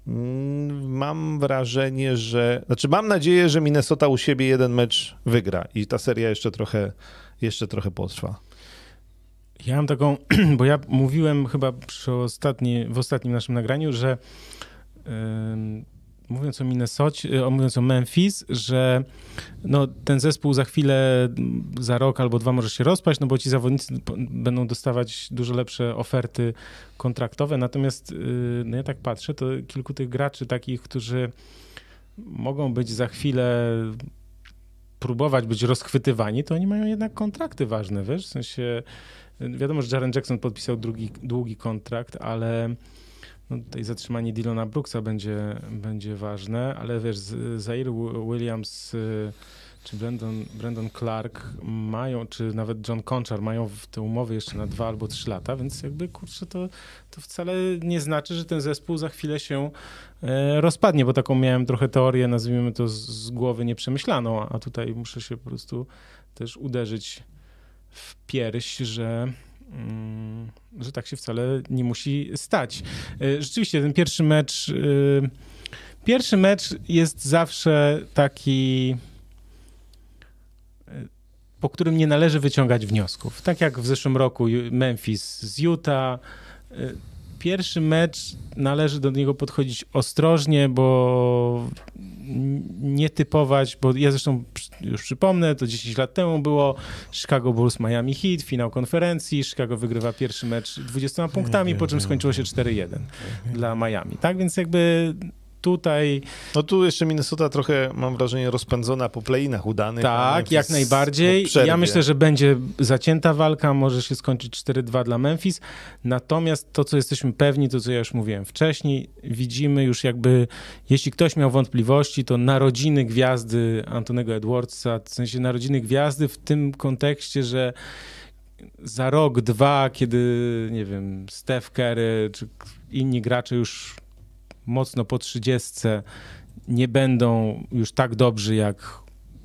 Mm, mam wrażenie, że. Znaczy, mam nadzieję, że Minnesota u siebie jeden mecz wygra i ta seria jeszcze trochę, jeszcze trochę potrwa. Ja mam taką, bo ja mówiłem chyba przy ostatni, w ostatnim naszym nagraniu, że yy, mówiąc o Minnesocie, e, mówiąc o Memphis, że no, ten zespół za chwilę, za rok albo dwa może się rozpaść, no bo ci zawodnicy będą dostawać dużo lepsze oferty kontraktowe. Natomiast yy, no ja tak patrzę, to kilku tych graczy takich, którzy mogą być za chwilę próbować być rozchwytywani, to oni mają jednak kontrakty ważne, wiesz, w sensie Wiadomo, że Jaren Jackson podpisał drugi, długi kontrakt, ale no tutaj zatrzymanie Dylona Brooksa będzie, będzie ważne, ale wiesz, Zaire Williams y, czy Brandon, Brandon Clark mają, czy nawet John Conchar mają te umowy jeszcze na dwa albo trzy lata, więc jakby kurczę, to, to wcale nie znaczy, że ten zespół za chwilę się e, rozpadnie, bo taką miałem trochę teorię, nazwijmy to z, z głowy nieprzemyślaną, a tutaj muszę się po prostu też uderzyć w pierś, że, mm, że tak się wcale nie musi stać. E, rzeczywiście ten pierwszy mecz. E, pierwszy mecz jest zawsze taki, e, po którym nie należy wyciągać wniosków. Tak jak w zeszłym roku Memphis z Utah. Pierwszy mecz należy do niego podchodzić ostrożnie, bo nie typować, bo ja zresztą już przypomnę, to 10 lat temu było Chicago Bulls Miami Heat, finał konferencji, Chicago wygrywa pierwszy mecz 20 punktami, po czym skończyło się 4-1 dla Miami. Tak więc jakby tutaj... No tu jeszcze Minnesota trochę, mam wrażenie, rozpędzona po playinach udanych. Tak, jak najbardziej. Ja myślę, że będzie zacięta walka, może się skończyć 4-2 dla Memphis. Natomiast to, co jesteśmy pewni, to co ja już mówiłem wcześniej, widzimy już jakby, jeśli ktoś miał wątpliwości, to narodziny gwiazdy Antonego Edwardsa, w sensie narodziny gwiazdy w tym kontekście, że za rok, dwa, kiedy, nie wiem, Steph Curry czy inni gracze już mocno po trzydziestce nie będą już tak dobrzy, jak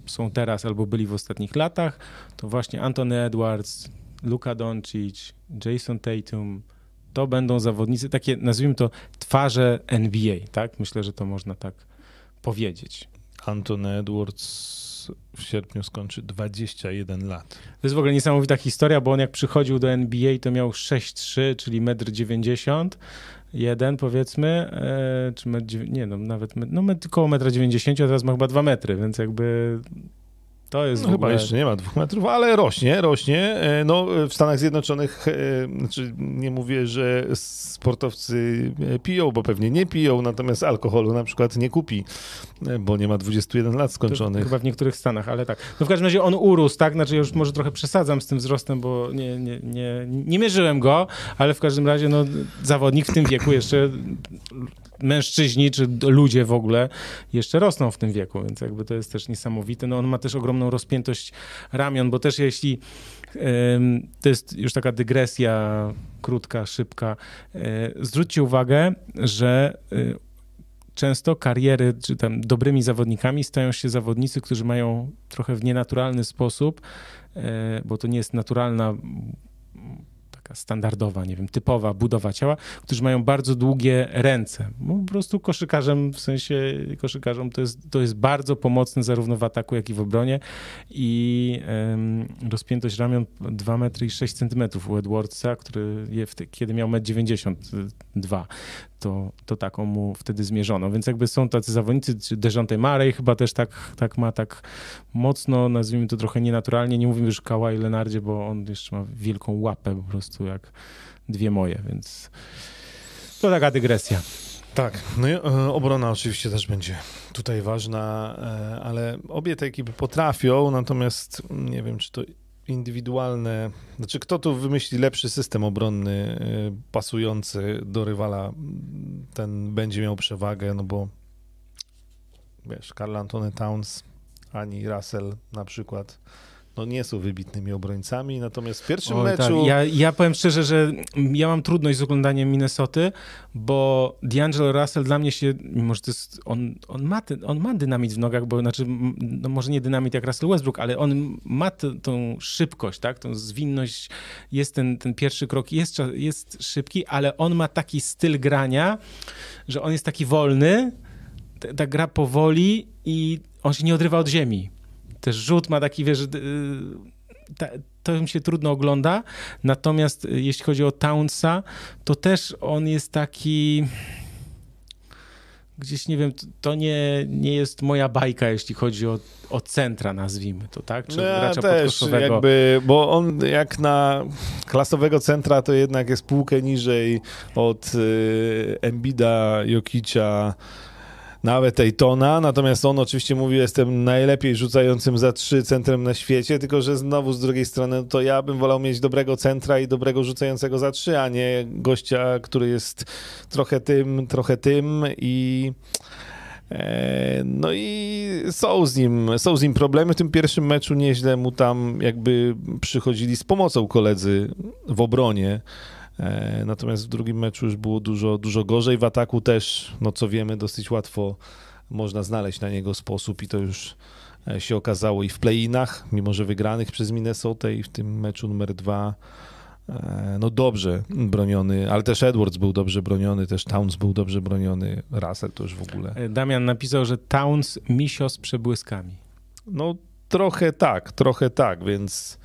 są teraz albo byli w ostatnich latach, to właśnie Anthony Edwards, Luka Doncic, Jason Tatum, to będą zawodnicy, takie nazwijmy to twarze NBA, tak? Myślę, że to można tak powiedzieć. Anthony Edwards w sierpniu skończy 21 lat. To jest w ogóle niesamowita historia, bo on jak przychodził do NBA, to miał 6'3, czyli 1,90 m, jeden powiedzmy, e, czy metr, nie no, nawet no, metr, około 1,90 m, a teraz ma chyba 2 metry, więc jakby to jest no, ogóle... Chyba jeszcze nie ma dwóch metrów, ale rośnie, rośnie. E, no, w Stanach Zjednoczonych, e, znaczy nie mówię, że sportowcy e, piją, bo pewnie nie piją, natomiast alkoholu na przykład nie kupi, bo nie ma 21 lat skończonych. To chyba w niektórych Stanach, ale tak. No w każdym razie on urósł, tak? Znaczy już może trochę przesadzam z tym wzrostem, bo nie, nie, nie, nie mierzyłem go, ale w każdym razie no, zawodnik w tym wieku jeszcze mężczyźni, czy ludzie w ogóle jeszcze rosną w tym wieku, więc jakby to jest też niesamowite. No on ma też ogromną rozpiętość ramion, bo też jeśli to jest już taka dygresja krótka, szybka. E, zwróćcie uwagę, że e, często kariery, czy tam dobrymi zawodnikami stają się zawodnicy, którzy mają trochę w nienaturalny sposób, e, bo to nie jest naturalna taka standardowa, nie wiem, typowa budowa ciała, którzy mają bardzo długie ręce. Bo po prostu koszykarzem, w sensie koszykarzom to jest, to jest bardzo pomocne zarówno w ataku, jak i w obronie i um, rozpiętość ramion 2 metry i 6 centymetrów u Edwardsa, który je kiedy miał 1,92 m, to, to taką mu wtedy zmierzono. Więc jakby są tacy zawodnicy, Dejounte Murray chyba też tak, tak ma tak mocno, nazwijmy to trochę nienaturalnie, nie mówimy już Kawhi Lenardzie, bo on jeszcze ma wielką łapę po prostu jak dwie moje, więc to taka dygresja. Tak, no i e, obrona oczywiście też będzie tutaj ważna, e, ale obie te ekipy potrafią, natomiast nie wiem, czy to indywidualne, znaczy kto tu wymyśli lepszy system obronny e, pasujący do rywala, ten będzie miał przewagę, no bo wiesz, Carl Antony Towns ani Russell na przykład no nie są wybitnymi obrońcami, natomiast w pierwszym Oj, meczu... Tak. Ja, ja powiem szczerze, że ja mam trudność z oglądaniem Minnesoty, bo D'Angelo Russell dla mnie się, mimo że to jest, on, on, ma, on ma dynamit w nogach, bo znaczy, no może nie dynamit jak Russell Westbrook, ale on ma t, tą szybkość, tak, tą zwinność, jest ten, ten pierwszy krok, jest, jest szybki, ale on ma taki styl grania, że on jest taki wolny, ta, ta gra powoli i on się nie odrywa od ziemi też rzut ma taki, wiesz, y, to mi się trudno ogląda. Natomiast y, jeśli chodzi o Townsa, to też on jest taki gdzieś, nie wiem, to nie, nie jest moja bajka, jeśli chodzi o, o centra, nazwijmy to, tak? Czy no ja też jakby, bo on jak na klasowego centra, to jednak jest półkę niżej od y, Embida, Jokicia, nawet Ejtona, natomiast on oczywiście mówi, jestem najlepiej rzucającym za trzy centrem na świecie, tylko że znowu z drugiej strony to ja bym wolał mieć dobrego centra i dobrego rzucającego za trzy, a nie gościa, który jest trochę tym, trochę tym i e, no i są z nim, są z nim problemy. W tym pierwszym meczu nieźle mu tam jakby przychodzili z pomocą koledzy w obronie. E, natomiast w drugim meczu już było dużo, dużo gorzej. W ataku też, no co wiemy, dosyć łatwo można znaleźć na niego sposób i to już e, się okazało i w play-inach, mimo że wygranych przez Minnesota i w tym meczu numer dwa e, no dobrze broniony, ale też Edwards był dobrze broniony, też Towns był dobrze broniony, Russell to już w ogóle. Damian napisał, że Towns misio z przebłyskami. No trochę tak, trochę tak, więc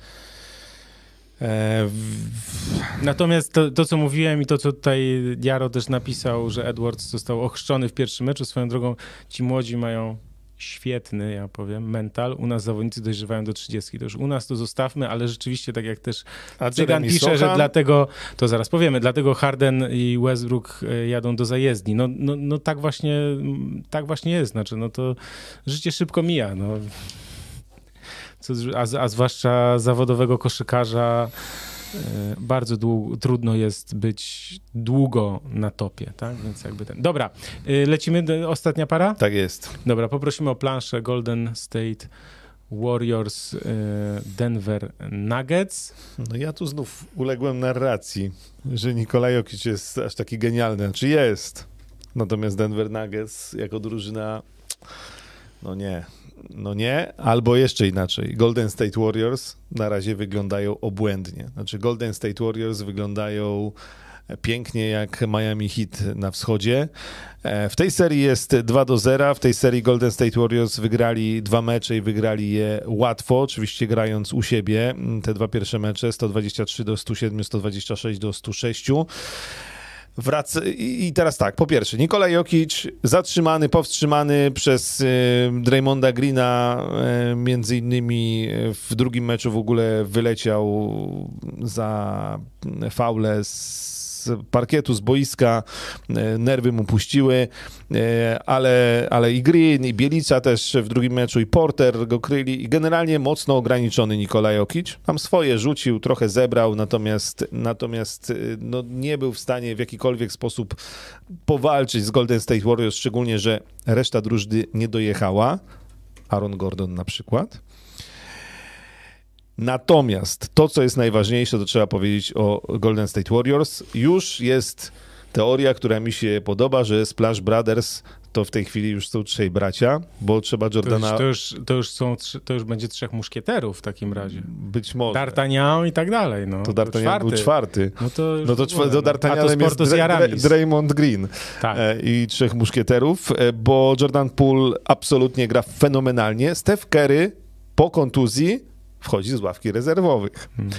Natomiast to, to, co mówiłem i to, co tutaj Jaro też napisał, że Edwards został ochrzczony w pierwszym meczu, swoją drogą ci młodzi mają świetny, ja powiem, mental. U nas zawodnicy dojrzewają do 30. To już u nas to zostawmy, ale rzeczywiście, tak jak też Cygan pisze, że dlatego, to zaraz powiemy, dlatego Harden i Westbrook e, jadą do zajezdni. No, no, no tak właśnie, tak właśnie jest. Znaczy, no to życie szybko mija. No a, a zwłaszcza zawodowego koszykarza e, bardzo dłu- trudno jest być długo na topie, tak? Więc jakby ten. Dobra, e, lecimy, do, ostatnia para? Tak jest. Dobra, poprosimy o planszę Golden State Warriors e, Denver Nuggets. No ja tu znów uległem narracji, że Nikolaj Jokic jest aż taki genialny. Czy znaczy jest? Natomiast Denver Nuggets jako drużyna no nie, no nie, albo jeszcze inaczej. Golden State Warriors na razie wyglądają obłędnie. Znaczy Golden State Warriors wyglądają pięknie jak Miami Heat na wschodzie. E, w tej serii jest 2 do 0. W tej serii Golden State Warriors wygrali dwa mecze i wygrali je łatwo, oczywiście grając u siebie. Te dwa pierwsze mecze 123 do 107, 126 do 106. Wraca... I teraz tak, po pierwsze, Nikola Jokic zatrzymany, powstrzymany przez y, Draymonda Greena, y, między innymi w drugim meczu w ogóle wyleciał za faule z parkietu, z boiska, e, nerwy mu puściły, e, ale, ale i Green, i Bielica też w drugim meczu, i Porter go kryli i generalnie mocno ograniczony Nikolaj Jokic. Tam swoje rzucił, trochę zebrał, natomiast, natomiast e, no, nie był w stanie w jakikolwiek sposób powalczyć z Golden State Warriors, szczególnie, że reszta drużyny nie dojechała. Aaron Gordon na przykład. Natomiast to, co jest najważniejsze, to trzeba powiedzieć o Golden State Warriors. Już jest teoria, która mi się podoba, że Splash Brothers to w tej chwili już są trzej bracia, bo trzeba Jordana... To już, to już, to już są, to już będzie trzech muszkieterów w takim razie. Być może. D'Artagnan i tak dalej, no. To D'Artagnan był czwarty. No to, no to, czwarty, no. D'Artagnanem jest Dra Draymond Green tak. E, i trzech muszkieterów, e, bo Jordan Poole absolutnie gra fenomenalnie. Steph Curry po kontuzji wchodzi z ławki rezerwowych. Hmm.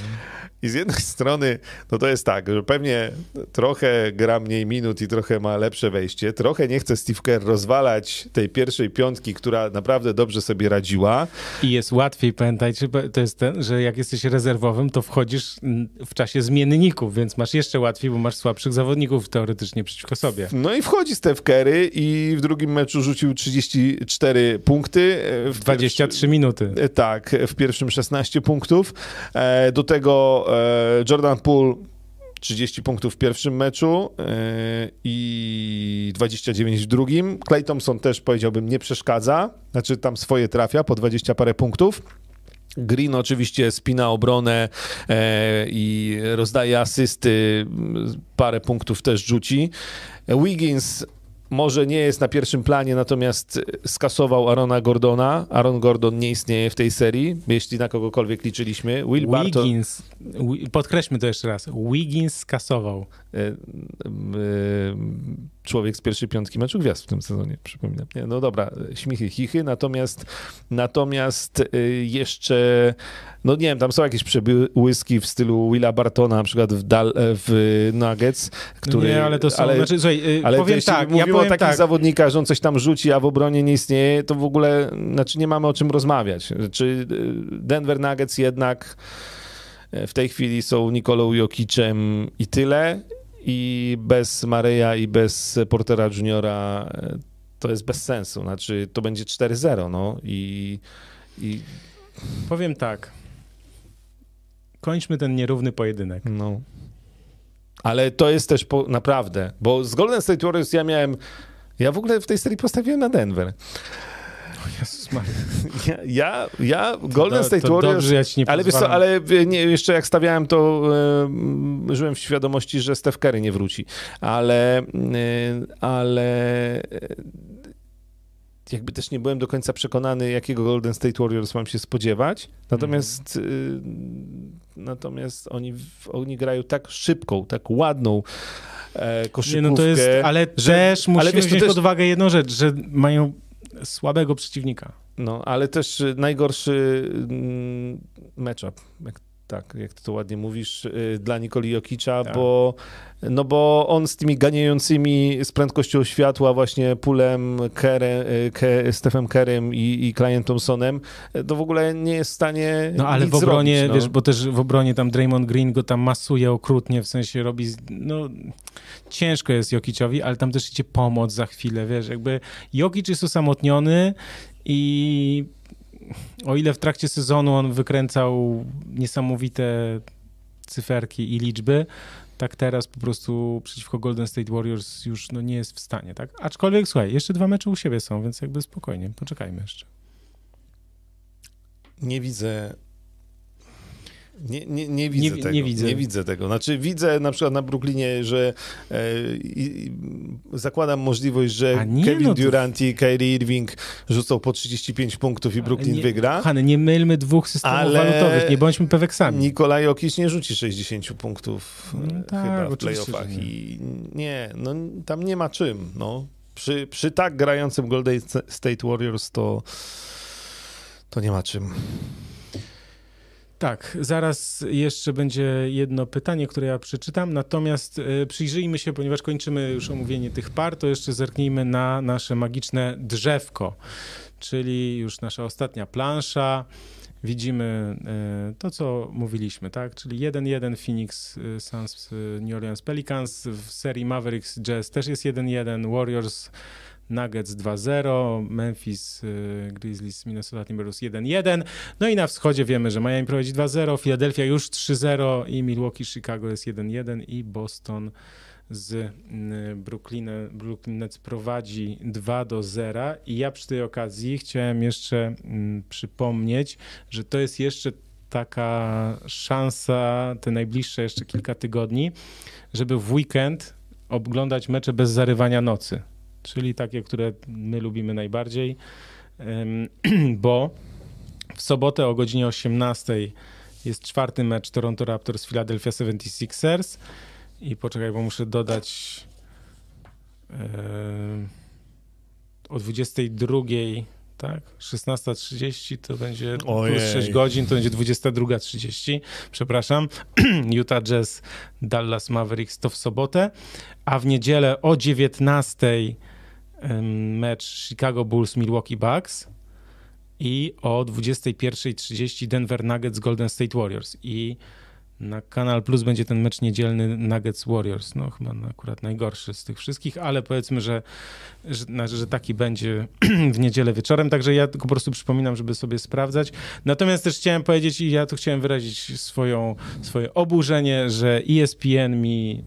I z jednej strony, no to jest tak, że pewnie trochę gra mniej minut i trochę ma lepsze wejście. Trochę nie chce Steve Kerr rozwalać tej pierwszej piątki, która naprawdę dobrze sobie radziła. I jest łatwiej, pamiętajcie, to jest ten, że jak jesteś rezerwowym, to wchodzisz w czasie zmienników, więc masz jeszcze łatwiej, bo masz słabszych zawodników teoretycznie przeciwko sobie. No i wchodzi Steve Kerry i w drugim meczu rzucił 34 punkty. W 23 minuty. Tak, w pierwszym 16 punktów. E, do tego E, Jordan Poole 30 punktów w pierwszym meczu e, i 29 w drugim. Clay Thompson też powiedziałbym nie przeszkadza, znaczy tam swoje trafia po 20 parę punktów. Green oczywiście spina obronę e, i rozdaje asysty, parę punktów też rzuci. Wiggins może nie jest na pierwszym planie, natomiast skasował Arona Gordona. Aaron Gordon nie istnieje w tej serii, jeśli na kogokolwiek liczyliśmy. Will Wiggins, Barton... podkreślmy to jeszcze raz, Wiggins skasował. E, człowiek z pierwszej piątki meczu gwiazd w tym sezonie, przypominam. Nie, no dobra, śmichy, chichy, natomiast natomiast e, jeszcze no nie wiem, tam są jakieś przebłyski w stylu Willa Bartona, na przykład w, Dal, w Nuggets, który... Nie, ale to są, ale, znaczy, słuchaj, ale powiem tak, ja powiem o takich tak. zawodnikach, że on coś tam rzuci, a w obronie nie istnieje, to w ogóle, znaczy nie mamy o czym rozmawiać. Czy Denver Nuggets jednak w tej chwili są Nikolą Jokicem i tyle i bez Mareja i bez Portera Juniora e, to jest bez sensu. Znaczy, to będzie 4-0, no i, i... Powiem tak. Kończmy ten nierówny pojedynek. No. Ale to jest też po, naprawdę, bo z Golden State Warriors ja miałem. Ja w ogóle w tej serii postawiłem na Denver. Ja, ja, ja Golden State to Warriors... Dobrze, ja ci nie ale co, ale nie, jeszcze jak stawiałem, to e, żyłem w świadomości, że Steph Curry nie wróci. Ale, e, ale e, jakby też nie byłem do końca przekonany, jakiego Golden State Warriors mam się spodziewać. Natomiast, mm. natomiast oni, oni grają tak szybką, tak ładną e, koszykówkę. Nie, no to jest, ale że, też musimy ale wiesz, wziąć też... pod uwagę jedną rzecz, że mają słabego przeciwnika. No, ale też najgorszy mm, matchup, jak tak, jak ty to ładnie mówisz, y, dla Nikoli Jokicza, tak. bo, no bo on z tymi ganiającymi z prędkością światła właśnie Pulem, Kerem, Ke, Stephem Kerem i, i Klient Thompsonem, to w obronie nie jest w stanie No ale w obronie, zrobić, no. wiesz, bo też w obronie tam Draymond Green go tam masuje okrutnie, w sensie robi, no ciężko jest Jokiczowi, ale tam też idzie pomoc za chwilę, wiesz, jakby Jokic jest osamotniony i o ile w trakcie sezonu on wykręcał niesamowite cyferki i liczby, tak teraz po prostu przeciwko Golden State Warriors już no, nie jest w stanie, tak? Aczkolwiek, słuchaj, jeszcze dwa mecze u siebie są, więc jakby spokojnie, poczekajmy jeszcze. Nie widzę nie, nie, nie widzę nie, tego. Nie widzę. nie widzę tego. Znaczy widzę na przykład na Brooklynie, że e, i, zakładam możliwość, że Kevin no to... Durant i Kyrie Irving rzucą po 35 punktów i Brooklyn nie, wygra. Kochany, nie mylmy dwóch systemów ale walutowych, nie bądźmy peweksami. Nikolaj Jokic nie rzuci 60 punktów no, e, tak, chyba w playoffach i nie, no tam nie ma czym, no. Przy, przy tak grającym Golden State Warriors to to nie ma czym. Tak, zaraz jeszcze będzie jedno pytanie, które ja przeczytam, natomiast e, przyjrzyjmy się, ponieważ kończymy już omówienie tych par, to jeszcze zerknijmy na nasze magiczne drzewko, czyli już nasza ostatnia plansza. Widzimy e, to, co mówiliśmy, tak? Czyli 1-1 Phoenix e, Suns New Orleans Pelicans, w serii Mavericks Jazz też jest 1-1, Warriors Nuggets 2-0, Memphis y, Grizzlies Minnesota Timberwolves 1-1. No i na wschodzie wiemy, że Miami prowadzi 2-0, Philadelphia już 3-0 i Milwaukee Chicago jest 1-1 i Boston z y, Brooklyn, Brooklyn Nets prowadzi 2 do 0 i ja przy tej okazji chciałem jeszcze mm, przypomnieć, że to jest jeszcze taka szansa, te najbliższe jeszcze kilka tygodni, żeby w weekend oglądać mecze bez zarywania nocy czyli takie, które my lubimy najbardziej, bo w sobotę o godzinie 18 jest czwarty mecz Toronto Raptors Philadelphia 76ers i poczekaj, bo muszę dodać o 22 tak? 16.30 to będzie Ojej. plus 6 godzin, to będzie 22.30, przepraszam. Utah Jazz, Dallas Mavericks to w sobotę, a w niedzielę o 19.00 mecz Chicago Bulls, Milwaukee Bucks i o 21.30 Denver Nuggets, Golden State Warriors i na Kanal Plus będzie ten mecz niedzielny Nuggets Warriors. No chyba akurat najgorszy z tych wszystkich, ale powiedzmy, że, że, że taki będzie w niedzielę wieczorem. Także ja tylko po prostu przypominam, żeby sobie sprawdzać. Natomiast też chciałem powiedzieć i ja tu chciałem wyrazić swoją, swoje oburzenie, że ESPN mi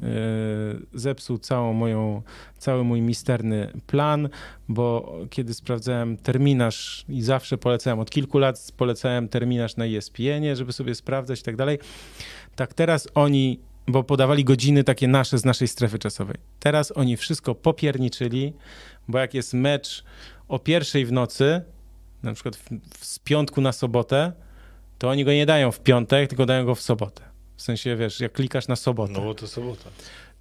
y, zepsuł całą moją, cały mój misterny plan, bo kiedy sprawdzałem terminarz i zawsze polecałem, od kilku lat polecałem terminarz na ESPN, żeby sobie sprawdzać i tak dalej tak teraz oni, bo podawali godziny takie nasze z naszej strefy czasowej. Teraz oni wszystko popierniczyli, bo jak jest mecz o pierwszej w nocy, na przykład w, z piątku na sobotę, to oni go nie dają w piątek, tylko dają go w sobotę. W sensie, wiesz, jak klikasz na sobotę. No bo to sobota.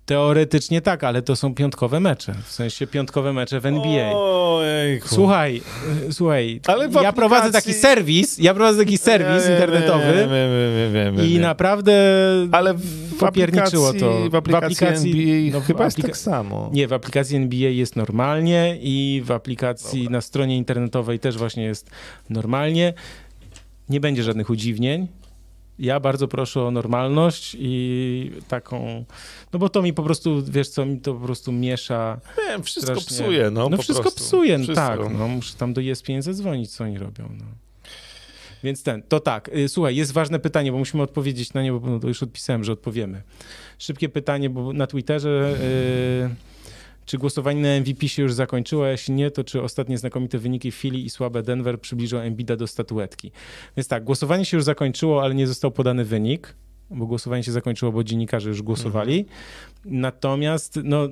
Teoretycznie tak, ale to są piątkowe mecze. W sensie piątkowe mecze w NBA. Ojejku. Słuchaj, słuchaj, ale ja aplikacji... prowadzę taki serwis, ja prowadzę taki serwis ja, internetowy wiem, wiem, i naprawdę ale w popierniczyło to. W aplikacji, w aplikacji NBA no, chyba jest tak samo. Nie, w aplikacji NBA jest normalnie i w aplikacji Dobra. na stronie internetowej też właśnie jest normalnie. Nie będzie żadnych udziwnień ja bardzo proszę o normalność i taką, no bo to mi po prostu, wiesz co, mi to po prostu miesza. Wiem, wszystko strasznie. psuje, no No wszystko prostu. psuje, wszystko. tak, no muszę tam do ESPN zadzwonić, co oni robią, no. Więc ten, to tak. Y, słuchaj, jest ważne pytanie, bo musimy odpowiedzieć na nie, bo no, to już odpisałem, że odpowiemy. Szybkie pytanie, bo na Twitterze... Yy, czy głosowanie na MVP się już zakończyło? A jeśli nie, to czy ostatnie znakomite wyniki Philly i słabe Denver przybliżą Embida do statuetki? Więc tak, głosowanie się już zakończyło, ale nie został podany wynik, bo głosowanie się zakończyło, bo dziennikarze już głosowali. Mhm. Natomiast no,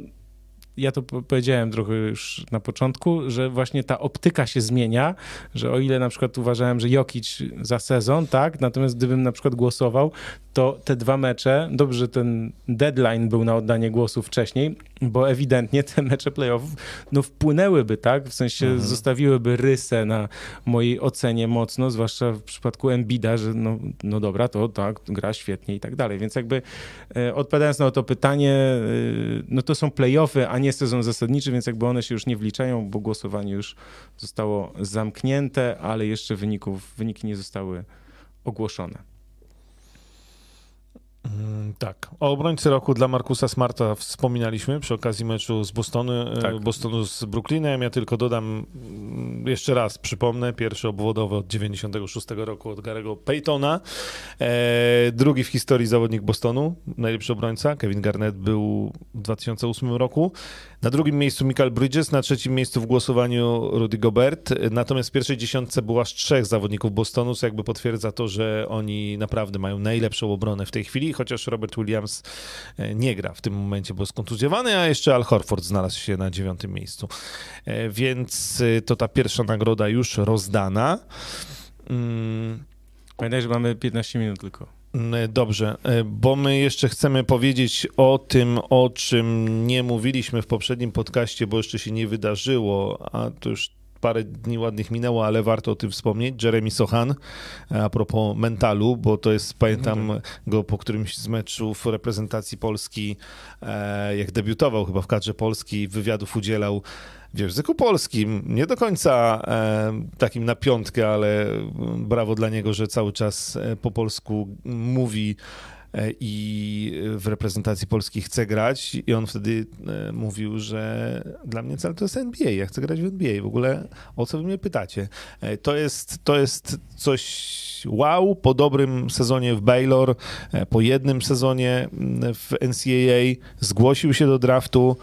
ja to powiedziałem trochę już na początku, że właśnie ta optyka się zmienia, że o ile na przykład uważałem, że Jokic za sezon, tak, natomiast gdybym na przykład głosował, to te dwa mecze, dobrze, że ten deadline był na oddanie głosu wcześniej, bo ewidentnie te mecze playoffów no, wpłynęłyby, tak? W sensie mhm. zostawiłyby rysę na mojej ocenie mocno, zwłaszcza w przypadku Embida, że no, no dobra, to tak, gra świetnie i tak dalej. Więc jakby e, odpowiadając na to pytanie, e, no to są playoffy, a nie sezon zasadniczy, więc jakby one się już nie wliczają, bo głosowanie już zostało zamknięte, ale jeszcze wyników, wyniki nie zostały ogłoszone. Mm, tak. O obrońcy roku dla Markusa Smarta wspominaliśmy przy okazji meczu z Bostonu, e, tak. Bostonu z Brooklynem. Ja tylko dodam mm, jeszcze raz, przypomnę, pierwszy obwodowy od 96 roku od Garego Paytona. E, drugi w historii zawodnik Bostonu, najlepszy obrońca. Kevin Garnett był w 2008 roku. Na drugim miejscu Michael Bridges, na trzecim miejscu w głosowaniu Rudy Gobert. Natomiast w pierwszej dziesiątce było aż trzech zawodników Bostonu, co jakby potwierdza to, że oni naprawdę mają najlepszą obronę w tej chwili, chociaż Robert Williams e, nie gra w tym momencie, bo jest kontuzjowany, a jeszcze Al Horford znalazł się na dziewiątym miejscu. E, więc e, to ta pierwsza nagroda już rozdana. Mm. Pamiętaj, że mamy 15 minut tylko. Mm, dobrze, e, bo my jeszcze chcemy powiedzieć o tym, o czym nie mówiliśmy w poprzednim podcaście, bo jeszcze się nie wydarzyło, a to już parę dni ładnych minęło, ale warto o tym wspomnieć. Jeremy Sohan, e, a propos mentalu, bo to jest, pamiętam go po którymś z meczów reprezentacji Polski, e, jak debiutował chyba w kadrze Polski, wywiadów udzielał w języku polskim, nie do końca e, takim na piątkę, ale brawo dla niego, że cały czas e, po polsku mówi e, i w reprezentacji Polski chce grać i on wtedy mówił, że dla mnie cel to jest NBA, ja chcę grać w NBA. W ogóle o co wy mnie pytacie? To jest, to jest coś wow, po dobrym sezonie w Baylor, po jednym sezonie w NCAA zgłosił się do draftu,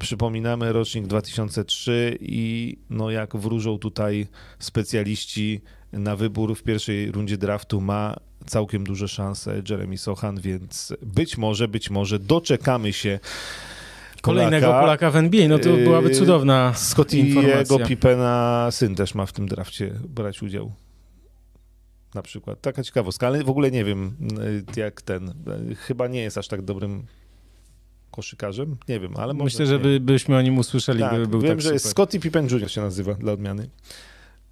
Przypominamy rocznik 2003 i no jak wróżą tutaj specjaliści na wybór w pierwszej rundzie draftu ma całkiem duże szanse Jeremy Sohan, więc być może, być może doczekamy się Kolejnego Polaka w NBA, no to byłaby cudowna Scotty jego Pipena syn też ma w tym drafcie brać udział. Na przykład. Taka ciekawostka, ale w ogóle nie wiem, jak ten. Chyba nie jest aż tak dobrym koszykarzem. Nie wiem, ale Myślę, że by, byśmy o nim usłyszeli, tak, gdyby był wiem, tak że jest Scotty Pippen Jr. się nazywa dla odmiany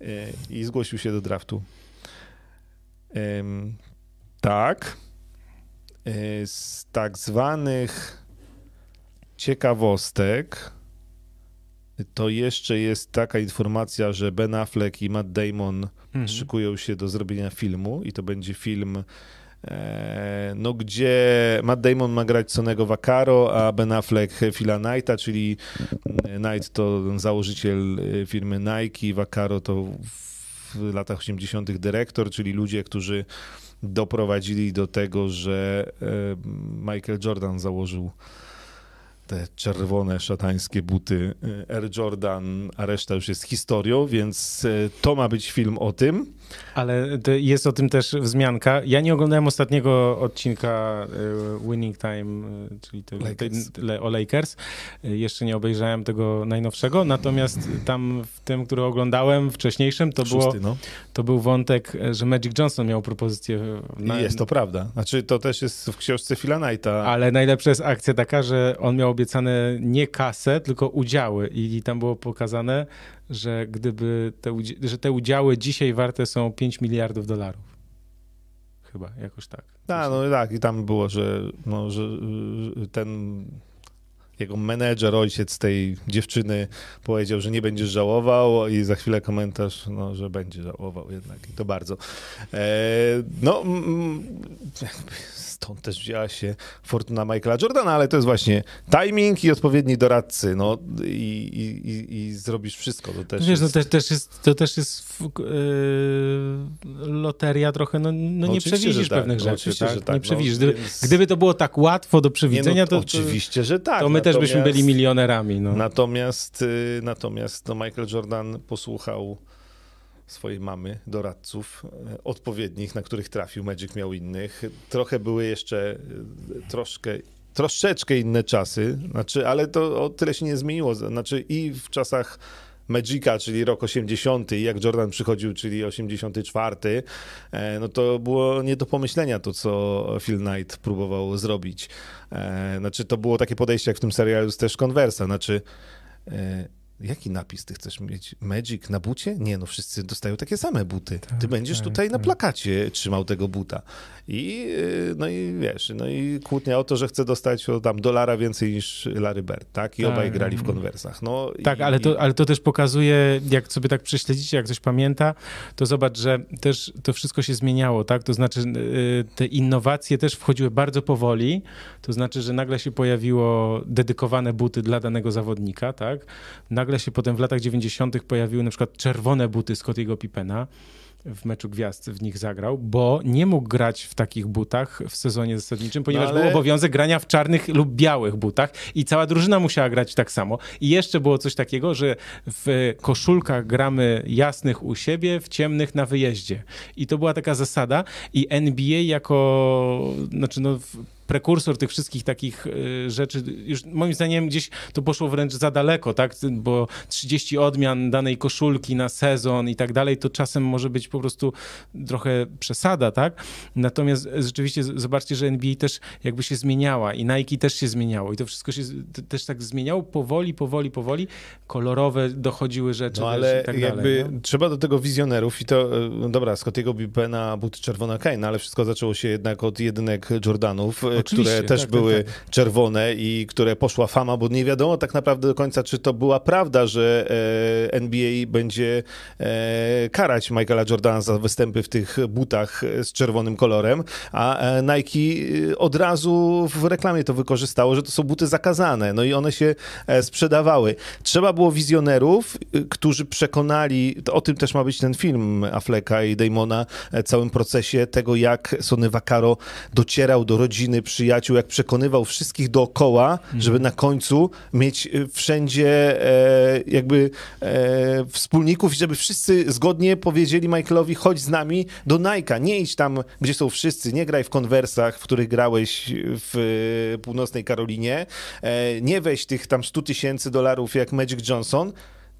e, i zgłosił się do draftu. Tak. E, z tak zwanych ciekawostek to jeszcze jest taka informacja, że Ben Affleck i Matt Damon mhm. szykują się do zrobienia filmu i to będzie film no gdzie Matt Damon ma grać Sonego Vaccaro, a Ben Affleck Phila Knighta, czyli Knight to założyciel e, firmy Nike, Vaccaro to w latach 80. dyrektor, czyli ludzie, którzy doprowadzili do tego, że e, Michael Jordan założył te czerwone, szatańskie buty e, Air Jordan, a reszta już jest historią, więc e, to ma być film o tym. Ale jest o tym też wzmianka. Ja nie oglądałem ostatniego odcinka e, Winning Time, czyli to, Lakers. Te, o Lakers. Jeszcze nie obejrzałem tego najnowszego, natomiast tam w tym, który oglądałem wcześniejszym, to, Szósty, było, no. to był wątek, że Magic Johnson miał propozycję. Na... Jest to prawda. Znaczy to też jest w książce Phila Knighta. Ale najlepsza jest akcja taka, że on miał obiecane nie kasę, tylko udziały i tam było pokazane, że gdyby te, że te udziały dzisiaj warte są 5 miliardów dolarów. Chyba, jakoś tak. A, no tak, i tam było, że, no, że ten jego menedżer, ojciec tej dziewczyny powiedział, że nie będziesz żałował i za chwilę komentarz, no, że będzie żałował jednak i to bardzo. E, no, stąd też wzięła się fortuna Michaela Jordana, ale to jest właśnie timing i odpowiedni doradcy, no i, i, i, i zrobisz wszystko. To też Wiesz, jest... to, też, też jest, to też jest yy, loteria trochę, no, no, no nie przewidzisz tak, pewnych no, rzeczy, tak? tak? Nie przewidzisz. Gdyby, więc... gdyby, to było tak łatwo do przewidzenia, no, to, Oczywiście, że tak. To my też byśmy byli milionerami. No. Natomiast, y, natomiast no Michael Jordan posłuchał swojej mamy, doradców e, odpowiednich, na których trafił. Magic miał innych. Trochę były jeszcze e, troszkę troszeczkę inne czasy, znaczy, ale to o tyle się nie zmieniło. Znaczy i w czasach Magica, czyli rok 80, jak Jordan przychodził, czyli 84, e, no to było nie do pomyślenia to, co Phil Knight próbował zrobić. Znaczy, to było takie podejście, jak w tym serialu też Conversa, znaczy Jaki napis ty chcesz mieć? Magic na bucie? Nie, no wszyscy dostają takie same buty. Tak, ty będziesz tak, tutaj tak. na plakacie trzymał tego buta. I y, no i wiesz, no i kłótnia o to, że chce dostać o tam dolara więcej niż Larry Bird, tak? I tak. obaj grali w konwersach. No, tak, i, ale, to, ale to też pokazuje, jak sobie tak prześledzicie, jak ktoś pamięta, to zobacz, że też to wszystko się zmieniało, tak? To znaczy y, te innowacje też wchodziły bardzo powoli, to znaczy, że nagle się pojawiło dedykowane buty dla danego zawodnika, tak? Nagle się potem w latach 90. pojawiły na przykład czerwone buty Scottiego Pippena w meczu gwiazd w nich zagrał, bo nie mógł grać w takich butach w sezonie zasadniczym, ponieważ no ale... był obowiązek grania w czarnych lub białych butach i cała drużyna musiała grać tak samo. I jeszcze było coś takiego, że w koszulkach gramy jasnych u siebie, w ciemnych na wyjeździe. I to była taka zasada i NBA jako, znaczy no prekursor tych wszystkich takich y, rzeczy, już moim zdaniem gdzieś to poszło wręcz za daleko, tak, bo 30 odmian danej koszulki na sezon i tak dalej, to czasem może być po prostu trochę przesada, tak, natomiast rzeczywiście zobaczcie, że NBA też jakby się zmieniała i Nike też się zmieniało i to wszystko się też tak zmieniało. Powoli, powoli, powoli, kolorowe dochodziły rzeczy no, ale i tak jakby dalej, trzeba do tego wizjonerów i to, no dobra, Scottiego Bipena, buty czerwona Kane, no ale wszystko zaczęło się jednak od jedynek Jordanów, Oczywiście, które też tak, były tak, tak. czerwone i które poszła fama, bo nie wiadomo tak naprawdę do końca, czy to była prawda, że e, NBA będzie e, karać Michaela Jordana za występy w tych butach z czerwonym kolorem, a e, Nike od razu w reklamie to wykorzystało, że to są buty zakazane, no i one się sprzedawały. Trzeba było wizjonerów, którzy przekonali, o tym też ma być ten film Afflecka i Damona, całym procesie tego, jak Sony Vaccaro docierał do rodziny przyjaciół, jak przekonywał wszystkich dookoła, Mhm. żeby na końcu mieć e, wszędzie e, jakby e, wspólników i żeby wszyscy zgodnie powiedzieli Michaelowi, chodź z nami do Nike'a, nie idź tam, gdzie są wszyscy, nie graj w konwersach, w których grałeś w e, północnej Karolinie, e, nie weź tych tam 100 tysięcy dolarów jak Magic Johnson,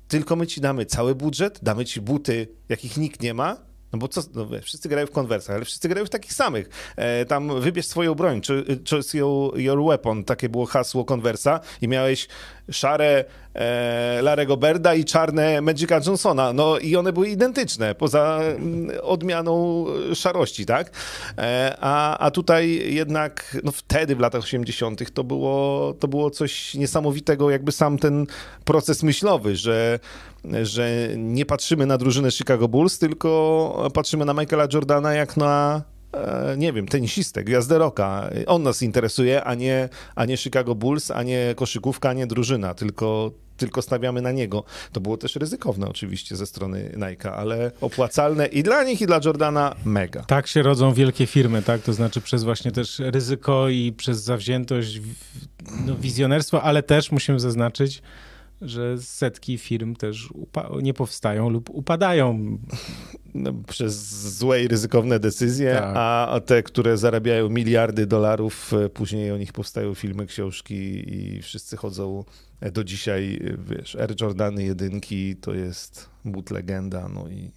tylko my ci damy cały budżet, damy ci buty, jakich nikt nie ma, no bo co, no wiesz, wszyscy grają w konwersach, ale wszyscy grają w takich samych. E, tam wybierz swoją broń, czy, choose your, your weapon, takie było hasło konwersa i miałeś szare e, Larego Berda i czarne Magica Johnsona, no i one były identyczne, poza mm, odmianą szarości, tak? E, a, a tutaj jednak, no wtedy w latach 80. to było, to było coś niesamowitego, jakby sam ten proces myślowy, że że nie patrzymy na drużynę Chicago Bulls, tylko patrzymy na Michaela Jordana jak na e, nie wiem, tenisistę, gwiazdę rocka. On nas interesuje, a nie, a nie Chicago Bulls, a nie koszykówka, a nie drużyna, tylko, tylko stawiamy na niego. To było też ryzykowne oczywiście ze strony Nike'a, ale opłacalne i dla nich, i dla Jordana mega. Tak się rodzą wielkie firmy, tak? To znaczy przez właśnie też ryzyko i przez zawziętość, no, wizjonerstwo, ale też musimy zaznaczyć, że setki firm też nie powstają lub upadają. No, przez złe i ryzykowne decyzje, Tak. a te, które zarabiają miliardy dolarów, e, później o nich powstają filmy, książki i wszyscy chodzą e, do dzisiaj, e, wiesz, Air Jordany jedynki to jest but legenda, no i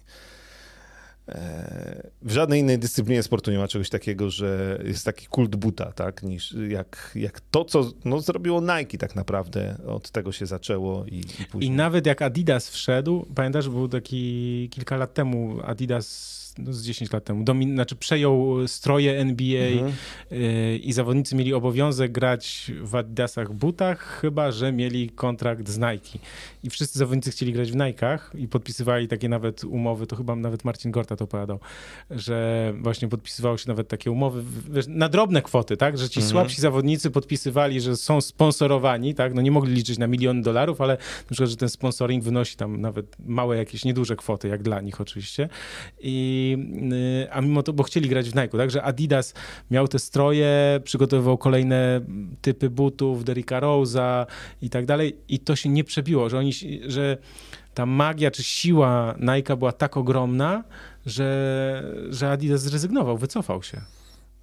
w żadnej innej dyscyplinie sportu nie ma czegoś takiego, że jest taki kult buta, tak, niż jak, jak to, co no, zrobiło Nike tak naprawdę, od tego się zaczęło i, i. I nawet jak Adidas wszedł, pamiętasz, był taki kilka lat temu Adidas, no z 10 lat temu, domin, znaczy przejął stroje NBA Mhm. y, i zawodnicy mieli obowiązek grać w Adidasach butach, chyba że mieli kontrakt z Nike. I wszyscy zawodnicy chcieli grać w Nike'ach i podpisywali takie nawet umowy, to chyba nawet Marcin Gorta to opowiadał, że właśnie podpisywało się nawet takie umowy wiesz, na drobne kwoty, tak? Że ci Mhm. słabsi zawodnicy podpisywali, że są sponsorowani, tak? No nie mogli liczyć na miliony dolarów, ale na przykład, że ten sponsoring wynosi tam nawet małe jakieś nieduże kwoty, jak dla nich oczywiście. I, y, a mimo to, bo chcieli grać w Nike, tak? Że Adidas miał te stroje, przygotowywał kolejne typy butów, Derricka Rose'a i tak dalej i to się nie przebiło, że oni, że ta magia czy siła Nike'a była tak ogromna, że, że Adidas zrezygnował, wycofał się.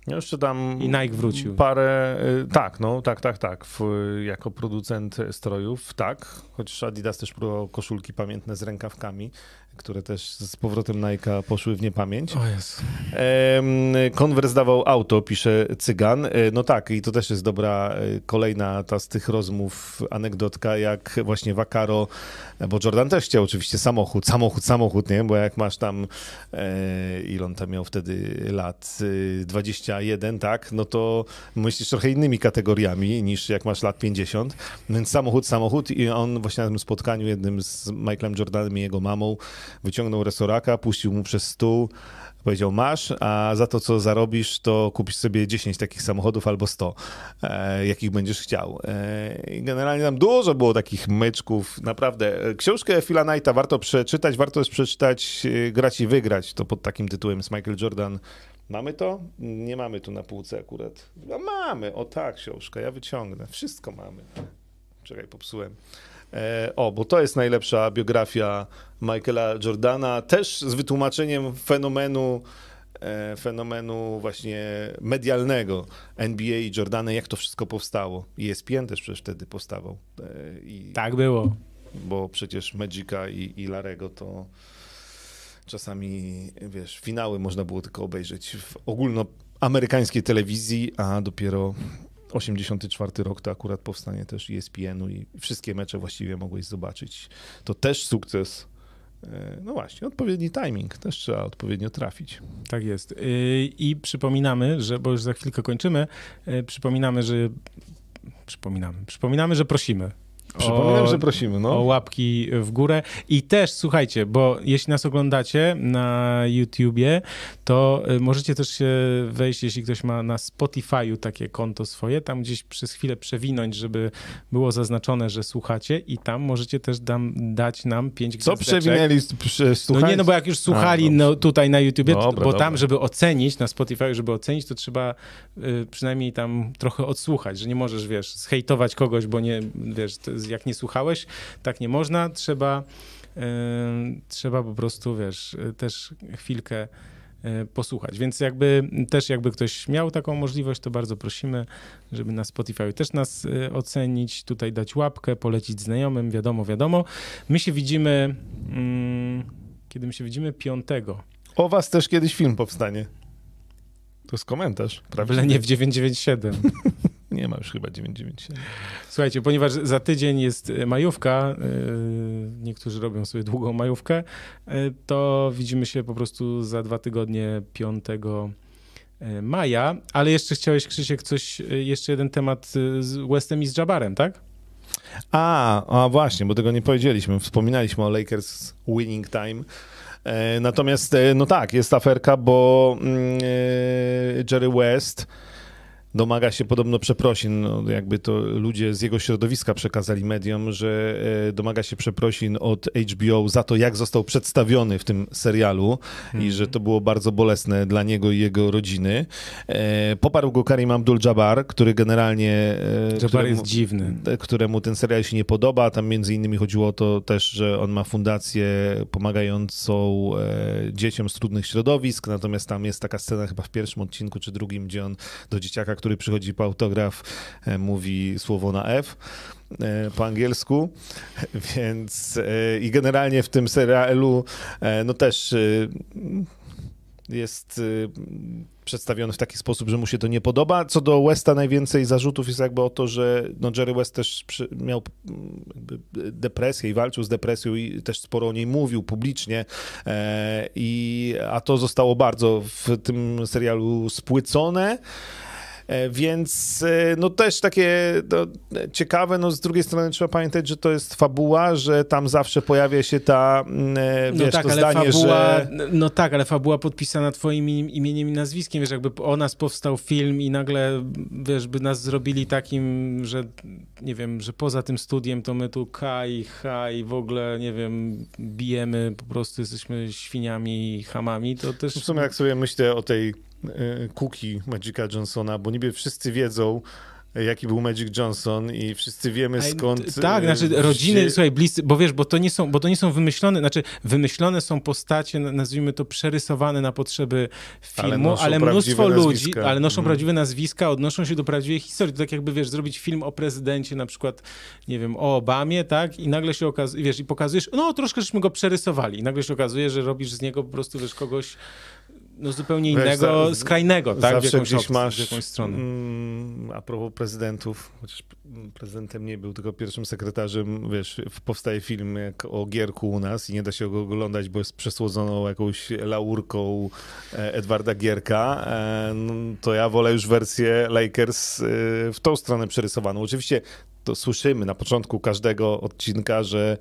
Ja jeszcze tam I Nike wrócił. Parę, y, tak, no, tak, tak, tak. W, jako producent strojów, tak. Chociaż Adidas też próbował koszulki pamiętne z rękawkami, które też z powrotem Nike'a poszły w niepamięć. O. Em, Konwers dawał auto, pisze Cygan. E, No tak, i to też jest dobra e, kolejna ta z tych rozmów anegdotka, jak właśnie Wakaro, e, bo Jordan też chciał oczywiście samochód, samochód, samochód, nie? Bo jak masz tam, ile on tam miał wtedy lat, e, 21, tak? No to myślisz trochę innymi kategoriami niż jak masz lat 50. Więc samochód, samochód i on właśnie na tym spotkaniu jednym z Michaelem Jordanem i jego mamą wyciągnął resoraka, puścił mu przez stół, Powiedział, masz, a za to, co zarobisz, to kupisz sobie 10 takich samochodów albo 100, e, jakich będziesz chciał. E, generalnie tam dużo było takich myczków, naprawdę. E, Książkę Phila Knighta warto przeczytać, warto jest przeczytać e, Grać i wygrać, to pod takim tytułem jest Michael Jordan. Mamy to? Nie mamy tu na półce akurat. No mamy, o tak, książka, ja wyciągnę. Wszystko mamy. Czekaj, popsułem. E, o, bo to jest najlepsza biografia Michaela Jordana, też z wytłumaczeniem fenomenu, e, fenomenu właśnie medialnego NBA i Jordana, jak to wszystko powstało. ESPN też przecież wtedy powstawał. E, i, Tak było. Bo przecież Magica i, i Larego to czasami, wiesz, finały można było tylko obejrzeć w ogólnoamerykańskiej telewizji, a dopiero 84 rok to akurat powstanie też ESPN-u i wszystkie mecze właściwie mogłeś zobaczyć. To też sukces. E, No właśnie, odpowiedni timing, też trzeba odpowiednio trafić. Tak jest. Yy, I przypominamy, że, bo już za chwilkę kończymy, yy, przypominamy, że przypominamy, przypominamy, że prosimy Przypominam, o, że prosimy, no. o łapki w górę. I też, słuchajcie, bo jeśli nas oglądacie na YouTubie, to y, możecie też się wejść, jeśli ktoś ma na Spotify'u takie konto swoje, tam gdzieś przez chwilę przewinąć, żeby było zaznaczone, że słuchacie i tam możecie też dam, dać nam pięć Co gwiazdeczek. przewinęli? No nie, no bo jak już słuchali A, no, tutaj na YouTubie, Dobra, bo dobra. tam, żeby ocenić, na Spotify, żeby ocenić, to trzeba y, przynajmniej tam trochę odsłuchać, że nie możesz, wiesz, zhejtować kogoś, bo nie, wiesz, jak nie słuchałeś, tak nie można, trzeba, y, trzeba po prostu, wiesz, y, też chwilkę y, posłuchać. Więc jakby też jakby ktoś miał taką możliwość, to bardzo prosimy, żeby na Spotify też nas ocenić, tutaj dać łapkę, polecić znajomym, wiadomo, wiadomo. My się widzimy, mm, kiedy my się widzimy? Piątego. O was też kiedyś film powstanie. To jest komentarz, prawda? Byle nie w 997. Nie ma już chyba 997. Słuchajcie, ponieważ za tydzień jest e, majówka, yy, niektórzy robią sobie długą majówkę, yy, to widzimy się po prostu za dwa tygodnie 5 e, maja. Ale jeszcze chciałeś, Krzysiek, coś, e, jeszcze jeden temat e, z Westem i z Jabarem, tak? A, a właśnie, bo tego nie powiedzieliśmy. Wspominaliśmy o Lakers winning time. E, natomiast, e, no tak, jest aferka, bo mm, e, Jerry West domaga się podobno przeprosin, no, jakby to ludzie z jego środowiska przekazali mediom, że e, domaga się przeprosin od HBO za to, jak został przedstawiony w tym serialu i że to było bardzo bolesne dla niego i jego rodziny. E, Poparł go Karim Abdul-Jabbar, który generalnie... e, Jabbar któremu- jest dziwny. któremu ten serial się nie podoba. Tam między innymi chodziło o to też, że on ma fundację pomagającą dzieciom z trudnych środowisk, natomiast tam jest taka scena chyba w pierwszym odcinku czy drugim, gdzie on do dzieciaka, który przychodzi po autograf, e, mówi słowo na F e, po angielsku, więc e, i generalnie w tym serialu no też jest przedstawiony w taki sposób, że mu się to nie podoba. Co do Westa najwięcej zarzutów jest jakby o to, że no Jerry West też miał depresję i walczył z depresją i też sporo o niej mówił publicznie, i, a to zostało bardzo w tym serialu spłycone. E, Więc e, no też takie no, ciekawe, no z drugiej strony trzeba pamiętać, że to jest fabuła, że tam zawsze pojawia się ta, mm, e, No wiesz, tak, to ale zdanie, fabuła, że... no tak, ale fabuła podpisana twoim im- imieniem i nazwiskiem, wiesz, jakby o nas powstał film i nagle, wiesz, by nas zrobili takim, że nie wiem, że poza tym studiem to my tu kaj, haj, w ogóle, nie wiem, bijemy, po prostu jesteśmy świniami, hamami, to też... W sumie jak sobie myślę o tej e, cookie Magica Johnsona, bo niby wszyscy wiedzą, e, jaki był Magic Johnson i wszyscy wiemy skąd... Tak, e, znaczy rodziny, wzię- słuchaj, bliscy, bo wiesz, bo to nie są, bo to nie są wymyślone, znaczy wymyślone są postacie, na- nazwijmy to przerysowane na potrzeby Ale filmu, noszą ale, mnóstwo ludzi, nazwiska. ale noszą Mhm. prawdziwe nazwiska, odnoszą się do prawdziwej historii. To tak jakby, wiesz, zrobić film o prezydencie, na przykład, nie wiem, o Obamie, tak, i nagle się okazuje, wiesz, i pokazujesz, no troszkę żeśmy go przerysowali i nagle się okazuje, że robisz z niego po prostu, wiesz, kogoś no zupełnie Wiesz, innego, za- skrajnego, tak, w Zawsze jakąś, gdzieś opcję, masz, w jakąś stronę. Mm, a propos prezydentów, chociaż prezydentem nie był, tylko pierwszym sekretarzem, wiesz, w- powstaje film jak o Gierku u nas i nie da się go oglądać, bo jest przesłodzoną jakąś laurką e, Edwarda Gierka, e, no, to ja wolę już wersję Lakers e, w tą stronę przerysowaną. Oczywiście to słyszymy na początku każdego odcinka, że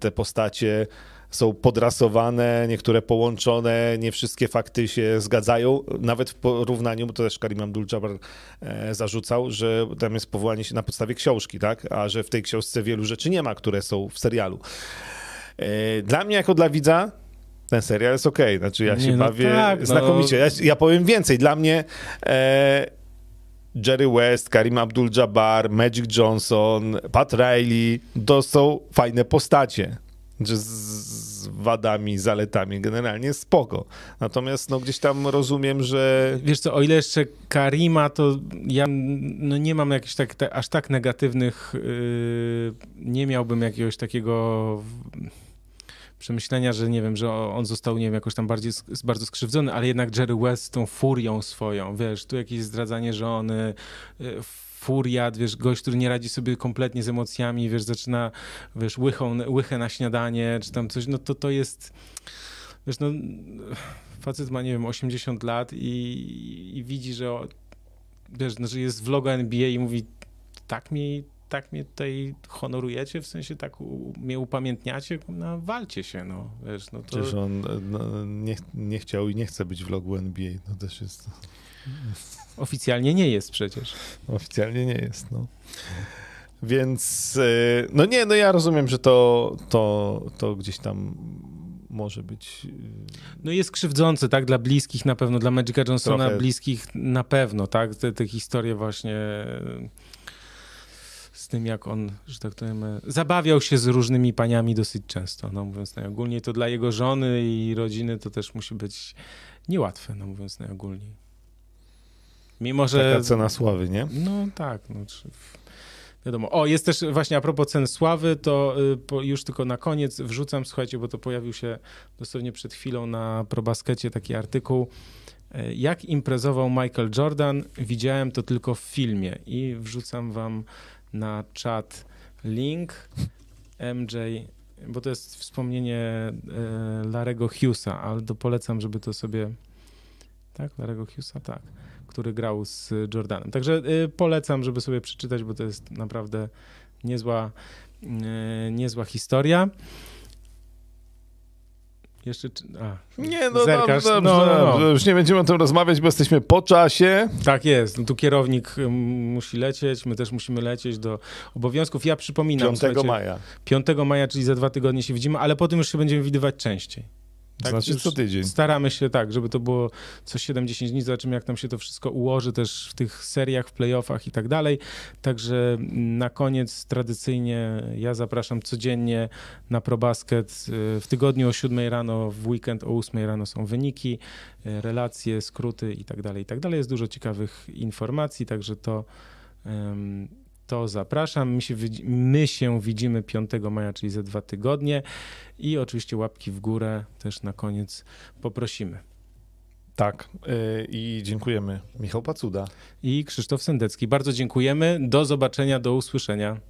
te postacie są podrasowane, niektóre połączone, nie wszystkie fakty się zgadzają. Nawet w porównaniu, bo to też Karim Abdul-Jabbar e, zarzucał, że tam jest powołanie się na podstawie książki, tak? A że w tej książce wielu rzeczy nie ma, które są w serialu. E, Dla mnie, jako dla widza, ten serial jest okej. Znaczy, ja Nie, się no bawię tak, no. znakomicie. Ja, ja powiem więcej. Dla mnie e, Jerry West, Karim Abdul-Jabbar, Magic Johnson, Pat Riley to są fajne postacie. Że z, wadami, zaletami generalnie spoko. Natomiast no, gdzieś tam rozumiem, że Wiesz co, o ile jeszcze Karima, to ja no nie mam jakichś tak, aż tak negatywnych, yy, nie miałbym jakiegoś takiego przemyślenia, że nie wiem, że on został, nie wiem, jakoś tam bardziej, bardzo skrzywdzony, ale jednak Jerry West tą furią swoją, wiesz, tu jakieś zdradzanie żony, yy, furiat, wiesz, gość, który nie radzi sobie kompletnie z emocjami, wiesz, zaczyna, wiesz, łychą, łychę na śniadanie, czy tam coś, no to to jest, wiesz, no facet ma, nie wiem, 80 lat i, i widzi, że wiesz, no, że jest w logo NBA i mówi, tak mi tak mnie tutaj honorujecie, w sensie tak u, mnie upamiętniacie, no walcie się, no, wiesz, no to... Przecież on no, nie, nie chciał i nie chce być w logu NBA, to też jest... Oficjalnie nie jest przecież. Oficjalnie nie jest, no. Więc, e, no nie, no ja rozumiem, że to, to, to gdzieś tam może być... e, No jest krzywdzący, tak, dla bliskich na pewno, dla Magica Johnsona Trochę. bliskich na pewno, tak, te, te historie właśnie e, z tym, jak on, że tak powiem, e, zabawiał się z różnymi paniami dosyć często, no mówiąc najogólniej, to dla jego żony i rodziny to też musi być niełatwe, no mówiąc najogólniej. Mimo, że... Taka cena sławy, nie? No tak, no. Wiadomo. O, jest też właśnie a propos cen sławy, to y, już tylko na koniec wrzucam, słuchajcie, bo to pojawił się dosłownie przed chwilą na ProBaskecie taki artykuł. y, Jak imprezował Michael Jordan? Widziałem to tylko w filmie i wrzucam wam na czat link MJ, bo to jest wspomnienie y, Larego Hughesa, ale to polecam, żeby to sobie... Tak? Larego Hughesa? Tak który grał z Jordanem. Także y, polecam, żeby sobie przeczytać, bo to jest naprawdę niezła, y, niezła historia. Jeszcze. A, Nie, no Zerkasz. dobrze, No, dobrze, no, no. Już nie będziemy o tym rozmawiać, bo jesteśmy po czasie. tak jest. No, tu kierownik y, musi lecieć, my też musimy lecieć do obowiązków. Ja przypominam. 5 słuchajcie, maja. 5 maja, czyli za dwa tygodnie się widzimy, ale potem już się będziemy widywać częściej. Tak, znaczy co tydzień. Staramy się tak, żeby to było co 7-10 dni, zobaczymy jak nam się to wszystko ułoży też w tych seriach, w playoffach i tak dalej. Także na koniec tradycyjnie ja zapraszam codziennie na ProBasket. W tygodniu o 7 rano, w weekend o 8 rano są wyniki, relacje, skróty i tak dalej, i tak dalej. Jest dużo ciekawych informacji, także to, em, to zapraszam. My się, my się widzimy 5 maja, czyli za dwa tygodnie. I oczywiście łapki w górę też na koniec poprosimy. Tak. y, I dziękujemy. Michał Pacuda. I Krzysztof Sendecki. Bardzo dziękujemy. Do zobaczenia, do usłyszenia.